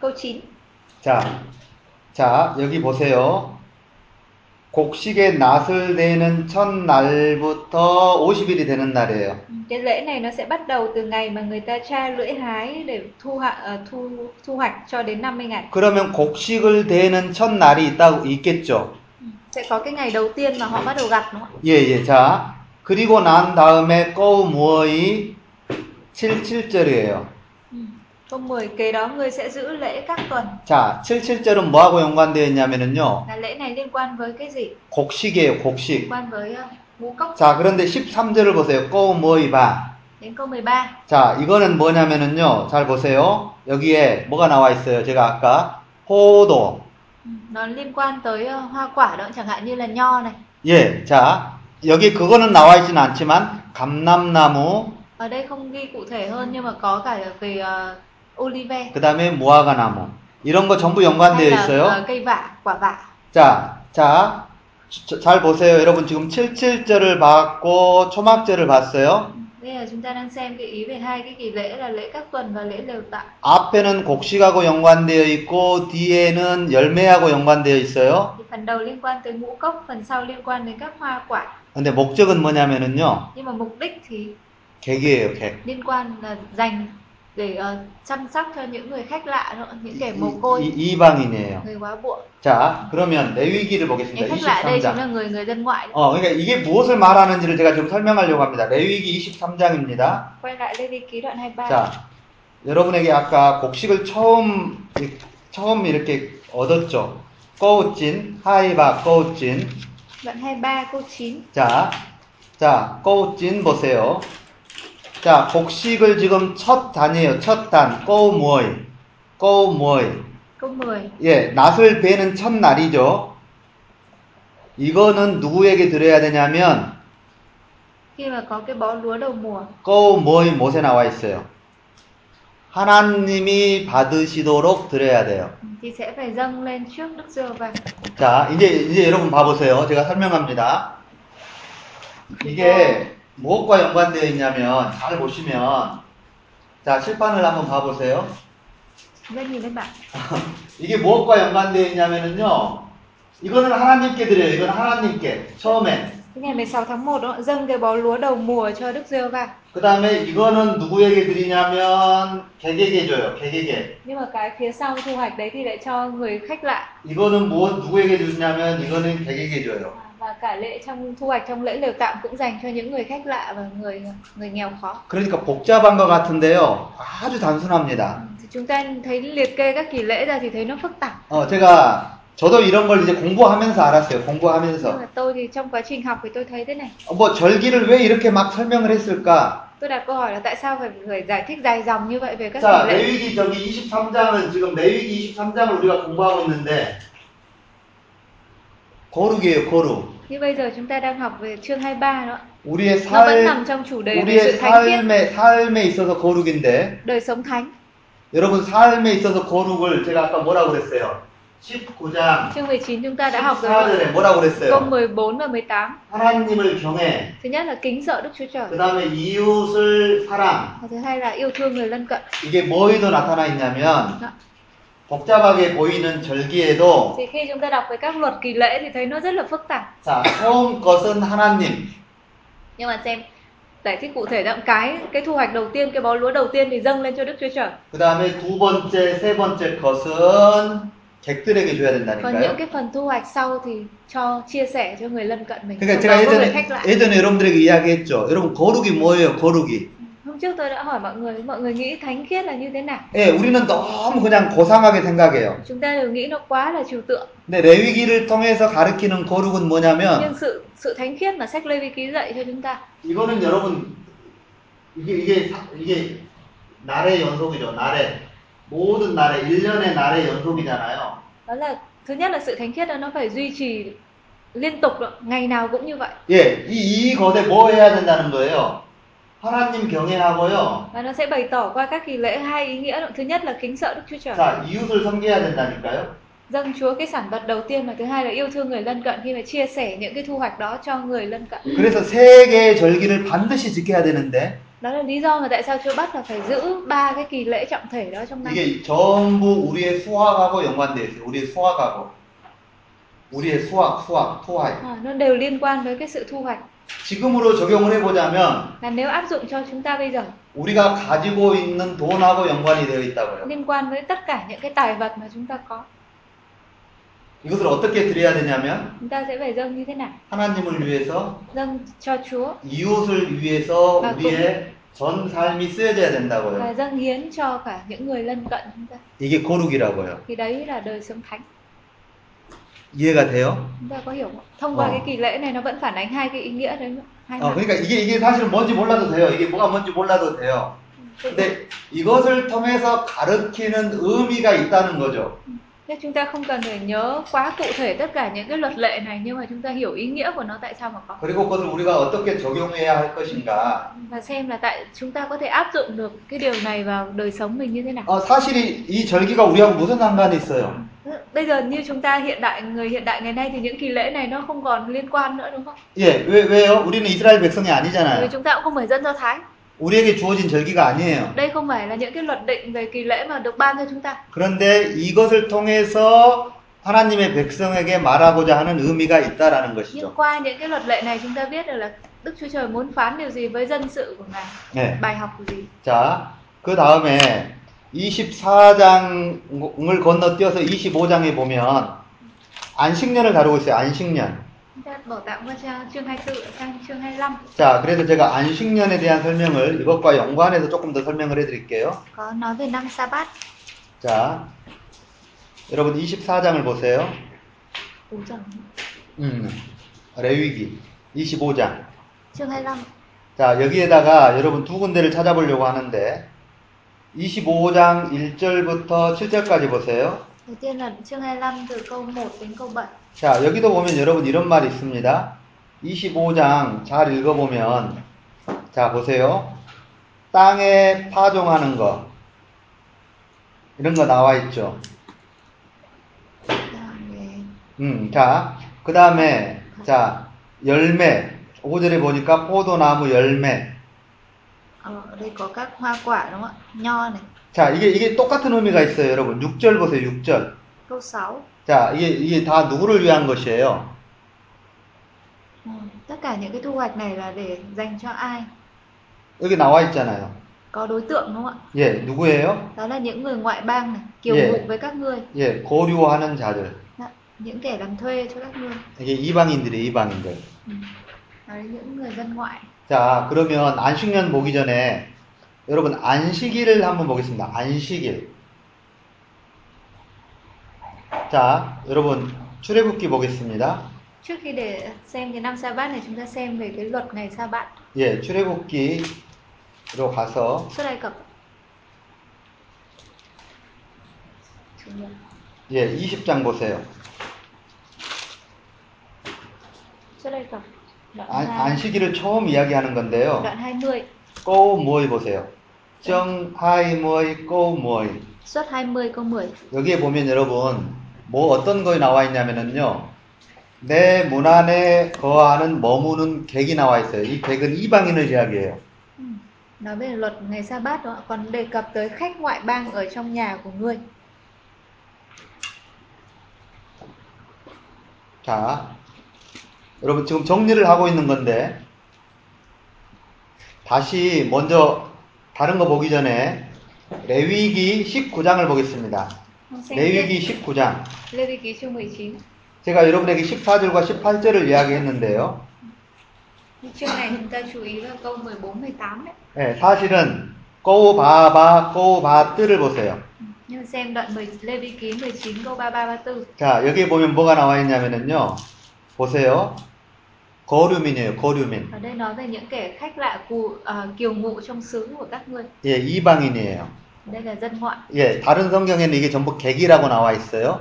Câu 9. 자, 자, 여기 보세요. 곡식의 낫을 내는 첫날부터 50일이 되는 날이에요. Cái lễ này nó sẽ bắt đầu từ ngày mà người ta tra lưỡi hái để thu hoạch thu thu hoạch cho đến 50 ngày. 그러면 곡식을 대는 첫날이 있다고 있겠죠. Sẽ có cái ngày đầu tiên mà họ bắt đầu gặt đúng không ạ? 예, 예. 자, 그리고 난 다음에 꼬 무어이 77절이에요. Ừ. Câu 10 kế đó người sẽ giữ lễ các tuần. 자, 77절은 뭐하고 연관되어 있냐면은요. Là lễ này liên quan với cái gì? 곡식이에요, 곡식. Liên quan với ờ, ngũ cốc. 자, 그런데 13절을 보세요. 꼬 무어이 바. Đến câu 13. 자, 이거는 뭐냐면은요. 잘 보세요. 여기에 뭐가 나와 있어요. 제가 아까 포도. Ừ. Nó liên quan tới ờ, hoa quả đó, chẳng hạn như là nho này. 예, 자, 여기 그거는 나와 있지는 않지만 감람나무, Ở đây không ghi cụ thể hơn nhưng mà có cả về ờ, olive. 그 다음에 무화과 나무. 이런 거 전부 연관되어 있어요. ờ, cây vả, quả vả. 자, 자, 저- 잘 보세요. 여러분 지금 77절을 봤고 초막절을 봤어요. Đây là chúng ta đang xem cái ý về hai cái kỳ lễ là lễ các tuần và lễ lều tạm. 앞에는 곡식하고 연관되어 있고 뒤에는 열매하고 연관되어 있어요. Thì phần đầu liên quan tới ngũ cốc, phần sau liên quan đến các hoa quả. 근데 목적은 뭐냐면은요. Nhưng mà mục đích thì 객이에요, 객. liên quan là dành để ờ, chăm sóc cho những người khách lạ nữa, những kẻ mồ 이, côi, 이- 이방인이에요. người quá buộc. 자, 그러면 레위기를 보겠습니다. Những khách lạ đây chính 23장. là người người dân ngoại. 어, 그러니까 이게 무엇을 말하는지를 제가 지금 설명하려고 합니다. 레위기 23장입니다. Quay lại Lê Vi ký đoạn 23. 자, 여러분에게 아까 곡식을 처음 이- 처음 이렇게 얻었죠. 꼬우찐, 하이바 꼬우찐. Đoạn 23 câu 9. 자, 자, 꼬우찐 보세요. 자, 곡식을 지금 첫 단이에요. 첫 단. 꼬우모이. Câu 10. 예, 낫을 베는 첫 날이죠. 이거는 누구에게 드려야 되냐면 꼬우모이 못에 나와 있어요. 하나님이 받으시도록 드려야 돼요. 자, 이제, 이제 여러분 봐 보세요. 제가 설명합니다. 이게 무엇과 연관되어 있냐면, 잘 보시면, 자, 칠판을 한번 봐보세요. 이게 무엇과 연관되어 있냐면은요. 이거는 하나님께 드려요. 이건 하나님께. 처음에. cái ngày 16 tháng 1 đó dâng cái bó lúa đầu mùa cho Đức giê va 그 다음에 이거는 누구에게 드리냐면 객에게 줘요. 객에게. nhưng mà cái phía sau thu hoạch đấy thì lại cho người khách lạ 이거는 무엇 누구에게 주냐면 이거는 객에게 줘요. À, và cả lễ trong thu hoạch trong lễ lều tạm cũng dành cho những người khách lạ và người người nghèo khó 그러니까 복잡한 것 같은데요. 아주 단순합니다. thì chúng ta thấy liệt kê các kỳ lễ ra thì thấy nó phức tạp 어, 제가 저도 이런 걸 이제 공부하면서 알았어요. nhưng 공부하면서. mà tôi thì trong quá trình học thì tôi thấy thế này 어, 뭐 절기를 왜 이렇게 막 설명을 했을까? tôi đặt câu hỏi là tại sao phải phải giải thích dài dòng như vậy về các 자, kỳ lễ 레위기 저기 23장은 지금 레위기 23장을 우리가 공부하고 있는데 거룩이에요, 거룩. như bây giờ chúng ta đang học về chương 23 đó 우리의 nó vẫn 살 nằm trong chủ đề về 우리의 sự thánh khiết 삶에 삶에 있어서 거룩인데 đời sống thánh 여러분 삶에 있어서 거룩을 제가 아까 뭐라고 그랬어요? 19장 chương 19 chúng ta đã học rồi 14절에 뭐라고 câu 그랬어요? 14 và 18 하나님을 경외. thứ nhất là kính sợ Đức Chúa Trời 그다음에 이웃을 사랑. và thứ hai là yêu thương người lân cận 이게 뭐에도 나타나 있냐면 복잡하게 보이는 절기에도 thì khi chúng ta đọc về các luật kỳ lễ thì thấy nó rất là phức tạp 자, 처음 것은 하나님. nhưng mà xem giải thích cụ thể rằng cái cái thu hoạch đầu tiên cái bó lúa đầu tiên thì dâng lên cho Đức Chúa Trời 그다음에 두 번째, 세 번째 것은 객들에게 줘야 còn những 된다니까요. cái phần thu hoạch sau thì cho chia sẻ cho người lân cận mình 그러니까 trong 제가 đó có người 예전에 khách lạ 예전에 여러분들에게 이야기했죠. 여러분 거룩이 뭐예요? 거룩이. hôm trước tôi đã hỏi mọi người mọi người nghĩ thánh khiết là như thế nào 예, 우리는 너무 그냥 고상하게 생각해요. chúng ta đều nghĩ nó quá là trừu tượng 근데 레위기를 통해서 가르치는 거룩은 뭐냐면 nhưng sự sự thánh khiết mà sách Lê Vi ký dạy cho chúng ta 이거는 여러분 이게 이게 사- 이게 날의 연속이죠. 날의 모든 날의 1년의 날의 연속이잖아요. đó là thứ nhất là sự thánh khiết đó nó phải duy trì liên tục đó, ngày nào cũng như vậy 예, 이, 이 것에 뭐 해야 된다는 거예요? 하나님 경외하고요. và nó sẽ bày tỏ qua các kỳ lễ hai ý nghĩa thứ nhất là kính sợ Đức Chúa Trời 자, 이웃을 섬겨야 된다니까요. dâng Chúa cái sản vật đầu tiên và thứ hai là yêu thương người lân cận khi mà chia sẻ những cái thu hoạch đó cho người lân cận 그래서 세 개의 절기를 반드시 지켜야 되는데 đó là lý do mà tại sao Chúa bắt là phải giữ ba cái kỳ lễ trọng thể đó trong năm 이게 전부 우리의 수학하고 연관되어 있어요. 우리의 수학하고. 우리의 수학, 수학, 토학. à, nó đều liên quan với cái sự thu hoạch 지금으로 적용을 해보자면 là nếu áp dụng cho chúng ta bây giờ 우리가 가지고 있는 돈하고 연관이 되어 있다고요. liên quan với tất cả những cái tài vật mà chúng ta có 이것을 어떻게 드려야 되냐면 chúng ta sẽ phải dâng như thế nào 하나님을 위해서 dâng cho Chúa 이웃을 위해서 아, 우리의 전 삶이 쓰여져야 된다고요. dâng hiến cho cả những người lân cận chúng ta 이게 거룩이라고요. thì đấy là đời sống thánh 이해가 돼요? chúng ta có hiểu không thông qua Ờ. cái kỳ lễ này nó vẫn phản ánh hai cái ý nghĩa đấy hai 어, mặt 그러니까 이게 이게 사실 뭔지 몰라도 돼요. 이게 뭐가 뭔지 몰라도 돼요. 근데 이것을 통해서 가르치는 의미가 있다는 거죠. Nên chúng ta không cần phải nhớ quá cụ thể tất cả những cái luật lệ này nhưng mà chúng ta hiểu ý nghĩa của nó tại sao mà có 그리고 그것을 우리가 어떻게 적용해야 할 것인가. và xem là tại chúng ta có thể áp dụng được cái điều này vào đời sống mình như thế nào. 어, 사실 이, 이 절기가 우리하고 무슨 상관이 있어요? Bây giờ như chúng ta hiện đại người hiện đại ngày nay thì những kỳ lễ này nó không còn liên quan nữa đúng không? 예, 왜, 왜요? 우리는 이스라엘 백성이 Bởi 아니잖아요. vì chúng ta cũng không phải dân Do Thái. 우리에게 주어진 절기가 아니에요. Đây không phải là những cái luật định về kỳ lễ mà được ban cho chúng ta. 그런데 이것을 통해서 하나님의 백성에게 말하고자 하는 의미가 있다라는 Nhưng 것이죠. qua những cái luật lệ này chúng ta biết được là Đức Chúa Trời muốn phán điều gì với dân sự của Ngài, 네. bài học gì. 자, 그 다음에 24장을 건너뛰어서 25장에 보면 안식년을 다루고 있어요. 안식년. Chúng ta bỏ tạm qua trang chương 24 sang chương 25. 자, 그래서 제가 안식년에 대한 설명을 이것과 연관해서 조금 더 설명을 해드릴게요. 자, 여러분 24장을 보세요. Ủa trời, 음, 레위기 25장. chương 25. 자, 여기에다가 여러분 두 군데를 찾아보려고 하는데 25장 1절부터 7절까지 보세요. Đầu tiên là chương 25 từ câu 1 đến câu 7. 자, 여기도 보면 여러분 이런 말이 있습니다. 25장 잘 읽어보면 자, 보세요. 땅에 파종하는 거 이런 거 나와 있죠. 음, 자, 그 다음에 자, 열매 5절에 보니까 포도나무 열매 ở đây có các hoa quả đúng không ạ? Nho này. 자, 이게, 이게 똑같은 의미가 있어요, 여러분. 6절 보세요, 6절. Câu 6. 자, 이게, 이게 다 누구를 위한 것이에요? Ừ, tất cả những cái thu hoạch này là để dành cho ai? 여기 나와 있잖아요. Có đối tượng đúng không ạ? 예, 누구예요? Đó là những người ngoại bang này, kiều Yeah. ngụ với các ngươi, 예, 고류하는 자들. Dạ, những kẻ làm thuê cho các ngươi. 이게 이방인들이 이방인들. Ừ. Đó là những người dân ngoại. 자, 그러면 안식년 보기 전에 여러분 안식일을 한번 보겠습니다. 안식일. 자, 여러분 출애굽기 보겠습니다. Trước khi để xem cái năm sa bát này chúng ta xem về cái luật ngày sa bát 예, 출애굽기로 가서 nhật. 예, 20장 보세요. 안, hai- 안식일을 처음 이야기하는 건데요. đoạn 20. 꼬 모이 보세요. 정하이 모이 꼬 모이. Xuất 20 câu 10. 여기에 보면 여러분 뭐 어떤 거에 나와 있냐면은요. 내 문 안에 거하는 머무는 객이 나와 있어요. 이 객은 이방인을 이야기해요. Ừ. Nói về luật ngày sa bát đó còn đề cập tới khách ngoại bang ở trong nhà của ngươi. 자, 여러분 지금 정리를 하고 있는 건데 다시 먼저 다른 거 보기 전에 레위기 19장을 보겠습니다. 레위기 tiếp. 19장. Lê Vi ký chương 19. 제가 여러분에게 14절과 18절을 이야기했는데요. Thì Chương này chúng ta chú ý vào câu 14 18 đấy. 네, 사실은 꼬바바 꼬바뜨를 보세요. Ừ. Nhưng mà xem đoạn 10 Lê Vi ký 19 câu 33 34. 자, 여기에 보면 뭐가 나와 있냐면은요. 보세요. 거류민이에요, 거류민. Ở đây nói về những kẻ khách lạ cù ờ, kiều ngụ trong xứ của các ngươi. 예, 이방인이에요. Đây là dân ngoại. 예, 다른 성경에는 이게 전부 객이라고 나와 있어요.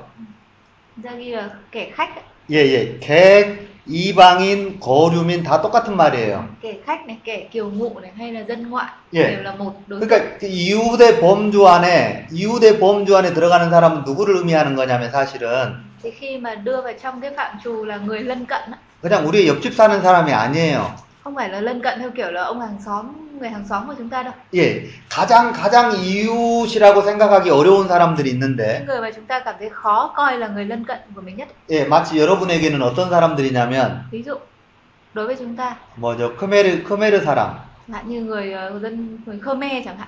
Ghi là kẻ khách. 예, 예. 객, 이방인, 거류민 다 똑같은 말이에요. kẻ khách này, kẻ kiều ngụ này hay là dân ngoại Yeah. đều là một đối tượng. 그러니까 그 이후대 범주 안에 이후대 범주 안에 들어가는 사람은 누구를 의미하는 거냐면 사실은 Thì khi mà đưa vào trong cái phạm trù là người lân cận á, 그냥 우리 옆집 사는 사람이 아니에요. không phải là lân cận theo kiểu là ông hàng xóm, người hàng xóm của chúng ta đâu. 예, 가장 가장 이웃이라고 생각하기 어려운 사람들이 있는데, người mà chúng ta cảm thấy khó coi là người lân cận của mình nhất. 예, 마치 여러분에게는 어떤 사람들이냐면 Ví dụ đối với chúng ta 뭐죠, 크메르 크메르 사람, hạn như người dân người Khmer chẳng hạn,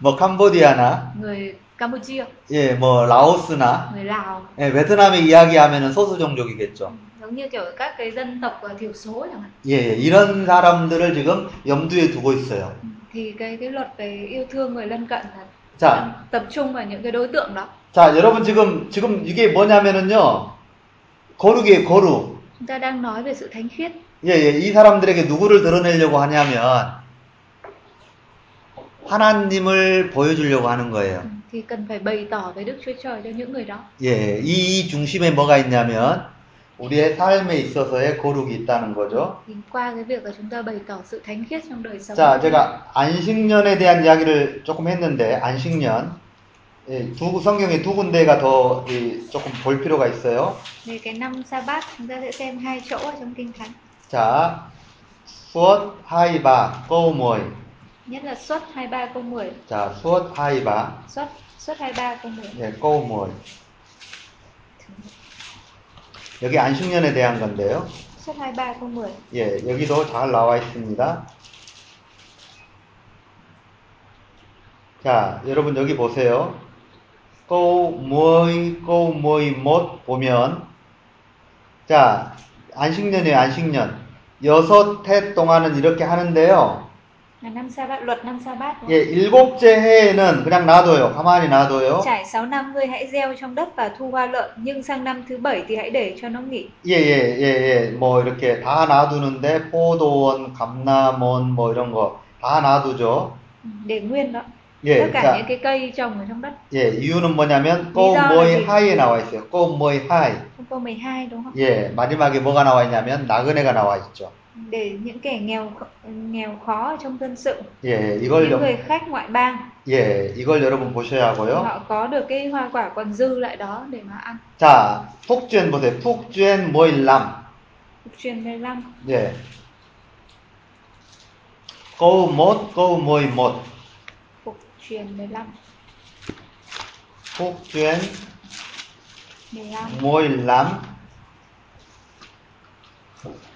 뭐 캄보디아나, người Campuchia, 예, 뭐 라오스나, người Lào, 예, 베트남에 이야기하면은 소수 종족이겠죠. Giống như kiểu các cái dân tộc ờ, thiểu số chẳng hạn. 예, 예, 이런 사람들을 지금 염두에 두고 있어요. Thì cái cái luật về yêu thương người lân cận là 자, đang tập trung vào những cái đối tượng đó. 자, 여러분 지금 지금 이게 뭐냐면은요, 거룩이에요, 거룩. Chúng ta đang nói về sự thánh khiết. 예, 예, 이 사람들에게 누구를 드러내려고 하냐면 하나님을 보여주려고 하는 거예요. Ừ, thì cần phải bày tỏ với Đức Chúa Trời cho những người đó. 예, 이 중심에 뭐가 있냐면 우리의 삶에 있어서의 거룩이 있다는 거죠. Thì qua cái việc là chúng ta bày tỏ sự thánh khiết trong đời sống. 자, 제가 안식년에 대한 이야기를 조금 했는데 안식년 예, 두 성경에 두 군데가 더 이, 조금 볼 필요가 있어요. Về cái năm sa bát chúng ta sẽ xem hai chỗ ở trong kinh thánh. 자, 수엇 하이바 꼬모이. Nhất là xuất 23 câu 10, 자, 수엇 하이바 23 câu 10. 예, 꼬모이. 여기 안식년에 대한 건데요. Xuất 23 câu 10. 예, 여기도 잘 나와 있습니다. 자, 여러분 여기 보세요. 꼬 모이 꼬 모이 못 보면 자, 안식년이에요, 안식년. 여섯 해 동안은 이렇게 하는데요. Là năm sa bát, luật năm sa bát. đúng không? 예, 일곱째 해에는 그냥 놔둬요. 가만히 놔둬요. Trải 6 năm ngươi hãy gieo trong đất và thu hoa lợi, nhưng sang năm thứ bảy thì hãy để cho nó nghỉ. 예, 예, 예, 예. 뭐 이렇게 다 놔두는데 포도원, 감남원 뭐 이런 거 다 놔두죠. Ừ, Để nguyên đó. 예, Tất cả 자, những cái cây trồng ở trong đất. 예, 이유는 뭐냐면 lý do là 꼬모이 gì? 하이에 나와 있어요. 꼬모이 하이. Trong câu 12 đúng không? 예, 마지막에 뭐가 나와 있냐면 나그네가 나와 있죠. Để những kẻ nghèo nghèo khó ở trong dân sự, 예, 이걸 những người 여, khách ngoại bang 예, 이걸 여러분 보셔야 하고요. họ có được cái hoa quả còn dư lại đó để mà ăn. 자, 푹주엔 보세요. 푹주엔 모일람. Truyền 15 예. câu một, câu mười một. Phục truyền 15 Phúc chuyến 15 mười lăm.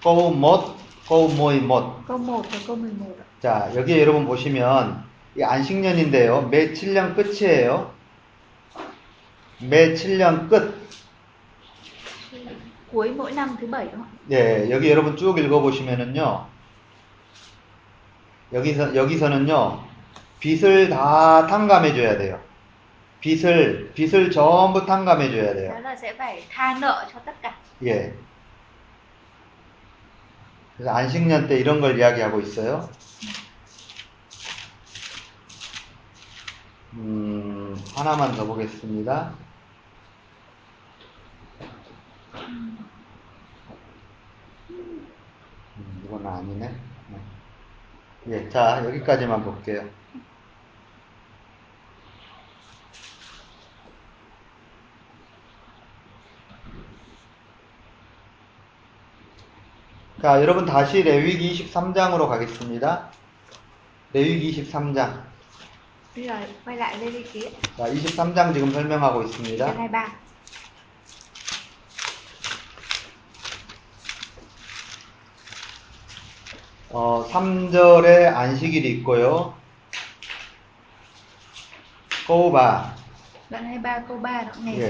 câu một, câu mười một. câu 1 và câu 11 ạ. 자, 여기 여러분 보시면 이 안식년인데요. 매 7년 끝이에요. 매 7년 끝. cuối mỗi năm thứ bảy không? 예, 여기 여러분 쭉 읽어 보시면은요. 여기서, 여기서는요. 빚을 다 탕감해 줘야 돼요. 빚을, 빚을 전부 탕감해 줘야 đó 돼요. là sẽ phải tha nợ cho tất cả 예. 그래서 안식년 때 이런 걸 이야기하고 있어요. 음, 하나만 더 보겠습니다. 음, 이건 아니네. 네. 예, 자, 여기까지만 볼게요. 자, 여러분 다시 레위기 23장으로 가겠습니다. 레위기 23장. bây giờ quay lại lên ký ạ. 자, 23장 지금 설명하고 있습니다. chương 23 어, 3절에 안식일이 있고요. 꼬바. đoạn 23 câu 3 đó ngày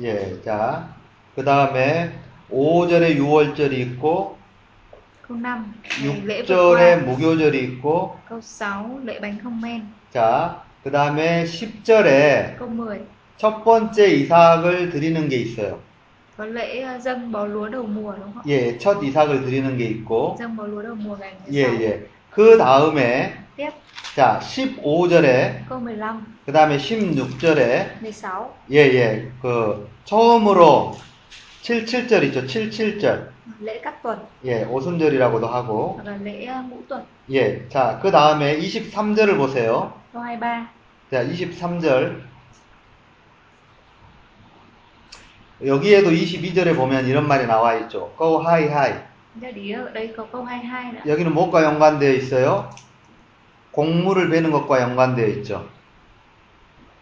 예, 예, 자, 그 다음에 5절에 6월절이 있고, câu 5 ngày lễ vượt 6절에 qua 무교절이 있고, câu 6 lễ bánh không men 자, 그 다음에 10절에 câu 10 첫 번째 이삭을 드리는 게 있어요. có lễ dâng bó lúa đầu mùa đúng không? 예, 첫 이삭을 드리는 게 있고, dâng bó lúa đầu mùa ngày 예, 16 예. 그 다음에, tiếp 자, 15절에, câu 15 그 다음에 16절에, 16 예, 예, 그, 처음으로 77절 있죠, 77절. lễ cắt tuần 예, 오순절이라고도 하고, 예, 자, 그 다음에 23절을 보세요. câu 23 자, 23절. 여기에도 22절에 보면 이런 말이 나와 있죠. go high high. Chúng ta để ý ở đây có câu 22 nữa 여기는 무엇과 연관되어 있어요? 곡물을 베는 것과 연관되어 있죠.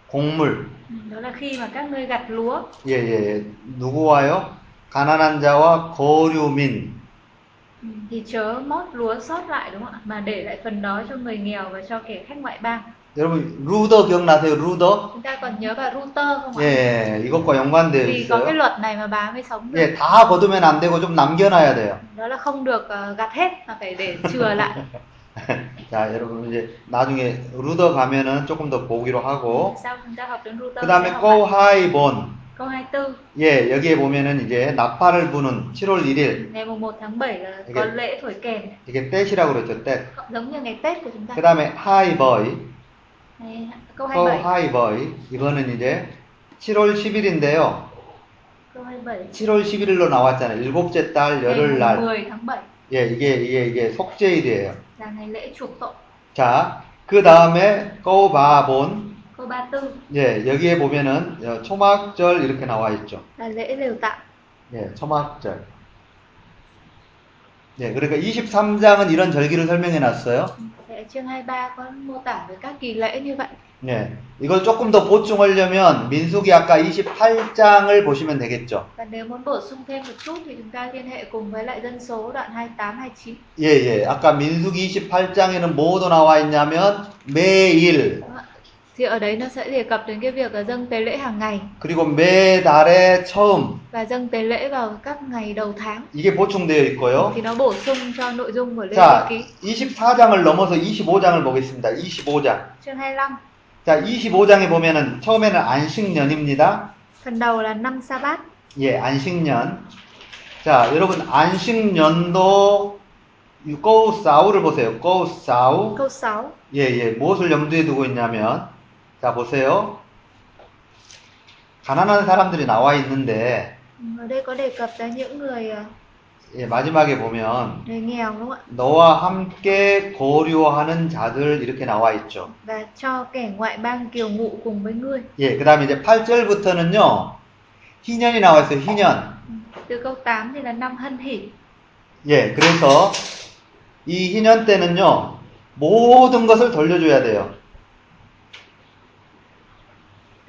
곡물. Ừ, đó là khi mà các ngươi gặt lúa 예, 예. 누구와요? 가난한 자와 거류민. ừ, thì chớ mót lúa sót lại đúng không ạ mà để lại phần đó cho người nghèo và cho kẻ khách ngoại bang 여러분, 루더 기억나세요? 루더? chúng ta còn nhớ cả router không ạ 예, 이것과 연관되어 vì có cái 있어요. luật này mà bà mới sống được 예, 다 거두면 안 되고 좀 남겨놔야 돼요. đó là không được ờ, gặt hết mà phải để chừa lại (laughs) 자, 여러분 이제 나중에 루더 가면은 조금 더 보기로 하고 sau chúng ta học đến router 그 다음에 sẽ học go lại. high bon. câu 24 예, 여기에 보면은 이제 나팔을 부는 7월 1일. ngày mùng 1 tháng 7 là Cái- có lễ thổi kèn 이게 떼시라고 그랬죠, 떼. giống như ngày Tết của chúng ta 그 다음에 high boy. Ngày- câu go 27 high boy. 이거는 이제 7월 10일인데요. câu 27 7월 11일로 나왔잖아요. 일곱째 달 ngày 열흘날. 10 tháng 7 예, 이게 이게 이게 속죄일이에요. Là ngày lễ chuộc tội 자, 그 다음에 go 바본. câu 34 예, 여기에 보면은 어, 초막절 이렇게 나와 있죠. là lễ 예, 초막절. 예, 그러니까 23장은 이런 절기를 설명해 놨어요. Thế chương 23 có mô tả về các kỳ lễ như vậy 예, 이걸 조금 더 보충하려면 민수기 아까 28장을 보시면 되겠죠. và nếu muốn bổ sung thêm một chút thì chúng ta liên hệ cùng với lại dân số đoạn 28 29 예, 예. 아까 민수기 28장에는 뭐도 나와 있냐면 매일 thì ở đấy nó sẽ đề cập đến cái việc là dâng tế lễ hàng ngày 그리고 매달의 처음 và dâng tế lễ vào các ngày đầu tháng 이게 보충되어 있고요. thì nó bổ sung cho nội dung của 자, ký 24장을 넘어서 25장을 보겠습니다. 25장. chương 25 자, 25장에 보면은 처음에는 안식년입니다. phần đầu là năm sa bát 예, 안식년. 자, 여러분 안식년도 이 꼬우 싸우를 보세요. 꼬우 싸우. câu 6 예, 예. 무엇을 염두에 두고 있냐면 자, 보세요. 가난한 사람들이 나와 있는데 ở đây có đề cập tới những người ờ, 예, 마지막에 보면 너와 함께 고류하는 자들 이렇게 나와 있죠. 예, 그다음에 이제 8절부터는요. 희년이 나와 있어요. 희년. Ừ. từ câu 8 thì là năm hân hỷ 예, 그래서 이 희년 때는요. 모든 것을 돌려줘야 돼요.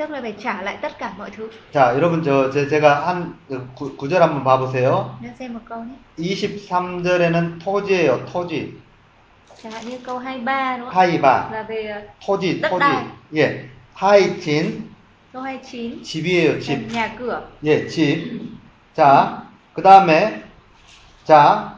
Tức là phải trả lại tất cả mọi thứ 자, 여러분 저 제, 제가 한그 구, 구절 한번 봐 보세요. Câu nhé 23절에는 토지예요, 토지. chẳng hạn như câu 23 đúng không 하이바, là về ờ, 토지, 토지. đai. 예, câu 29 집이에요, 집. nhà cửa 예, 집. 자, 그 다음에, 자,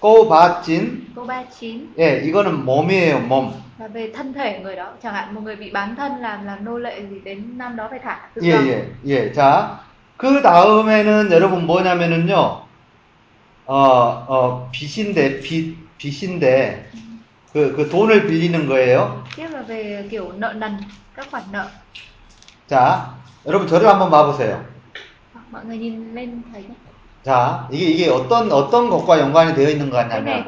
câu 39 예, 이거는 몸이에요, 몸. Là về thân thể người đó chẳng hạn một người bị bán thân làm làm nô lệ gì đến năm đó phải thả tự 예, do 예, 예. 자, 그 다음에는 여러분 뭐냐면은요, 어, 어, 빚인데, 빚, 빚인데, 그, 그 돈을 빌리는 거예요. tiếp là về kiểu nợ nần các khoản nợ 자, 여러분 저를 한번 봐보세요. mọi người nhìn lên thấy nhé. 자, 이게, 이게 어떤, 어떤 것과 연관이 되어 있는 거 같냐면,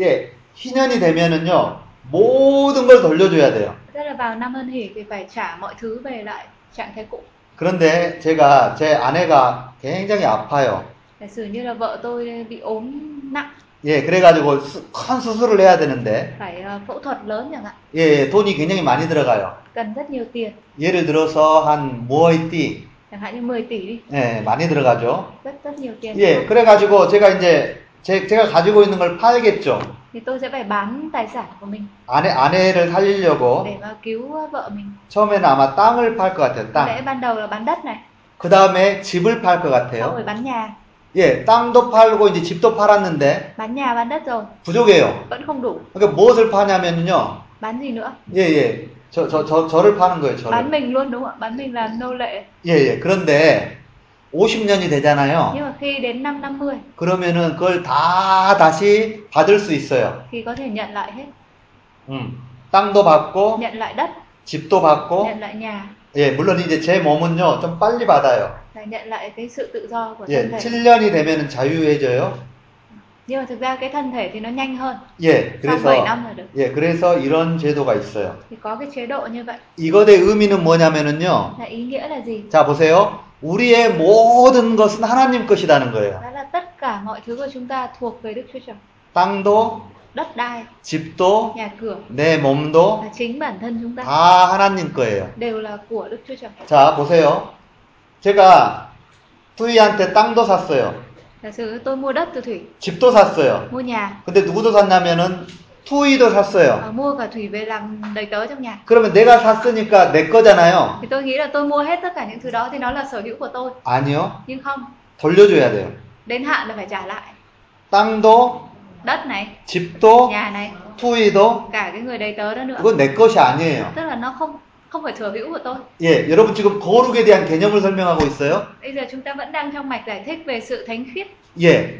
예, 희년이 되면은요, 모든 걸 돌려줘야 돼요. tức là vào năm ân hỷ thì phải trả mọi thứ về lại trạng thái cũ 그런데 제가, 제 아내가 굉장히 아파요. giả sử như là vợ tôi bị ốm nặng 예, 그래가지고 수- 큰 수술을 해야 되는데, phải ờ, phẫu thuật lớn chẳng hạn 예, 예, 돈이 굉장히 많이 들어가요. cần rất nhiều tiền 예를 들어서 한 무어이띠, chẳng hạn như 10 tỷ đi 예, 많이 들어가죠. rất rất nhiều tiền 예, 그래가지고 제가 이제 제, 제가 가지고 있는 걸 팔겠죠. Thì tôi sẽ phải bán tài sản của mình 아내 아내를 살리려고 để mà cứu vợ mình 처음에는 아마 땅을 팔 것 같아요. lẽ 땅. ban đầu là bán đất này 그 다음에 집을 팔 것 같아요. rồi bán nhà 예, 땅도 팔고 이제 집도 팔았는데 bán nhà bán đất rồi 부족해요. vẫn không đủ 그러니까 무엇을 파냐면요. bán gì nữa 예, 예. 저, 저, 저, 저를 파는 거예요, 저를. mình luôn đúng không ạ bán mình làm nô lệ 예, 예. 그런데 50년이 되잖아요. nhưng mà khi đến năm 50 그러면은 그걸 다 다시 받을 수 있어요. thì có thể nhận lại hết 음. 땅도 받고, nhận lại đất 집도 받고, nhận lại nhà 예, 물론 이제 제 몸은요, 좀 빨리 받아요. là nhận lại cái sự tự do của 예, thân thể 7년이 되면은 자유해져요. nhưng mà thực ra cái thân thể thì nó nhanh hơn 예, sau 7 그래서, năm là được 예, 그래서 이런 제도가 있어요. thì có cái chế độ như vậy 이것의 의미는 뭐냐면은요, là ý nghĩa là gì 자, 보세요. 우리의 모든 것은 하나님 것이라는 거예요. 땅도, 집도, 내 몸도 다 하나님 거예요. 자, 보세요. 제가 투이한테 땅도 샀어요. 집도 샀어요. 근데 누구도 샀냐면은 투이도 샀어요. à, mua cả thủy về làm đầy tớ trong nhà 그러면 내가 샀으니까 내 거잖아요. thì tôi nghĩ là tôi mua hết tất cả những thứ đó thì nó là sở hữu của tôi 아니요. nhưng không 돌려줘야 돼요. đến hạn là phải trả lại 땅도, đất này 집도, nhà này 투이도 cả cái người đầy tớ đó nữa 그건 내 것이 아니에요. tức là nó không không phải sở hữu của tôi 예, 여러분 지금 거룩에 대한 개념을 설명하고 있어요. bây giờ chúng ta vẫn đang trong mạch giải thích về sự thánh khiết 예.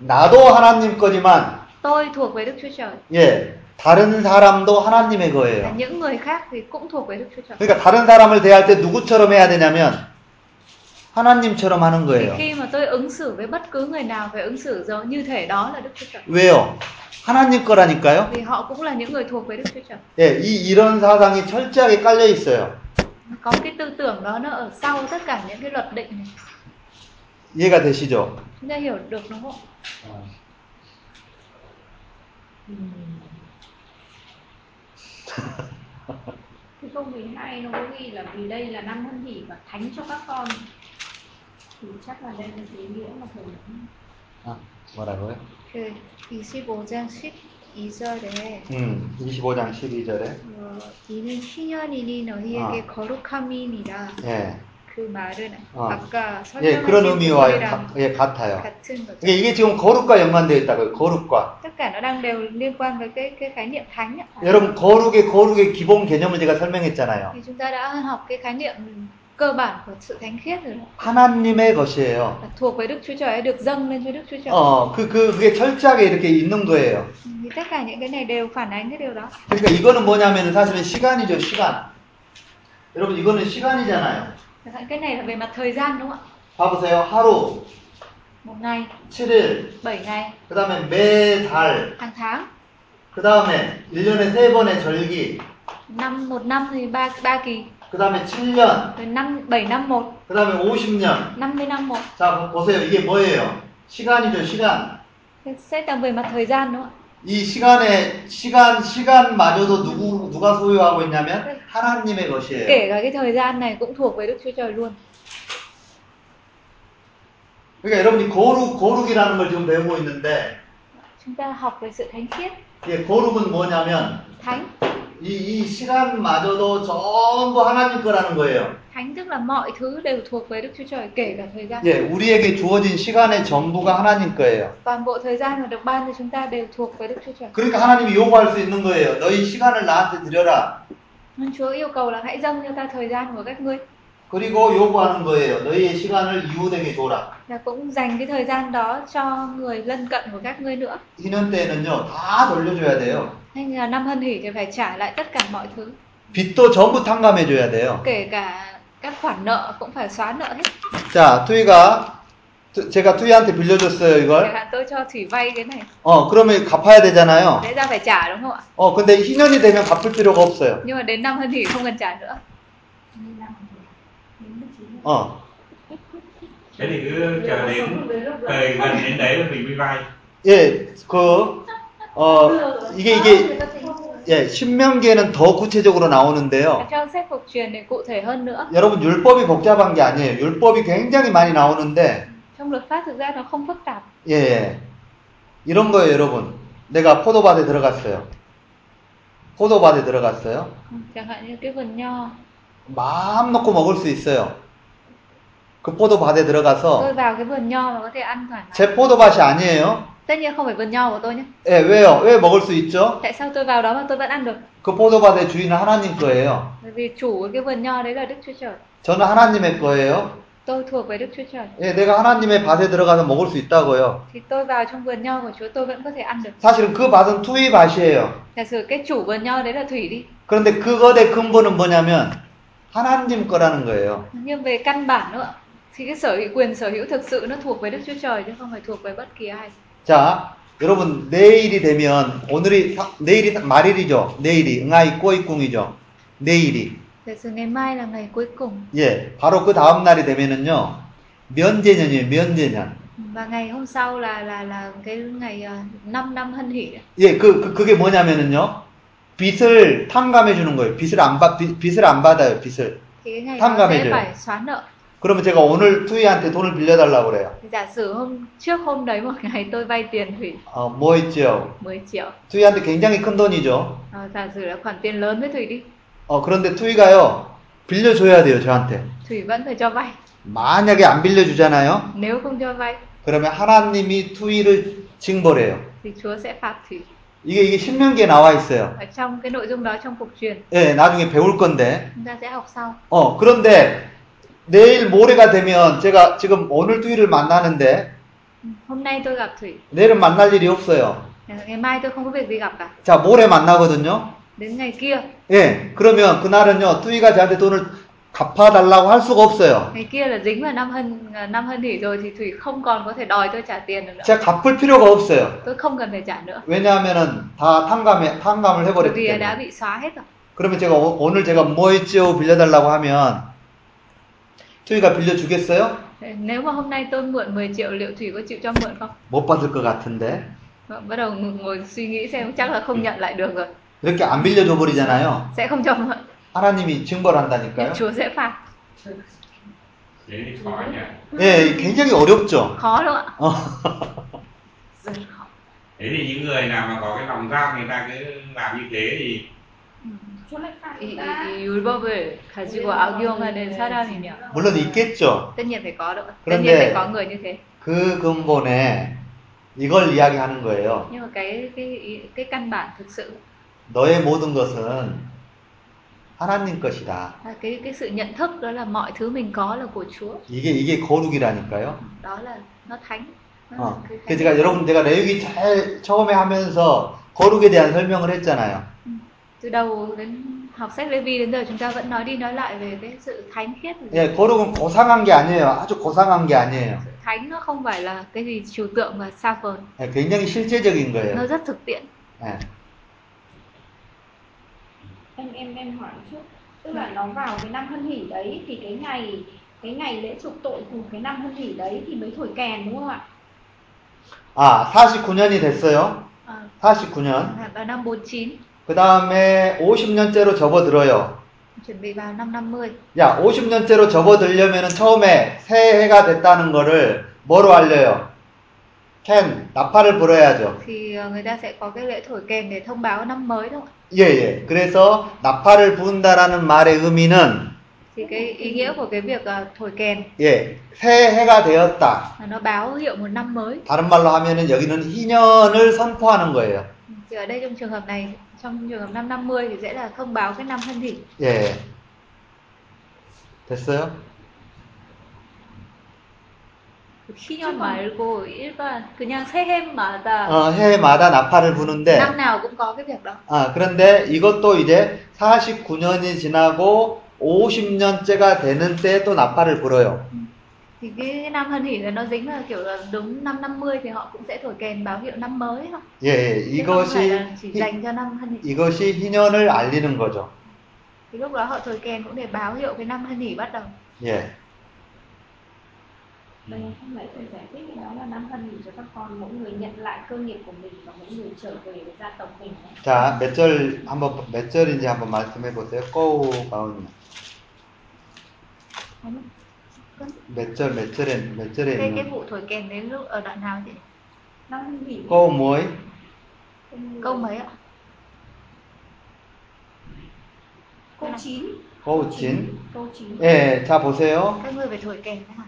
나도 하나님 거지만 tôi thuộc về Đức Chúa Trời 예. 다른 사람도 하나님의 거예요. những người khác thì cũng thuộc về Đức Chúa Trời 그러니까 다른 사람을 대할 때 누구처럼 해야 되냐면 하나님처럼 하는 거예요. khi mà tôi ứng xử với bất cứ người nào phải ứng xử giống như thể đó là Đức Chúa Trời 왜요? 하나님 거라니까요. vì họ cũng là những người thuộc về Đức Chúa Trời 예, 이 이런 사상이 철저하게 깔려 있어요. có cái tư tưởng đó nó ở sau tất cả những cái luật định này 이해가 되시죠? chúng ta hiểu được đúng không Cái câu 12 nó có ghi là vì đây là năm hân hỷ và thánh cho các con thì chắc là đây là cái nghĩa mà thầy 아, 뭐라고요? 그 25장 12절에 음, 25장 12절에 어, 이는 희년이니 너희에게 거룩함이니라 예, 그 말은 어. 아까 예, 그런 설명하신 의미와 가, 예, 같아요. 같은 거죠. 이게, 이게 지금 거룩과 연관되어 있다고요. 거룩과. 여러분 거룩의 거룩의 기본 개념을 제가 설명했잖아요. 하나님의 것이에요. 어, 그, 그, 그게 철저하게 이렇게 있는 거예요. 그러니까 이거는 뭐냐면 사실은 시간이죠, 시간. 여러분 이거는 시간이잖아요. Cái này là về mặt thời gian đúng không ạ 봐보세요. 하루, một ngày 7일, 7 ngày 그 다음에 매달, hàng tháng 그 다음에 1년에 3번의 절기, năm một năm thì ba ba kỳ 그 다음에 7년, rồi năm 7 năm một 그 다음에 50년. 50 năm một 자, 보- 보세요. 이게 뭐예요? 시간이죠, 시간. Xét là về mặt thời gian đúng không 이 시간에 시간 시간마저도 누구 누가 소유하고 있냐면 하나님의 것이에요. kể cả cái thời gian này cũng thuộc về Đức Chúa Trời luôn 그러니까 여러분이 거룩 거룩이라는 걸 지금 배우고 있는데 chúng ta học về sự thánh khiết 예, 거룩은 뭐냐면 thánh 이, 이 시간마저도 전부 하나님 거라는 거예요. thánh tức là mọi thứ đều thuộc về Đức Chúa Trời kể cả thời gian 예, 우리에게 주어진 시간의 전부가 하나님 거예요. toàn bộ thời gian mà được ban cho chúng ta đều thuộc về Đức Chúa Trời 그러니까 하나님이 요구할 수 있는 거예요. 너희 시간을 나한테 드려라. nên Chúa yêu cầu là hãy dâng cho ta thời gian của các ngươi 그리고 요구하는 거예요. 너희의 시간을 이웃에게 줘라. là cũng dành cái thời gian đó cho người lân cận của các ngươi nữa 희년 때는요, 다 돌려줘야 돼요. nên là năm hân hỷ thì phải trả lại tất cả mọi thứ 빚도 전부 탕감해줘야 돼요. kể cả các khoản nợ cũng phải xóa nợ hết 자, 투이가, 투- 제가 투이한테 빌려줬어요, 이걸. 어, 그러면 갚아야 되잖아요. 어, 근데 희년이 되면 갚을 필요가 없어요. 어, thế thì cứ chờ đến thời gần đến đấy rồi mình mới vay 예, 그, 어, 이게, 이게, 예, 신명기에는 더 구체적으로 나오는데요. trong sách phục truyền thì cụ thể hơn nữa 여러분, 율법이 복잡한 게 아니에요. 율법이 굉장히 많이 나오는데, trong luật pháp thực ra nó không phức tạp 예, 예. 이런 거예요, 여러분. 내가 포도밭에 들어갔어요. 포도밭에 들어갔어요. Ừ, chẳng hạn như cái vườn nho 마음 놓고 먹을 수 있어요. 그 포도밭에 들어가서 vào cái vườn nho mà có thể ăn thoải mái 제 포도밭이 아니에요. tất nhiên không phải vườn nho của tôi nhé 예, 왜요? 왜 먹을 수 있죠? tại sao tôi vào đó mà tôi vẫn ăn được 그 포도밭의 주인은 하나님 거예요. bởi vì chủ của cái vườn nho đấy là đức chúa trời 저는 하나님의 거예요. Tôi thuộc về đức chúa trời 예, 내가 하나님의 밭에 들어가서 먹을 수 있다고요. thì tôi vào trong vườn nho của chúa tôi vẫn có thể ăn được 사실은 그 밭은 투이 밭이에요. giả sử cái chủ vườn nho đấy là thủy đi 그런데 그것의 근본은 뭐냐면 하나님 거라는 거예요. nhưng về căn bản nữa thì cái sở hữu quyền sở hữu thực sự nó thuộc về đức chúa trời chứ không phải thuộc về bất kỳ ai 자, 여러분 내일이 되면 오늘이 사- 내일이 말일이죠. 내일이 응아이 꼬이꿍이죠. 내일이 예, 바로 그 다음 날이 되면은요 면제년이에요. 면제년. và ngày hôm sau là là là cái ngày uh, 5 năm hân hỷ đấy. 예, 그, 그 그게 뭐냐면은요 빚을 탕감해 주는 거예요. 빚을 안 받, 빚- 빚을 안 받아요. 빚을. xóa nợ 그러면 제가 오늘 투이한테 돈을 빌려달라고 그래요. thì giả sử hôm trước hôm đấy một ngày tôi vay tiền thủy 어, 뭐 있죠? 10 triệu 투이한테 굉장히 큰 돈이죠. Ờ, giả sử là khoản tiền lớn với thủy đi 어, 그런데 투이가요 빌려줘야 돼요. 저한테. thủy vẫn phải cho vay 만약에 안 빌려주잖아요. nếu không cho vay 그러면 하나님이 투이를 징벌해요. thì chúa sẽ phạt thủy 이게 이게 신명기에 나와 있어요. ở trong cái nội dung đó trong phục truyền 예, 나중에 배울 건데. chúng ta sẽ học sau 어, 그런데 내일 모레가 되면 제가 지금 오늘 투이를 만나는데 Ừ, hôm nay tôi gặp thủy 내일은 만날 일이 없어요. ngày mai tôi không có việc gì gặp cả 자, 모레 만나거든요. 예, 그러면 그날은요, 투이가 저한테 돈을 갚아달라고 할 수가 없어요. ngày kia là dính vào năm hân à, năm hân hỷ rồi thì thủy không còn có thể đòi tôi trả tiền được nữa 제가 갚을 필요가 없어요. tôi không cần phải trả nữa 왜냐하면은 다 탕감에, 탕감을 bởi 해버렸기 vì đã 때문에. bị xóa hết rồi 그러면 제가 오, 오늘 제가 뭐 했죠? 빌려달라고 하면, 투이가 빌려주겠어요? Thế nếu mà hôm nay tôi mượn 10 triệu liệu thủy có chịu cho mượn không 못 받을 것 같은데. Vâng, bắt đầu ngồi suy nghĩ xem chắc là không nhận lại được rồi 이렇게 안 빌려줘 버리잖아요. sẽ không cho mượn 하나님이 chúa sẽ phạt nhỉ 예, 굉장히 어렵죠. khó ạ 어. rất khó thế thì những người nào mà có cái lòng tham người ta cứ làm như thế thì Chúa lại phạt 이, 이, 이 율법을 가지고 악용하는 사람이면 물론 있겠죠. tất nhiên phải có được tất 그런데- nhiên phải có người như thế 그 근본에 이걸 이야기하는 거예요. nhưng mà cái cái ý- cái căn bản thực sự 너의 모든 것은 하나님 것이다. là cái cái sự nhận thức đó là mọi thứ mình có là của Chúa 이게 이게 거룩이라니까요. đó là nó thánh nó 어. thánh. 제가 여러분 내가 레위기 잘 처음에 하면서 거룩에 대한 설명을 했잖아요. từ đầu đến học sách Levi đến giờ chúng ta vẫn nói đi nói lại về cái sự thánh khiết 예, 거룩은 고상한 게 아니에요. 아주 고상한 게 아니에요. sự thánh nó không phải là cái gì trừu tượng và xa vời 예, 굉장히 실제적인 nó 거예요. rất thực tiễn 예. em em em hỏi một chút tức là nó vào cái năm hân hỷ đấy thì cái ngày cái ngày lễ chuộc tội cùng cái năm hân hỷ đấy thì mới thổi kèn đúng không ạ 아, 49년이 됐어요. à, 49년. vào năm 49 그 다음에 50년째로 접어들어요. chuẩn bị vào năm 50 야, 50년째로 접어들려면 처음에 새해가 됐다는 거를 뭐로 알려요? 캔, 나팔을 불어야죠. thì ờ, người ta sẽ có cái lễ thổi kèn để thông báo năm mới đúng không ạ? 예, 예. 그래서 나팔을 부은다라는 말의 의미는 thì cái ý nghĩa của cái việc ờ, thổi kèn 예, 새해가 되었다. là nó báo hiệu một năm mới 다른 말로 하면은 여기는 희년을 선포하는 거예요. thì ở đây trong trường hợp này trong trường hợp năm 50 thì sẽ là thông báo cái năm thân thỉ 예. 됐어요? 희년 말고 일반 그냥 새해마다 어, 해마다 나팔을 부는데 năm nào cũng có cái việc đó 아, 그런데 이것도 이제 49년이 지나고 50년째가 되는 때 또 나팔을 불어요. thì cái, cái năm thân hỷ là nó dính là kiểu là đúng năm 50 thì họ cũng sẽ thổi kèn báo hiệu năm mới không? 예, 예. Chứ không phải 이것이 là chỉ 희- dành cho năm thân hỷ. 이것이 희년을 알리는 거죠. Thì lúc đó họ thổi kèn cũng để báo hiệu cái năm thân hỷ bắt đầu. 예. đây không lẽ thầy giải thích đó là năm thân hỷ cho các con mỗi người nhận lại cơ nghiệp của mình và mỗi người trở về với gia tộc mình ấy. 자, 몇 절 한번 몇 절인지 한번 말씀해 보세요. 꼬우 가운 몇 절 몇 절에 몇 절에 Cái cái 있는 vụ thổi kèn đến lúc ở đoạn nào chị? năm thân hỷ 꼬우 뭐이? Câu mấy ạ? câu 9 9 예, 자 보세요.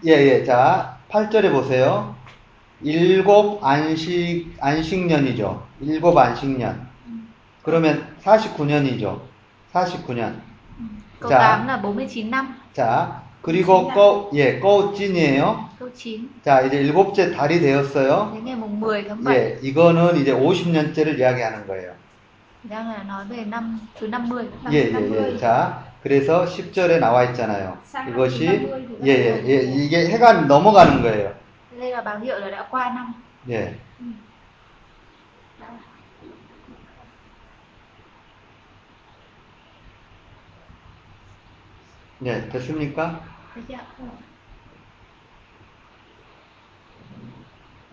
예, 예. 자, 8절에 보세요. 일곱 안식, 안식년이죠. 일곱 안식년. 그러면 49년이죠. 49년. Câu Dạ. 8 là 49 năm. 자, 그리고 꺼, 예, 꺼찐이에요. 9 자, 이제 일곱째 달이 되었어요. đến ngày mùng 10 tháng 7 예, 이거는 이제 50년째를 이야기하는 거예요. đang là nói về năm thứ 50. năm 예, 예, 50. 예. 자, 그래서 10절에 나와 있잖아요. 이것이, 50 thì 예, 예, 예, 이게 해가 넘어가는 거예요. 예. 예, 됐습니까?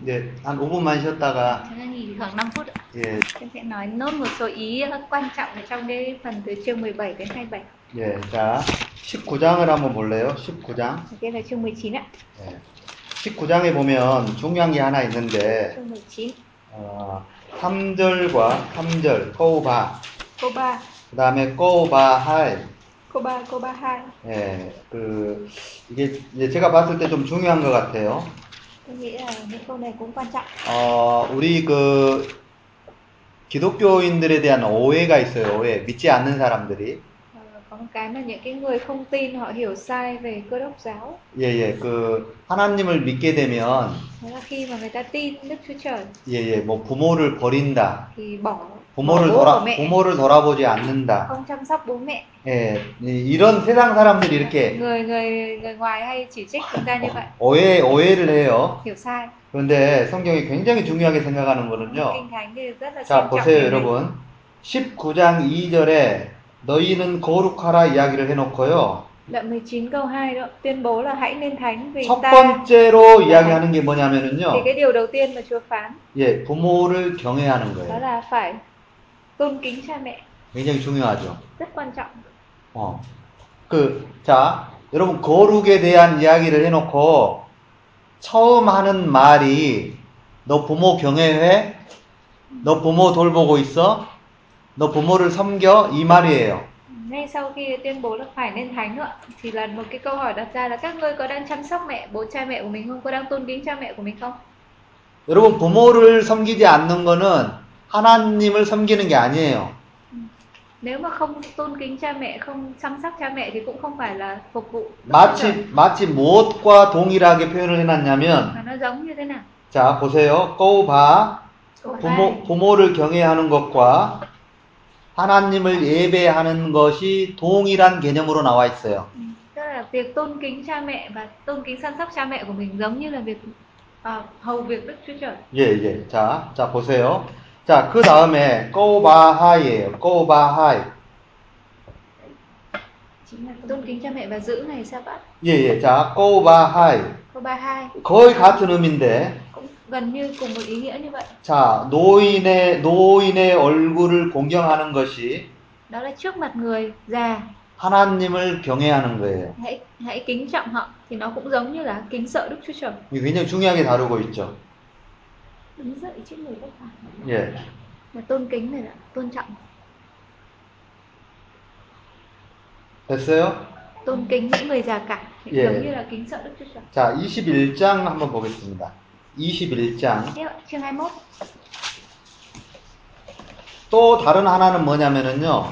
네, 한 5분만 쉬었다가, Chúng ta nghỉ khoảng 5 phút ạ. 예, Em sẽ nói nốt một số ý quan trọng ở trong cái phần từ chương 17 đến 27. 예, 자, 19장을 한번 볼래요? 19장. Đây là chương 19 ạ. 예. 19장에 보면 중요한 게 하나 있는데, Chương 19. 어, 3절과 3절, 꼬우바, Câu 3. 그 다음에 꼬우바할, Câu 3, câu 32. 예, 그, 이게 이제 제가 봤을 때 좀 중요한 것 같아요. Tôi nghĩ là những câu này cũng quan trọng. 어, 우리 그, 기독교인들에 대한 오해가 있어요, 오해. 믿지 않는 사람들이. Cái mà những cái người không tin họ hiểu sai về cơ đốc giáo. 예, 예, 그, 하나님을 믿게 되면, là khi mà người ta tin Đức Chúa Trời 예, 예, 뭐 부모를 버린다. thì bỏ, 부모를 돌아, 부모를 돌아보지 않는다. không chăm sóc bố mẹ. 예, 이- 이런 세상 사람들이 이렇게 Người người người ngoài hay chỉ trích chúng ta như vậy, 오해, 오해를 해요. hiểu sai. 그런데 성경이 굉장히 중요하게 생각하는 거는요. 자, 보세요. 여러분. 19장 2절에 너희는 거룩하라 이야기를 해놓고요. Đoạn 19 câu 2 đó, tuyên bố là hãy nên thánh vì 첫 ta 번째로 이야기하는 게 뭐냐면은요. thì cái điều đầu tiên mà Chúa phán 예, 부모를 경외하는 đó 거예요. là phải tôn kính cha mẹ, 굉장히 중요하죠. rất quan trọng. 어. 그, 자, 여러분, 거룩에 대한 이야기를 해놓고, 처음 하는 말이, 너 부모 경외해? 너 부모 돌보고 있어? 너 부모를 섬겨? 이 말이에요. Ngay sau khi tuyên bố là phải nên thánh nữa thì là một cái câu hỏi đặt ra là các ngươi có đang chăm sóc mẹ, bố cha mẹ của mình không? Có đang tôn kính cha mẹ của mình không? 여러분, 부모를 섬기지 않는 거는 하나님을 섬기는 게 아니에요. Nếu mà không tôn kính cha mẹ, không chăm sóc cha mẹ thì cũng không phải là phục vụ. 마치. 마치 무엇과 동일하게 표현을 해놨냐면, nó giống như thế nào? 자, 보세요. 꼬우 봐. Câu hai. 부모, 부모를 경외하는 것과 하나님을 예배하는 것이 동일한 개념으로 나와 있어요. Ừ, Tức là việc tôn kính cha mẹ và tôn kính chăm sóc cha mẹ của mình giống như là việc à, hầu việc Đức Chúa Trời. 예, 예. 자, 자, 보세요. 자, 그 다음에. 꼬바하이. chính là Tôn kính cha mẹ và giữ ngày sa bát. 예, 예. 자, 꼬바하이. Câu 32 거의 같은 의미인데, gần như cùng một ý nghĩa như vậy 자, 노인의 노인의 얼굴을 공경하는 것이 đó là trước mặt người già 하나님을 경외하는 거예요. hãy hãy kính trọng họ thì nó cũng giống như là kính sợ Đức Chúa Trời 이게 굉장히 중요하게 다루고 있죠. đứng dậy trước người bất phàm 예. là tôn kính này là tôn trọng 됐어요? tôn kính những người già cả thì Yeah. giống như là kính sợ Đức Chúa Trời 자, 21장 한번 보겠습니다. 21장. tiếp ạ, chương 21 또 다른 하나는 뭐냐면은요.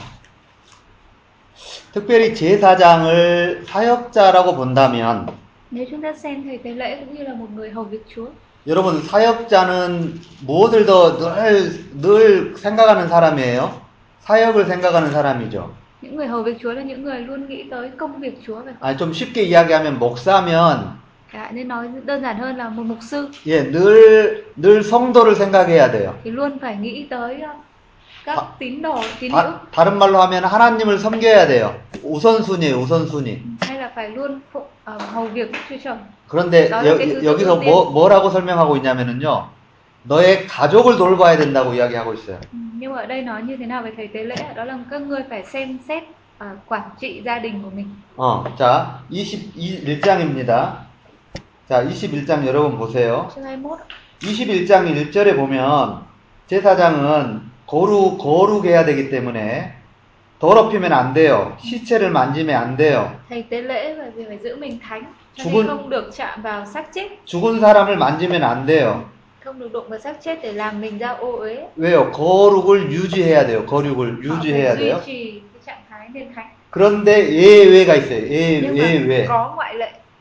특별히 제사장을 사역자라고 본다면 nếu chúng ta xem thầy tế lễ cũng như là một người hầu việc Chúa 여러분 사역자는 무엇을 더늘늘 생각하는 사람이에요? 사역을 생각하는 사람이죠. những người hầu việc Chúa là những người luôn nghĩ tới công việc Chúa và 아니 좀 쉽게 이야기하면 목사면 cả nên nói đơn giản hơn là một mục sư 예, 늘, 늘 성도를 생각해야 돼요. thì luôn phải nghĩ tới uh, các À, tín đồ tín hữu 다, 다른 말로 하면 하나님을 섬겨야 돼요. 우선순위예요, 우선순위. hay là phải luôn phụ, ờ, hầu việc Chúa Trời 그런데 여, 그 여기서 그 뭐, 뭐라고 설명하고 있냐면은요. 너의 가족을 돌봐야 된다고 이야기하고 있어요. Nhưng ở đây nói như thế nào về thầy tế lễ đó là các ngươi phải xem xét quản trị gia đình của mình 어, 자, 21장입니다. 자, 21장 여러분 보세요. chương 21 ạ. 21장 1절에 보면 제사장은 거룩, 거룩해야 되기 때문에 더럽히면 안 돼요. 시체를 만지면 안 돼요. chết 죽은 사람을 만지면 안 돼요. 왜요? 거룩을 유지해야 돼요. 거룩을 유지해야 돼요. 그런데 예외가 있어요. 예, 예외.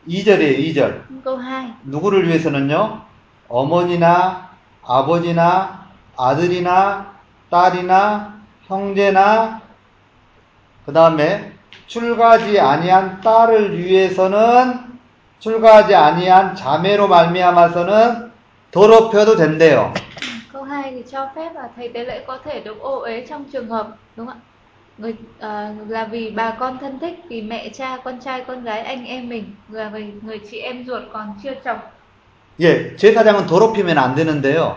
Có ngoại lệ 2절이에요, 2절. câu 2 누구를 위해서는요? 어머니나 아버지나 아들이나 딸이나 형제나 그 다음에 출가하지 아니한 딸을 위해서는 출가하지 아니한 자매로 말미암아서는 더럽혀도 된대요. câu 2 thì cho phép là thầy tế lễ có thể được ô uế trong trường hợp đúng không ạ người ờ, là vì bà con thân thích vì mẹ cha con trai con gái anh em mình là vì người chị em ruột còn chưa chồng 예, 제사장은 더럽히면 안 되는데요.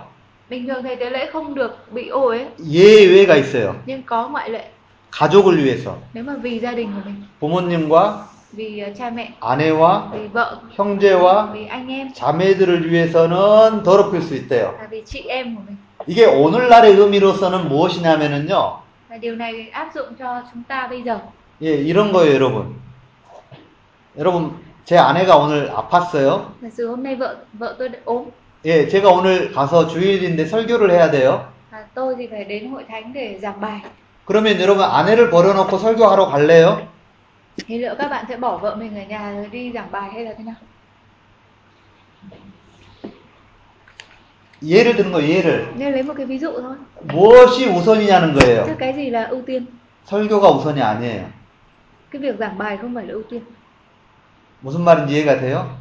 bình thường thầy tế lễ không được bị ô uế 예외가 있어요. nhưng có ngoại lệ 가족을 위해서 nếu mà vì gia đình của mình 부모님과 vì cha mẹ 아내와 vì vợ 형제와 vì anh em 자매들을 위해서는 더럽힐 수 있대요. vì chị em của mình 이게 오늘날의 의미로서는 무엇이냐면은요. và điều này áp dụng cho chúng ta bây giờ 예, 이런 거예요, 여러분. 여러분, 제 아내가 오늘 아팠어요. là sự hôm nay vợ vợ tôi đã ốm 예, 제가 오늘 가서 주일인데 설교를 해야 돼요. à, tôi thì phải đến hội thánh để giảng bài 그러면 여러분 아내를 버려놓고 설교하러 갈래요? thì liệu các bạn sẽ bỏ vợ mình ở nhà rồi đi giảng bài hay là thế nào 예를 드는 거 예를. 무엇이 우선이냐는 거예요. 설교가 우선이 아니에요. cái việc giảng bài không phải là ưu tiên 무슨 말인지 이해가 돼요?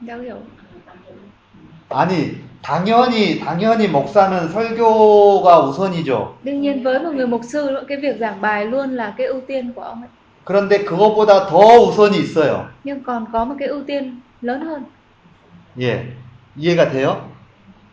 hiểu 아니, 당연히, 당연히 목사는 설교가 우선이죠. đương nhiên với một người mục sư cái việc giảng bài luôn là cái ưu tiên của ông ấy 그런데 그것보다 더 우선이 있어요. nhưng còn có một cái ưu tiên lớn hơn 예. 이해가 돼요?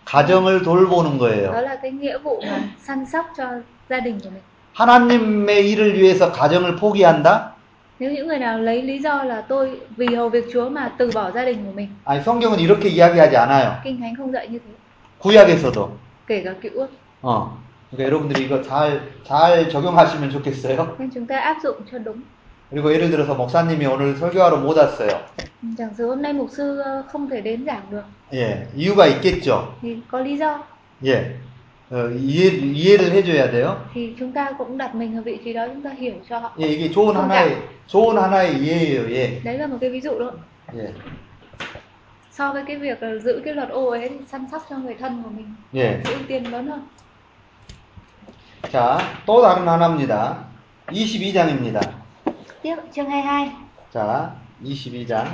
가정을 돌보는 거예요. là cái nghĩa vụ mà săn sóc cho gia đình của mình 하나님의 일을 위해서 가정을 포기한다? nếu những người nào lấy lý do là tôi vì hầu việc Chúa mà từ bỏ gia đình của mình 아니, 성경은 이렇게 이야기하지 않아요. kinh thánh không dạy như thế 구약에서도. kể cả cựu ước 어. 그러니까 여러분들이 이거 잘, 잘 적용하시면 좋겠어요. nên chúng ta áp dụng cho đúng 그리고 예를 들어서 목사님이 오늘 설교하러 못 왔어요. chẳng sử hôm nay mục sư ờ, không thể đến giảng được 예. 이유가 있겠죠. thì có lý do 예. 어, 이해, 이해를 해줘야 돼요. thì chúng ta cũng đặt mình ở vị trí đó chúng ta hiểu cho họ 예, 이게 좋은 하나의, 좋은 하나의 이해예요, 예. đấy là một cái ví dụ đó 예. so với cái việc là giữ cái luật ô thì săn sóc cho người thân của mình 예. cái ưu tiên lớn hơn 자, 또 다른 하나입니다. 22장입니다. Tiếp chương 22 자, 22장.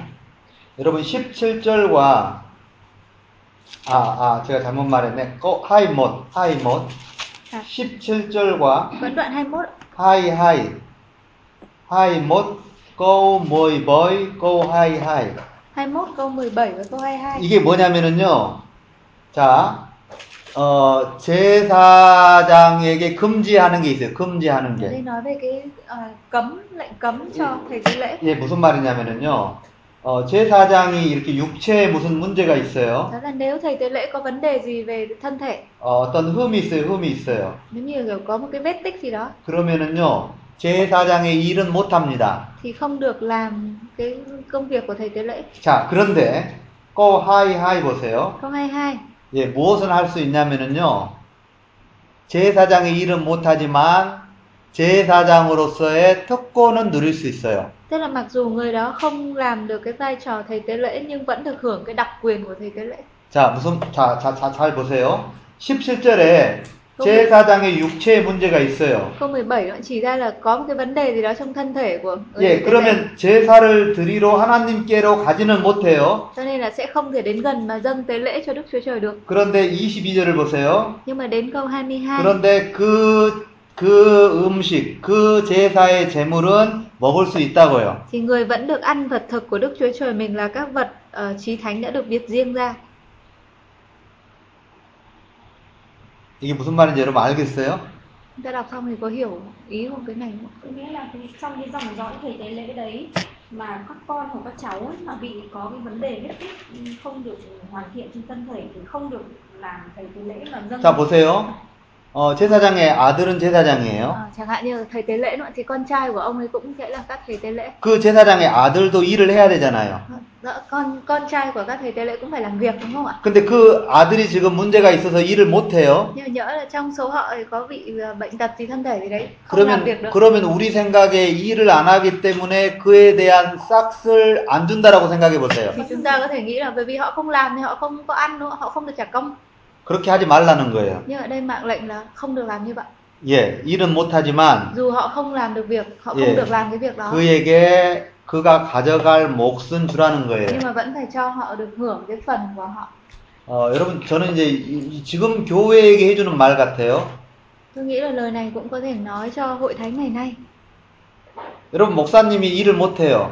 여러분 17절과 아, 아, 제가 잘못 말했네. 거, 하이 못, 하이 못. 아. 17절과 vẫn đoạn 21 하이 하이. 하이 못, go 뭐이 뭐이, go 하이 하이. 21 câu 17 và câu 22 이게 뭐냐면은요. 자, 어, 제사장에게 금지하는 게 있어요. 금지하는 게. 예, 무슨 말이냐면은요. 어, 제사장이 이렇게 육체에 무슨 문제가 있어요. đó là nếu thầy tế lễ có vấn đề gì về thân thể 어, 어떤 흠이 있어요. 흠이 있어요. nếu như kiểu có một cái vết tích gì đó 그러면은요. 제사장의 일은 못 합니다. thì không được làm cái công việc của thầy tế lễ 자, 그런데 꼭 하이 하이 보세요. câu 22 예, 무엇을 할 수 있냐면은요. 제사장의 일은 못하지만 제사장으로서의 특권은 누릴 수 있어요. tức là mặc dù người đó không làm được cái vai trò thầy tế lễ nhưng vẫn được hưởng cái đặc quyền của thầy tế lễ 자, 무슨 자, 자, 자, 잘 보세요. 17절에 제사장의 육체에 문제가 있어요. câu 17 nó chỉ ra là có một cái vấn đề gì đó trong thân thể của người 예. 그러면 제사를 드리러 하나님께로 가지는 못해요. cho nên là sẽ không thể đến gần mà dâng tế lễ cho Đức Chúa Trời được 그런데 22절을 보세요. nhưng mà đến câu 22 그런데 그, 그 음식, 그 제사의 제물은 먹을 수 있다고요. thì người vẫn được ăn vật thực của Đức Chúa Trời mình là các vật ờ, chí thánh đã được biệt riêng ra 이게 무슨 말인지 여러분 알겠어요? chúng ta đọc xong thì có hiểu ý của cái này không? có nghĩa là cái, trong cái dòng dõi thầy tế lễ đấy mà các con hoặc các cháu ấy, mà bị có cái vấn đề vết tích ừ, không được hoàn thiện trên thân thể thì không được làm thầy tế lễ mà dâng 자, 보세요. 어, 제사장의 아들은 제사장이에요. Ờ, chẳng hạn như là thầy tế lễ nữa thì con trai của ông ấy cũng sẽ là các thầy tế lễ 그 제사장의 아들도 일을 해야 되잖아요. Dạ, con con trai của các thầy tế lễ cũng phải làm việc đúng không ạ 근데 그 아들이 지금 문제가 있어서 일을 못 해요. nhưng mà nhớ là trong số họ thì có bị ờ, bệnh tật gì thân thể gì đấy không làm 그러면 việc được 그러면 우리 생각에 일을 안 하기 때문에 그에 대한 싹을 안 준다라고 생각해 보세요. thì chúng ta có thể nghĩ là bởi vì họ không làm thì họ không có ăn nữa họ không được trả công 그렇게 하지 말라는 거예요. nhưng ở đây mạng lệnh là không được làm như vậy 예, 일은 못 하지만 dù họ không làm được việc họ không Yeah. được làm cái việc đó 그에게 그가 가져갈 몫은 주라는 거예요. nhưng mà vẫn phải cho họ được hưởng cái phần của họ 어, 여러분 저는 이제 지금 교회에게 해주는 말 같아요. tôi nghĩ là lời này cũng có thể nói cho hội thánh ngày nay 여러분 목사님이 일을 못 해요.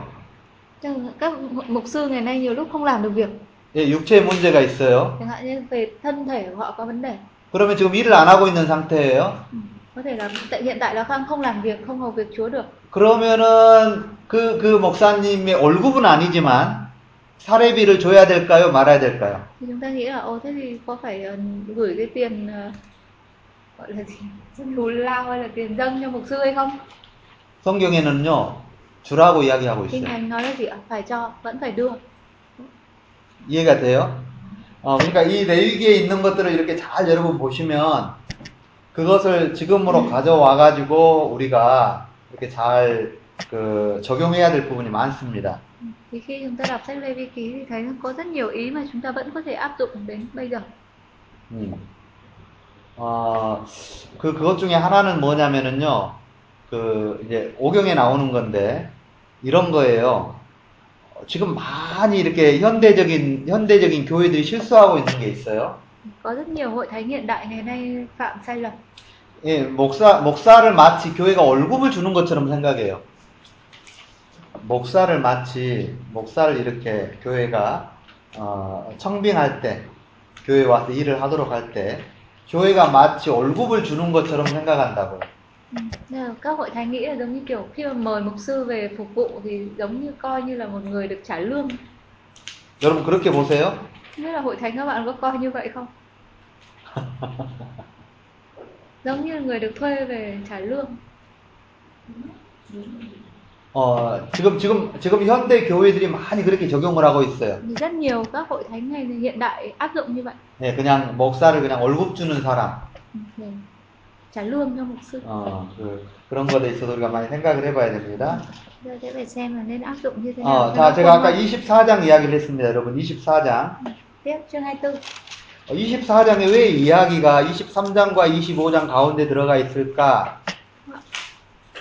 Tức là các mục sư ngày nay nhiều lúc không làm được việc 예, 육체에 문제가 있어요. chẳng hạn như về thân thể của họ có vấn đề 그러면 지금 일을 안 하고 있는 상태예요. Ừ, có thể là tại hiện tại là không không làm việc không hầu việc Chúa được 그러면은 그, 그 목사님의 월급은 아니지만 사례비를 줘야 될까요? 말아야 될까요? thì chúng ta nghĩ là ô thế thì có phải ờ, gửi cái tiền ờ, gọi là gì thù lao hay là tiền dâng cho mục sư hay không 성경에는요, 주라고 이야기하고 있어요. thánh nói là gì ạ phải cho vẫn phải đưa 이해가 돼요? 어, 그러니까 이 레위기에 있는 것들을 이렇게 잘 여러분 보시면 그것을 지금으로 가져와 가지고 우리가 이렇게 잘 그 적용해야 될 부분이 많습니다. thì khi chúng ta đọc sách Lê Vi ký thì thấy có rất nhiều ý mà chúng ta vẫn có thể áp dụng đến bây giờ 음. 어, 그, 그것 중에 하나는 뭐냐면은요, 그, 이제, 오경에 나오는 건데, 이런 거예요. 어, 지금 많이 이렇게 현대적인, 현대적인 교회들이 실수하고 있는 게 있어요. có rất nhiều hội thánh hiện đại ngày nay phạm sai lầm 예, 목사, 목사를 마치 교회가 월급을 주는 것처럼 생각해요. 목사를 마치, 목사를 이렇게 교회가, 어, 청빙할 때, 교회 와서 일을 하도록 할 때, 교회가 마치 월급을 주는 것처럼 생각한다고요. Ừ. Nên là các hội thánh nghĩ là giống như kiểu khi mà mời mục sư về phục vụ thì giống như coi như là một người được trả lương 여러분 그렇게 보세요? Không biết là hội thánh các bạn có coi như vậy không? (laughs) giống như người được thuê về trả lương 어, 지금 지금 지금 현대 교회들이 많이 그렇게 적용을 하고 있어요. thì rất nhiều các hội thánh ngày hiện đại áp dụng như vậy 예, 그냥 목사를 그냥 월급 주는 사람. Ừ, để trả lương cho mục sư 어, 그, 그런 거에 있어서 우리가 많이 생각을 해봐야 됩니다. giờ sẽ phải xem là nên áp dụng như thế nào 어, cho nó 자, 제가 phù 아까 hợp. 24장 이야기를 했습니다, 여러분. 24장. tiếp chương 24 어, 24장에 왜 이야기가 23장과 25장 가운데 들어가 있을까?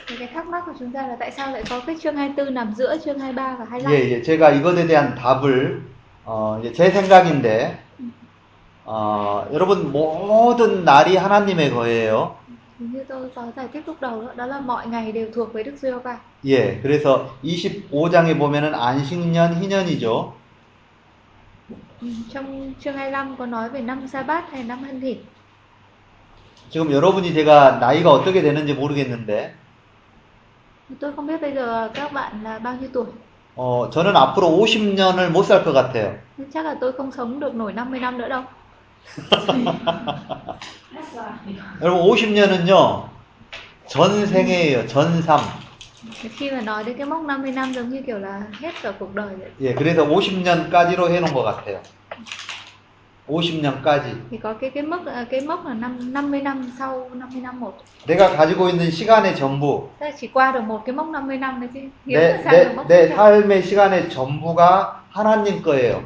thì cái thắc mắc của chúng ta là tại sao lại có cái chương 24 nằm giữa chương 23 và 25 예, 예, 제가 이것에 대한 답을, 어, 이제 제 생각인데, 어, 여러분, 모든 날이 하나님의 거예요. thì như tôi có giải thích lúc đầu đó, đó là mọi ngày đều thuộc với Đức Giê-hô-va 예, 그래서 25장에 보면은 안식년, 희년이죠. Ừ, trong chương 25 có nói về năm sa bát hay năm hân thịt. 지금 여러분이 제가 나이가 어떻게 되는지 모르겠는데, Tôi không biết bây giờ các bạn là bao nhiêu tuổi. 어, 저는 앞으로 50년을 못 살 것 같아요. Nhưng chắc là tôi không sống được nổi 50 năm nữa đâu. (laughs) 여러분, 50년은요, 전생애예요, 전삼. Khi mà nói đến cái mốc 50 năm giống như kiểu là hết cả cuộc đời vậy. 예, 그래서 50년까지로 해놓은 것 같아요. 50년까지. Thì có cái cái mức à, cái mốc là năm 50 năm sau 50 năm một. 내가 가지고 있는 시간의 전부, chỉ qua được một cái mốc 50 năm đấy chứ. 내, 내, mốc 내 100. 삶의 시간의 전부가 하나님 거예요.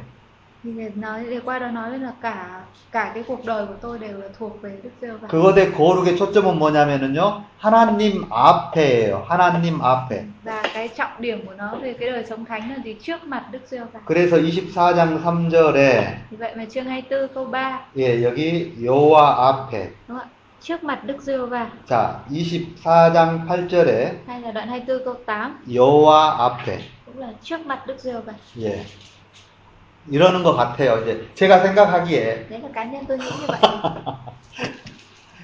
Thì để nói để qua đó nói là cả cả cái cuộc đời của tôi đều là thuộc về Đức giê va 그것의 거룩의 초점은 뭐냐면은요, 하나님 앞에예요. 하나님 앞에. và cái trọng điểm của nó về cái đời sống thánh là gì trước mặt Đức giê va 그래서 24장 3절에, Vì vậy mà chương 24 câu 3 예, 여기 여호와 앞에. đúng không ạ? Trước mặt Đức giê va 자, 24장 8절에 hay là đoạn 24 câu 8 여호와 앞에. cũng là trước mặt Đức giê va 예. 이러는 것 같아요. 이제 제가 생각하기에.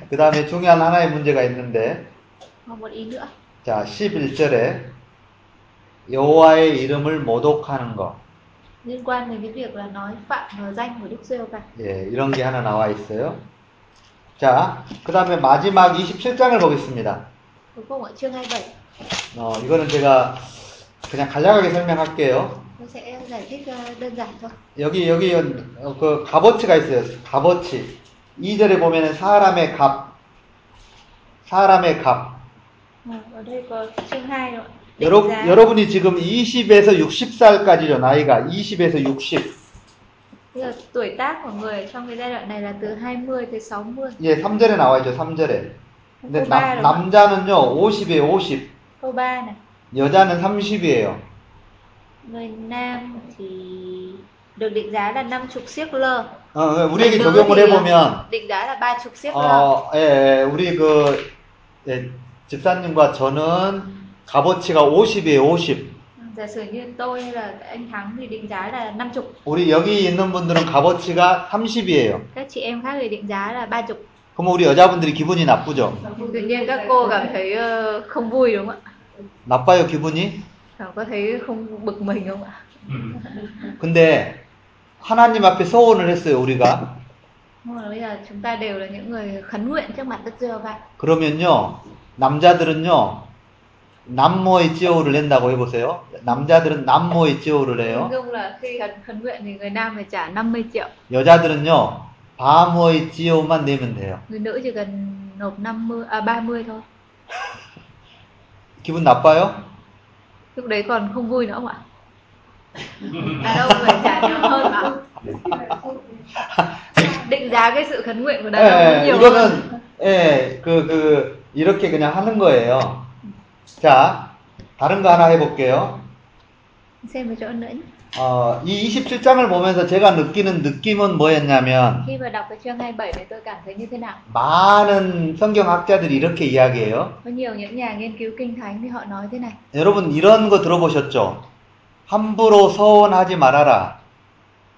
그 다음에 중요한 하나의 문제가 있는데. 자, 11절에 여호와의 이름을 모독하는 것. liên quan đến cái việc là nói phạm vào danh của Đức giê va 예, 이런 게 하나 나와 있어요. 자, 그 다음에 마지막 27장을 보겠습니다. cuối cùng ở chương 27 어, 이거는 제가 그냥 간략하게 설명할게요. Tôi sẽ giải thích ờ, đơn giản thôi 여기, 여기, 어, 그 값어치가 있어요. 값어치. 2절에 보면은 사람의 값. 사람의 값. Ờ, ở đây có chương 2 rồi định 여러, 여러분이 지금 20에서 60살까지죠, 나이가. 20에서 60. Tức là tuổi tác của người ở trong cái giai đoạn này là từ 20 tới 60 예, 3절에 나와 있죠, 3절에. 근데 câu 3 남? 남자는요, 50이에요, 50. câu 3 này 여자는 30이에요. Người nam thì được định giá là 50 siếc lơ 어, 우리에게 적용을 해 보면, ờ, định giá là 30 siếc lơ 어, 예, 예, 우리 그, 예, 집사님과 저는 값어치가 50이에요, 50. giả sử như tôi hay là anh Thắng thì định giá là 50 우리 여기 있는 분들은 값어치가 30이에요. các chị em khác thì định giá là 30 그럼 우리 여자분들이 기분이 나쁘죠? tự nhiên các cô cảm thấy không vui đúng không ạ 나빠요, 기분이? Có thấy không bực mình không ạ 근데 하나님 앞에 서원을 했어요, 우리가. nhưng mà bây giờ chúng ta đều là những người khấn nguyện trước mặt Đức Giê-hô-va 그러면요, 남자들은요, 남모의 지오를 낸다고 해 보세요. 남자들은 남모의 Nói 해요. chung là khi khấn, khấn nguyện thì người nam phải trả 50 triệu 여자들은요, 바모의 지오만 내면 돼요. người nữ chỉ cần nộp 50 à 30 thôi 기분 나빠요? lúc đấy còn không vui nữa không ạ đàn ông phải trả nhiều hơn mà (laughs) định giá cái sự khấn nguyện của đàn ông 예, nhiều hơn 이거는, 예, 그, 그, 이렇게 그냥 하는 거예요. 자, 다른 거 하나 해볼게요. xem một chỗ nữa nhé. 어, 이 27장을 보면서 제가 느끼는 느낌은 뭐였냐면, khi mà đọc cái chương 27 này tôi cảm thấy như thế nào 많은 성경학자들이 이렇게 이야기해요. 여러분, 이런 거 들어보셨죠? 함부로 서원하지 말아라.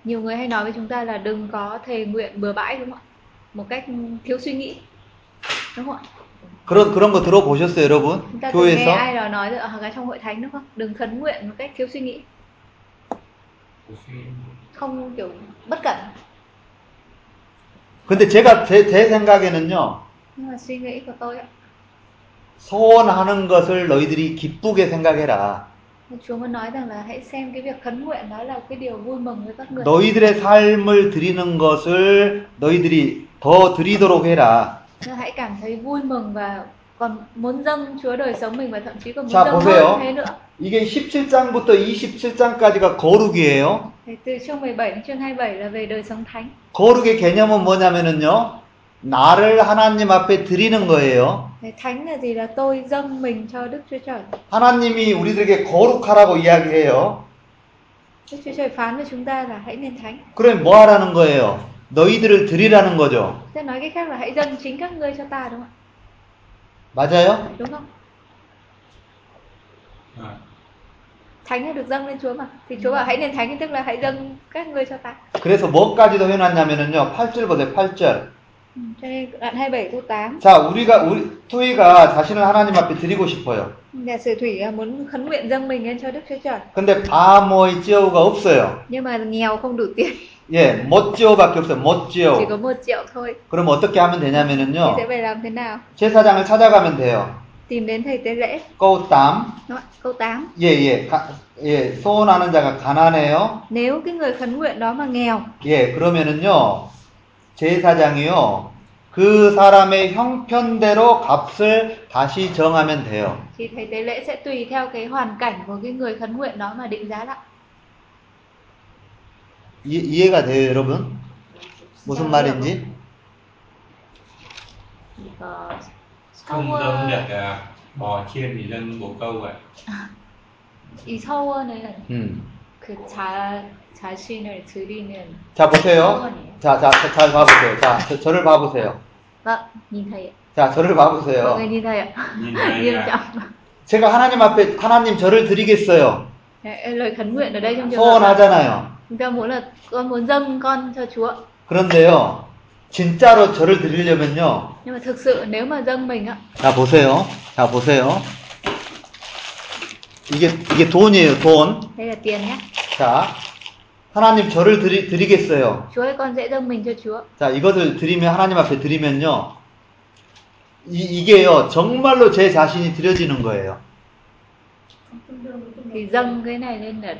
nhiều người hay nói với chúng ta là đừng có thề nguyện bừa bãi đúng không ạ một cách thiếu suy nghĩ đúng không ạ 그런, 그런 거 들어보셨어요, 여러분? 교회에서? ai đó nói ở cái trong hội thánh đúng không đừng khấn nguyện một cách thiếu suy nghĩ không kiểu bất cẩn 근데 제가, 제, 제 생각에는요, nhưng mà suy nghĩ của tôi ạ 소원하는 것을 너희들이 기쁘게 생각해라. Chúa muốn nói rằng là hãy xem cái việc khấn nguyện đó là cái điều vui mừng với các người 너희들의 삶을 드리는 것을 너희들이 더 드리도록 해라. Nên hãy cảm thấy vui mừng và còn muốn dâng Chúa đời sống mình và thậm chí còn muốn Chà, dâng 보세요. hơn thế nữa 이게 17장부터 27장까지가 거룩이에요. thì từ chương 17 đến chương 27 là về đời sống thánh 거룩의 개념은 뭐냐면은요, 나를 하나님 앞에 드리는 거예요. Thế thánh là gì là tôi dâng mình cho Đức Chúa Trời 하나님이 우리들에게 거룩하라고 이야기해요. Đức Chúa Trời phán với chúng ta là hãy nên thánh 그럼 뭐 하라는 거예요? 너희들을 드리라는 거죠. Thế nói cách khác là hãy dâng chính các ngươi cho ta đúng không 맞아요? Đúng không? À. thánh được dâng lên Chúa mà thì Chúa bảo hãy nên thánh tức là hãy dâng các ngươi cho ta 그래서 뭐까지도 해 놨냐면은요. 8절 보세요. 8절. Ừ, cho nên đoạn 27 câu 8 자, 우리가 우리 토이가 자신을 하나님 앞에 드리고 싶어요. nhà sử thủy muốn khấn nguyện dâng mình lên cho Đức Chúa Trời 근데 바모의 찌오가 없어요. nhưng mà nghèo không đủ tiền 예, 못 찌오밖에 없어요. thôi 그럼 어떻게 하면 thì 되냐면은요. sẽ phải làm thế nào 제사장을 찾아가면 돼요. tìm đến thầy tế lễ 꼬땀. Đúng ạ. câu 8 예, 예. 가, 예, 소원하는 자가 가난해요. nếu cái người khấn nguyện đó mà nghèo 예, 그러면은요. 제사장이요. 그 사람의 형편대로 값을 다시 정하면 돼요. thì thầy tế lễ sẽ tùy theo cái hoàn cảnh của cái người khấn nguyện đó mà định giá lại 이, 이해 가 돼요, 여러분? 무슨 말인지? 이 서원은 음. 그 자, 자신을 드리는 자, 보세요. 자, 자, 자, 잘 봐보세요. 자, 저, 저를 봐보세요. 자, 저를 봐보세요. 제가 하나님 앞에, 하나님 저를 드리겠어요. 소원하잖아요. Muốn là con muốn dâng con cho Chúa. 그런데요, 진짜로 저를 드리려면요, Nhưng mà thực sự nếu mà dâng mình á, 자, 보세요. 자, 보세요. 이게, 이게 돈이에요, 돈. đây là tiền nhé. 자, 하나님 저를 드리, 드리겠어요. Chúa ơi con sẽ dâng mình cho Chúa. 자, 이것을 드리면, 하나님 앞에 드리면요, 이, 이게요, 정말로 제 자신이 드려지는 거예요. Thì dâng cái này lên là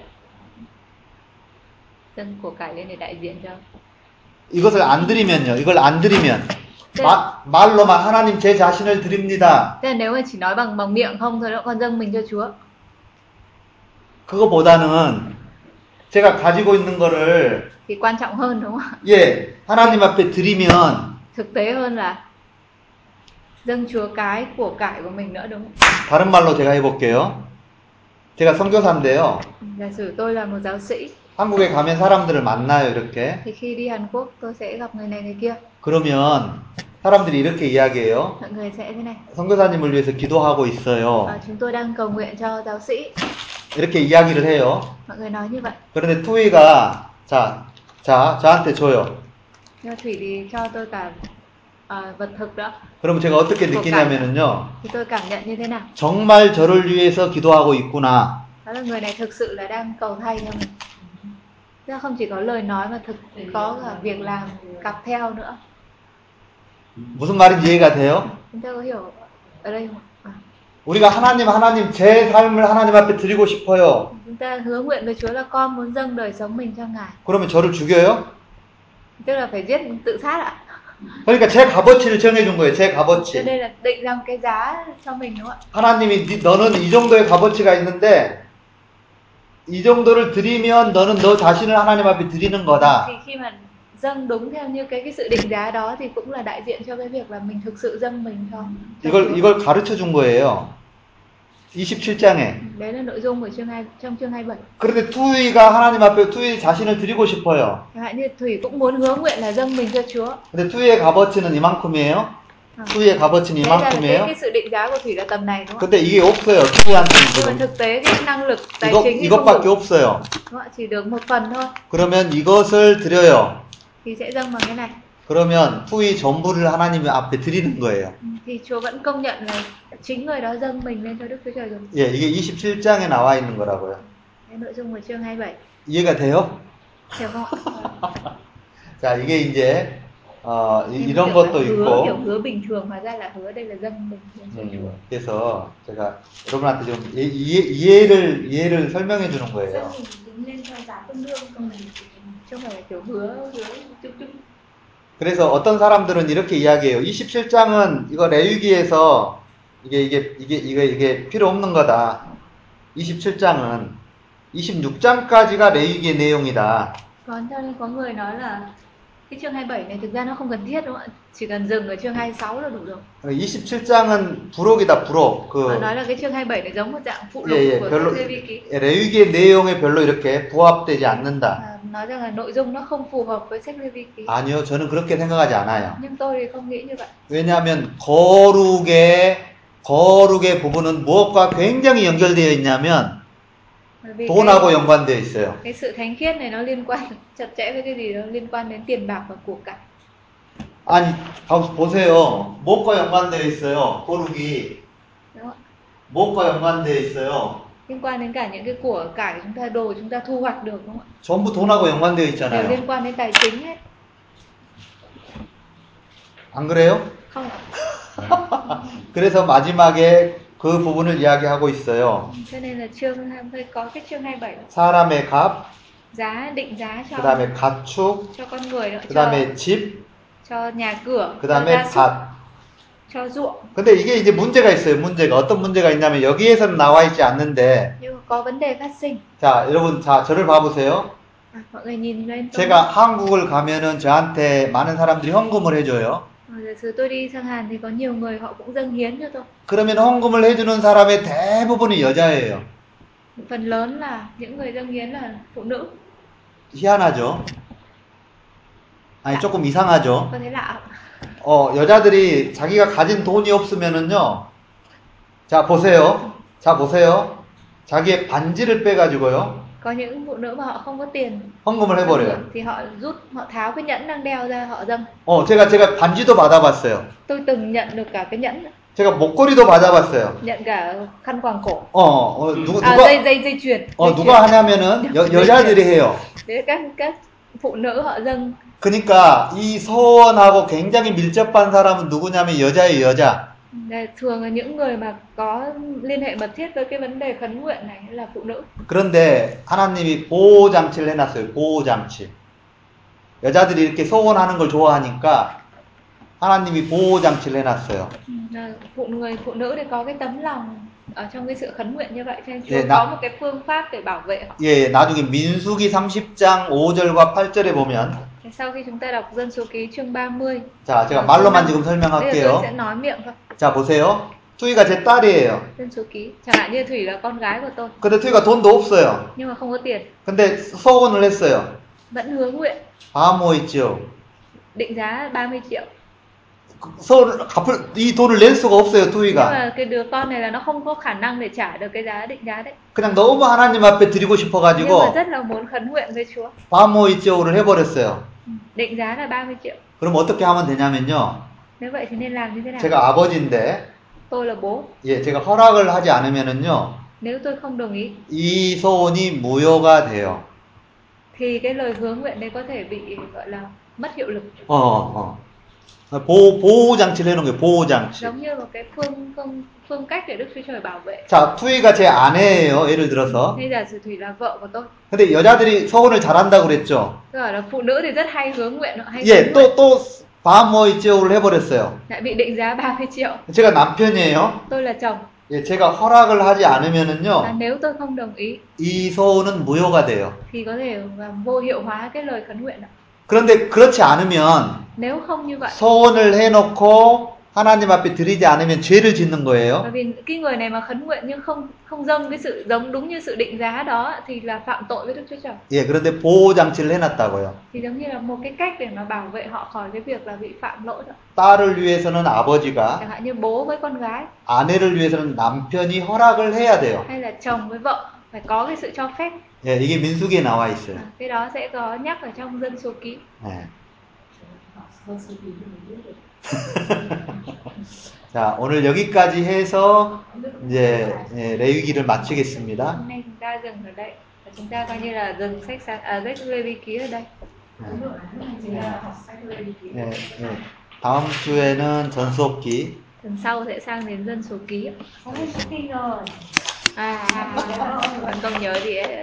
đại. 이것을 안 드리면요, 이걸 안 드리면, 마, 말로만 하나님 제 자신을 드립니다. 그거보다는 제가 가지고 있는 거를? 예, 하나님 앞에 드리면? 다른 말로 제가 해볼게요. 제가 선교사인데요. 한국에 가면 사람들을 만나요, 이렇게. thì khi đi Hàn Quốc tôi sẽ gặp người này người kia. 그러면 사람들이 이렇게 이야기해요. Mọi người sẽ thế này. 선교사님을 위해서 기도하고 있어요. "Ờ, chúng tôi đang cầu nguyện cho giáo sĩ. 이렇게 이야기를 해요. Mọi người nói như vậy. 그런데 투이가 자, 자, 저한테 줘요. Nhưng mà Thủy thì cho tôi cả ờ, vật thực đó. 그러면 제가 어떻게 느끼냐면은요. Thì tôi cảm nhận như thế nào? 정말 저를 위해서 기도하고 있구나. Đó là người này thực sự là đang cầu thay cho mình. Là không chỉ có lời nói mà thực có cả việc làm cặp theo nữa. 무슨 말인지 이해가 돼요? Chúng ta có hiểu ở đây không? ạ? À, 우리가 하나님, 하나님, 제 삶을 하나님 앞에 드리고 싶어요. chúng ta hứa nguyện với Chúa là con muốn dâng đời sống mình cho Ngài. 그러면 저를 죽여요? Tức là phải giết tự sát ạ. 그러니까 제 값어치를 정해준 거예요. 제 Cho 값어치. nên là định ra một cái giá cho mình đúng không ạ? 하나님이 네- 너는 이 정도의 값어치가 있는데 이 정도를 드리면 너는 너 자신을 하나님 앞에 드리는 거다. Dâng đúng theo như cái cái sự định giá đó thì cũng là đại diện cho cái việc là mình thực sự dâng mình cho. 이걸. 이걸 가르쳐 준 거예요. 27장에. Đấy là nội dung của chương 2 trong chương 27. 그런데 투이가 하나님 앞에 투이 자신을 드리고 싶어요. Chẳng hạn như Thủy cũng muốn hứa nguyện là dâng mình cho Chúa. 근데 투이의 값어치는 이만큼이에요. 투이의 값어치는 이만큼이에요. cái sự định giá của Thủy là tầm này đúng không ạ? 근데 이게 없어요. 투이한테는 Nhưng mà 지금. thực tế cái năng lực tài 이것, chính thì không 이것밖에 đủ. 없어요. Đúng không ạ? Chỉ được một phần thôi 그러면 이것을 드려요. thì sẽ dâng bằng cái này. 그러면 투이 전부를 하나님 앞에 드리는 거예요. Ừ, Thì Chúa vẫn công nhận là chính người đó dâng mình lên cho Đức Chúa Trời rồi. 예, 이게 27장에 나와 있는 거라고요. Cái nội dung của chương 27. 이해가 돼요? Hiểu không ạ? 자, 이게 이제 어, 이- là 것도 있고. 음, 그래서 제가 여러분한테 좀 이- 이해, 이해를 이해를 설명해 주는 거예요. 그래서 어떤 사람들은 이렇게 이야기해요. 27장은 이거 레위기에서 이게 이게 이게 이게 이게 필요 없는 거다. 27장은 26장까지가 레위기의 내용이다. Cái chương 27 này thực ra nó không cần thiết đúng không ạ? Chỉ cần dừng ở chương 26 là đủ rồi. 27장은 부록이다 부록. 그 nói là cái chương 27 này giống một dạng phụ lục 예, 예, của 별로 ký. 레위기의 내용에 별로 이렇게 부합되지 않는다. À, nói rằng là nội dung nó không phù hợp với sách Lê-vi ký. 아니요, 저는 그렇게 생각하지 않아요. Nhưng tôi thì không nghĩ như vậy. 왜냐하면 거룩의 거룩의 부분은 무엇과 굉장히 연결되어 있냐면 돈하고 연관되어 있어요. cái sự thánh khiết này nó liên quan chặt chẽ với cái gì đó liên quan đến tiền bạc và của cải 아니, 가- 보세요. 무엇과 연관되어 있어요? ạ 무엇과 연관되어 있어요? liên quan đến cả những cái của cải chúng ta đồ chúng ta thu hoạch được đúng không 전부 돈하고 연관되어 ạ đều 있잖아요. liên quan đến tài chính hết 안 그래요? không ạ 그래서 마지막에 그 부분을 이야기하고 있어요. cho nên là chương hơi có cái chương 27 사람의 값, 그 다음에 가축, 그 다음에 집, 그 다음에 밭. 근데 이게 이제 문제가 있어요. 문제가 어떤 문제가 있냐면 여기에서는 나와 있지 않는데 자 여러분 자 저를 봐보세요. 제가 한국을 가면은 저한테 많은 사람들이 헌금을 해줘요. 그러면 헌금을 해주는 사람의 대부분이 여자예요. phần lớn là những người dâng hiến là phụ nữ 희한하죠? 아니 조금 이상하죠? 어 여자들이 자기가 가진 돈이 없으면은요. 자 보세요. 자 보세요. 자기의 반지를 빼가지고요. Có những phụ nữ mà họ không có tiền 헌금을 해버려요. thì họ rút họ tháo cái nhẫn đang đeo ra họ dâng 어 제가 제가 반지도 받아봤어요. tôi từng nhận được cả cái nhẫn 제가 목걸이도 받아봤어요. nhận cả khăn quàng cổ 어, 어 누구 à, 누가 dây dây dây chuyền 어 dây 누가 하냐면은 여, 여자들이 해요. Đấy, các các phụ nữ họ dâng 그러니까 이 소원하고 굉장히 밀접한 사람은 누구냐면 여자의 여자. Là thường là những người mà có liên hệ mật thiết với cái vấn đề khấn nguyện này là phụ nữ 그런데 하나님이 보호 장치를 해놨어요. 보호 장치. 여자들이 이렇게 소원하는 걸 좋아하니까 하나님이 보호 장치를 해놨어요. phụ người phụ nữ thì có cái tấm lòng ở trong cái sự khấn nguyện như vậy cho nên Chúa Dạ, có đã- một cái phương pháp để bảo vệ họ 예, 나중에 민수기 30장 5절과 8절에 보면 sau khi chúng ta đọc dân số ký chương 30 자, 제가 어, 말로만 지금 설명할게요. sẽ nói miệng thôi 자, 보세요. 투이가 제 딸이에요. dân số ký chẳng hạn như Thủy là con gái của tôi 근데 투이가 돈도 없어요. nhưng mà không có tiền 근데 소원을 했어요. vẫn hứa nguyện 바모 있죠. định giá 30 triệu 소원을 갚을 이 돈을 낼 수가 없어요, nhưng 투이가. mà cái đứa con này là nó không có khả năng để trả được cái giá định giá đấy 그냥 너무 하나님 앞에 드리고 싶어 nhưng mà 가지고 rất là muốn khấn nguyện với Chúa 바모 있죠를 해 버렸어요. định giá là 30 triệu 그럼 어떻게 하면 되냐면요. nếu vậy thì nên làm như thế nào 제가 아버지인데 tôi là bố 예, 제가 허락을 하지 않으면은요. nếu tôi không đồng ý 이 소원이 무효가 돼요. thì cái lời hứa nguyện đấy có thể bị gọi là mất hiệu lực 어, 어. 보호, 보호 장치를 해놓은 거예요, 보호 장치. giống như một cái phương phương phương cách để Đức Chúa Trời bảo vệ 자, 투이가 제 아내예요, 예를 들어서. Bây giờ sử thủy là vợ của tôi 근데 여자들이 소원을 잘한다고 그랬죠. Tôi bảo là phụ nữ thì rất hay hứa nguyện hay 예, hứa nguyện. 또, 또, 바모이지오를 해버렸어요. lại bị định giá 30 triệu 제가 남편이에요. tôi là chồng 예, 제가 허락을 하지 않으면은요, nếu tôi không đồng ý 이 소원은 무효가 돼요. thì có thể là vô hiệu hóa cái lời khấn nguyện đó 그런데 그렇지 않으면 nếu không như vậy 소원을 해놓고 하나님 앞에 드리지 않으면 죄를 짓는 거예요. bởi vì cái người này mà khấn nguyện nhưng không không dâng cái sự giống đúng như sự định giá đó thì là phạm tội với Đức Chúa Trời 예, 그런데 보호 장치를 해놨다고요. thì giống như là một cái cách để mà bảo vệ họ khỏi cái việc là bị phạm lỗi đó 딸을 위해서는 아버지가, chẳng hạn như bố với con gái 아내를 위해서는 남편이 허락을 해야 돼요. hay là chồng với vợ phải có cái sự cho phép 예, 이게 민수기에 나와 있어요. À, cái đó sẽ có nhắc ở trong dân số ký 예. 자, 오늘 여기까지 해서 이제 예, 레위기를 마치겠습니다. hôm nay chúng ta dừng ở đây và chúng ta coi như là dừng sách sáng à, sách lê vi ký ở đây 예, 예. 다음 주에는 전수업기. tuần sau sẽ sang đến dân số ký ạ. Có một cái rồi à, à, à, vẫn không nhớ gì ấy